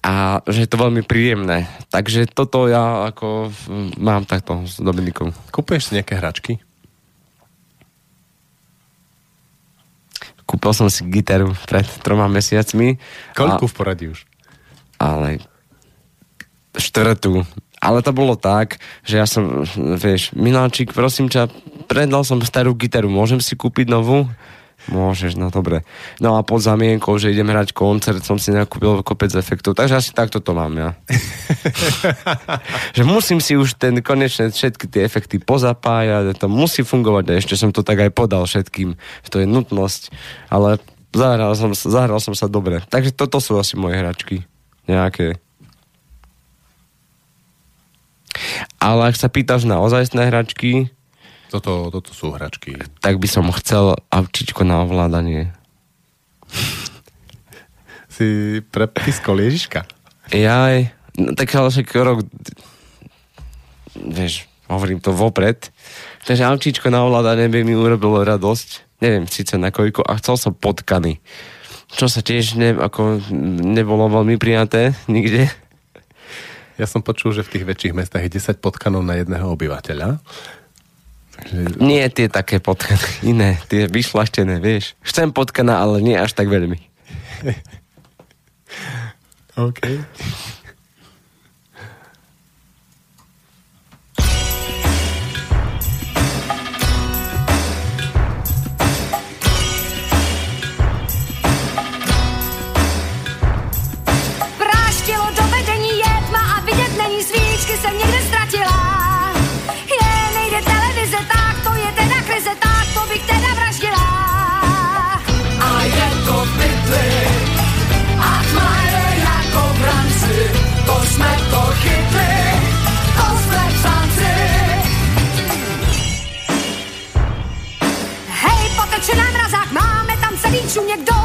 a že je to veľmi príjemné. Takže toto ja ako mám takto s Dominikou. Kúpuješ si nejaké hračky? Kúpil som si gitaru pred troma mesiacmi. Koľku v poradí už? Ale štvrtú. Ale to bolo tak, že ja som, vieš, Miláčik, prosím ťa, predal som starú gitaru, môžem si kúpiť novú? Môžeš, no dobre. No a pod zamienkou, že idem hrať koncert, som si nakúpil kopec efektov, takže asi takto to mám ja. [LAUGHS] že musím si už ten konečne všetky tie efekty pozapájať, to musí fungovať a ešte som to tak aj podal všetkým, že to je nutnosť, ale zahral som, zahral som sa dobre. Takže toto sú asi moje hračky. Nejaké. Ale ak sa pýtaš na ozajstné hračky, Toto, toto sú hračky. tak by som chcel avčičko na ovládanie. Si prepiskol Ježiška. Jaj, no, tak ale však rok, vieš, hovorím to vopred, takže avčičko na ovládanie by mi urobilo radosť, neviem síce na koľko, a chcel som potkany. Čo sa tiež ne, ako, nebolo veľmi prijaté nikde. Ja som počul, že v tých väčších mestách je 10 potkanov na jedného obyvateľa. Takže Nie tie také potkany, iné, tie vyšlaštené, vieš. Chcem potkana, ale nie až tak veľmi. [LAUGHS] OK. Tam celý čum,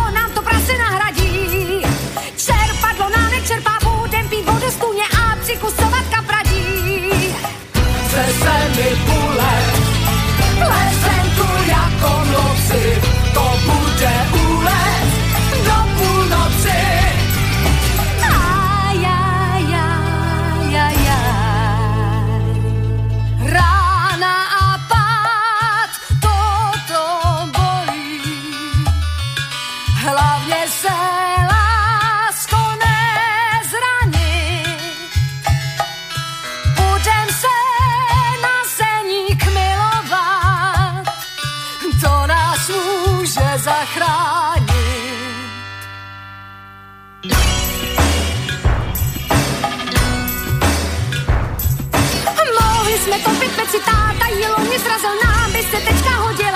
si táta jí loni zrazil nám, by se teďka hodila.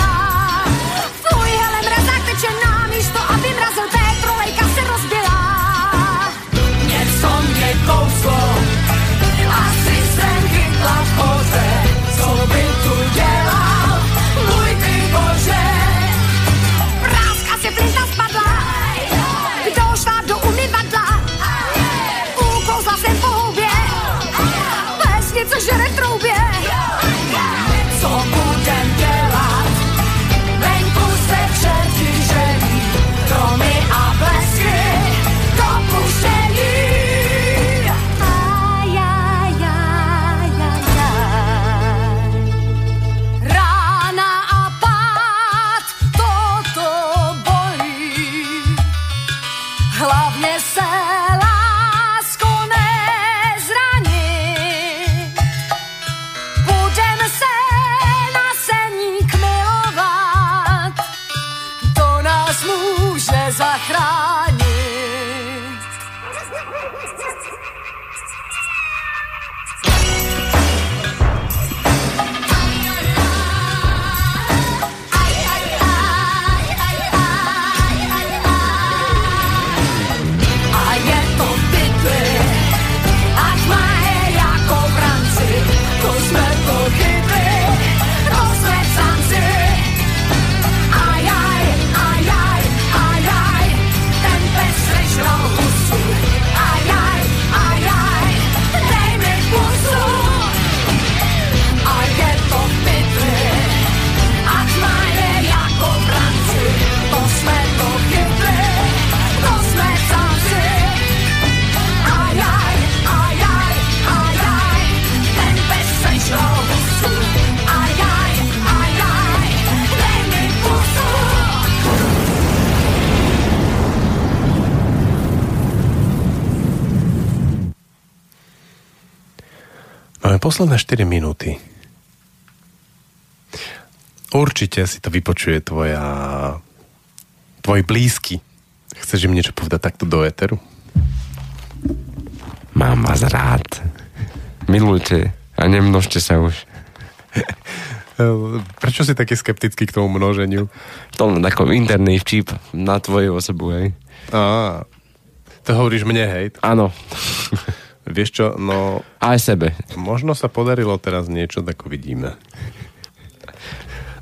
Posledné 4 minúty. Určite si to vypočuje tvoja tvoj blízky. Chceš im niečo povedať takto do éteru? Mám vás rád. Milujte a nemnožte sa už. [LAUGHS] Prečo si taký skeptický k tomu množeniu? To len ako interný vtip na tvoju osobu, hej. Á, to hovoríš mne, hej? Áno. Vieš čo, no Aj sebe. možno sa podarilo teraz niečo, tak uvidíme.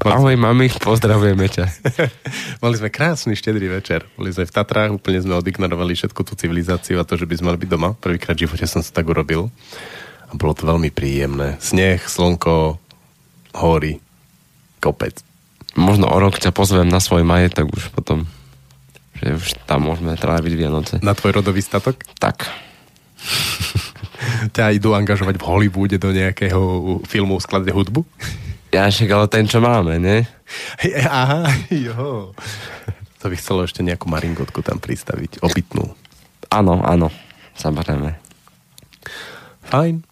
Ahoj, mami, pozdravujeme ťa. [LAUGHS] Mali sme krásny štedrý večer. Boli sme v Tatrách, úplne sme odignorovali všetku tú civilizáciu a to, že by sme mali byť doma. Prvýkrát v živote som sa tak urobil. A bolo to veľmi príjemné. Sneh, slnko, hory, kopec. Možno o rok ťa pozvem na svoj majetok už potom. Že už tam môžeme tráviť Vianoce. Na tvoj rodový statok? Tak. Ťa [LAUGHS] idú angažovať v Hollywoode do nejakého filmu skladať hudbu? Ja však ale ten, čo máme, ne? Aha, [LAUGHS] jo. To by chcelo ešte nejakú maringotku tam pristaviť, obytnú. Áno, áno. Samozrejme. Fajn.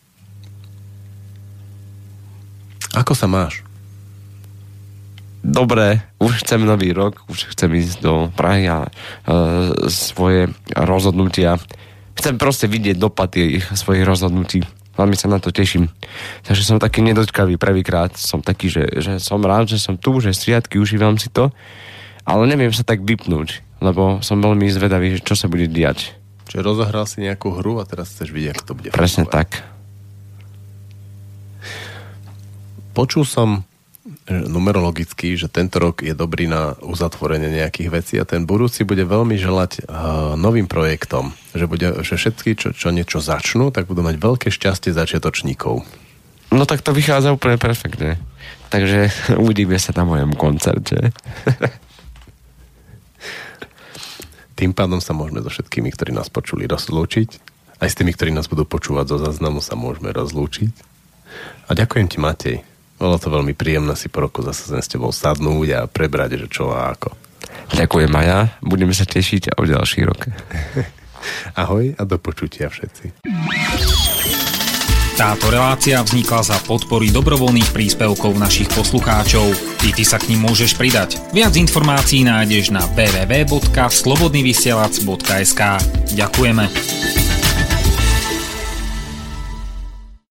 Ako sa máš? Dobre, už chcem nový rok, už chcem ísť do Prahy a e, svoje rozhodnutia. Chcem proste vidieť dopad ich svojich rozhodnutí. Veľmi sa na to teším. Takže som taký nedočkavý prvýkrát. Som taký, že, že som rád, že som tu, že sviatky, užívam si to. Ale neviem sa tak vypnúť, lebo som veľmi zvedavý, že čo sa bude diať. Čiže rozohral si nejakú hru a teraz chceš vidieť, ako to bude Presne fungovať. tak. Počul som numerologicky, že tento rok je dobrý na uzatvorenie nejakých vecí a ten budúci bude veľmi želať uh, novým projektom. Že, bude, že všetky, čo, čo niečo začnú, tak budú mať veľké šťastie začiatočníkov. No tak to vychádza úplne perfektne. Takže [LAUGHS] uvidíme sa na mojom koncerte. [LAUGHS] Tým pádom sa môžeme so všetkými, ktorí nás počuli, rozlúčiť. Aj s tými, ktorí nás budú počúvať zo záznamu, sa môžeme rozlúčiť. A ďakujem ti, Matej. Bolo to veľmi príjemné si po roku zase sem s tebou sadnúť a prebrať, že čo a ako. Ďakujem Maja, budeme sa tešiť o ďalší rok. [LAUGHS] Ahoj a do počutia všetci. Táto relácia vznikla za podpory dobrovoľných príspevkov našich poslucháčov. Ty, ty sa k ním môžeš pridať. Viac informácií nájdeš na www.slobodnyvysielac.sk Ďakujeme.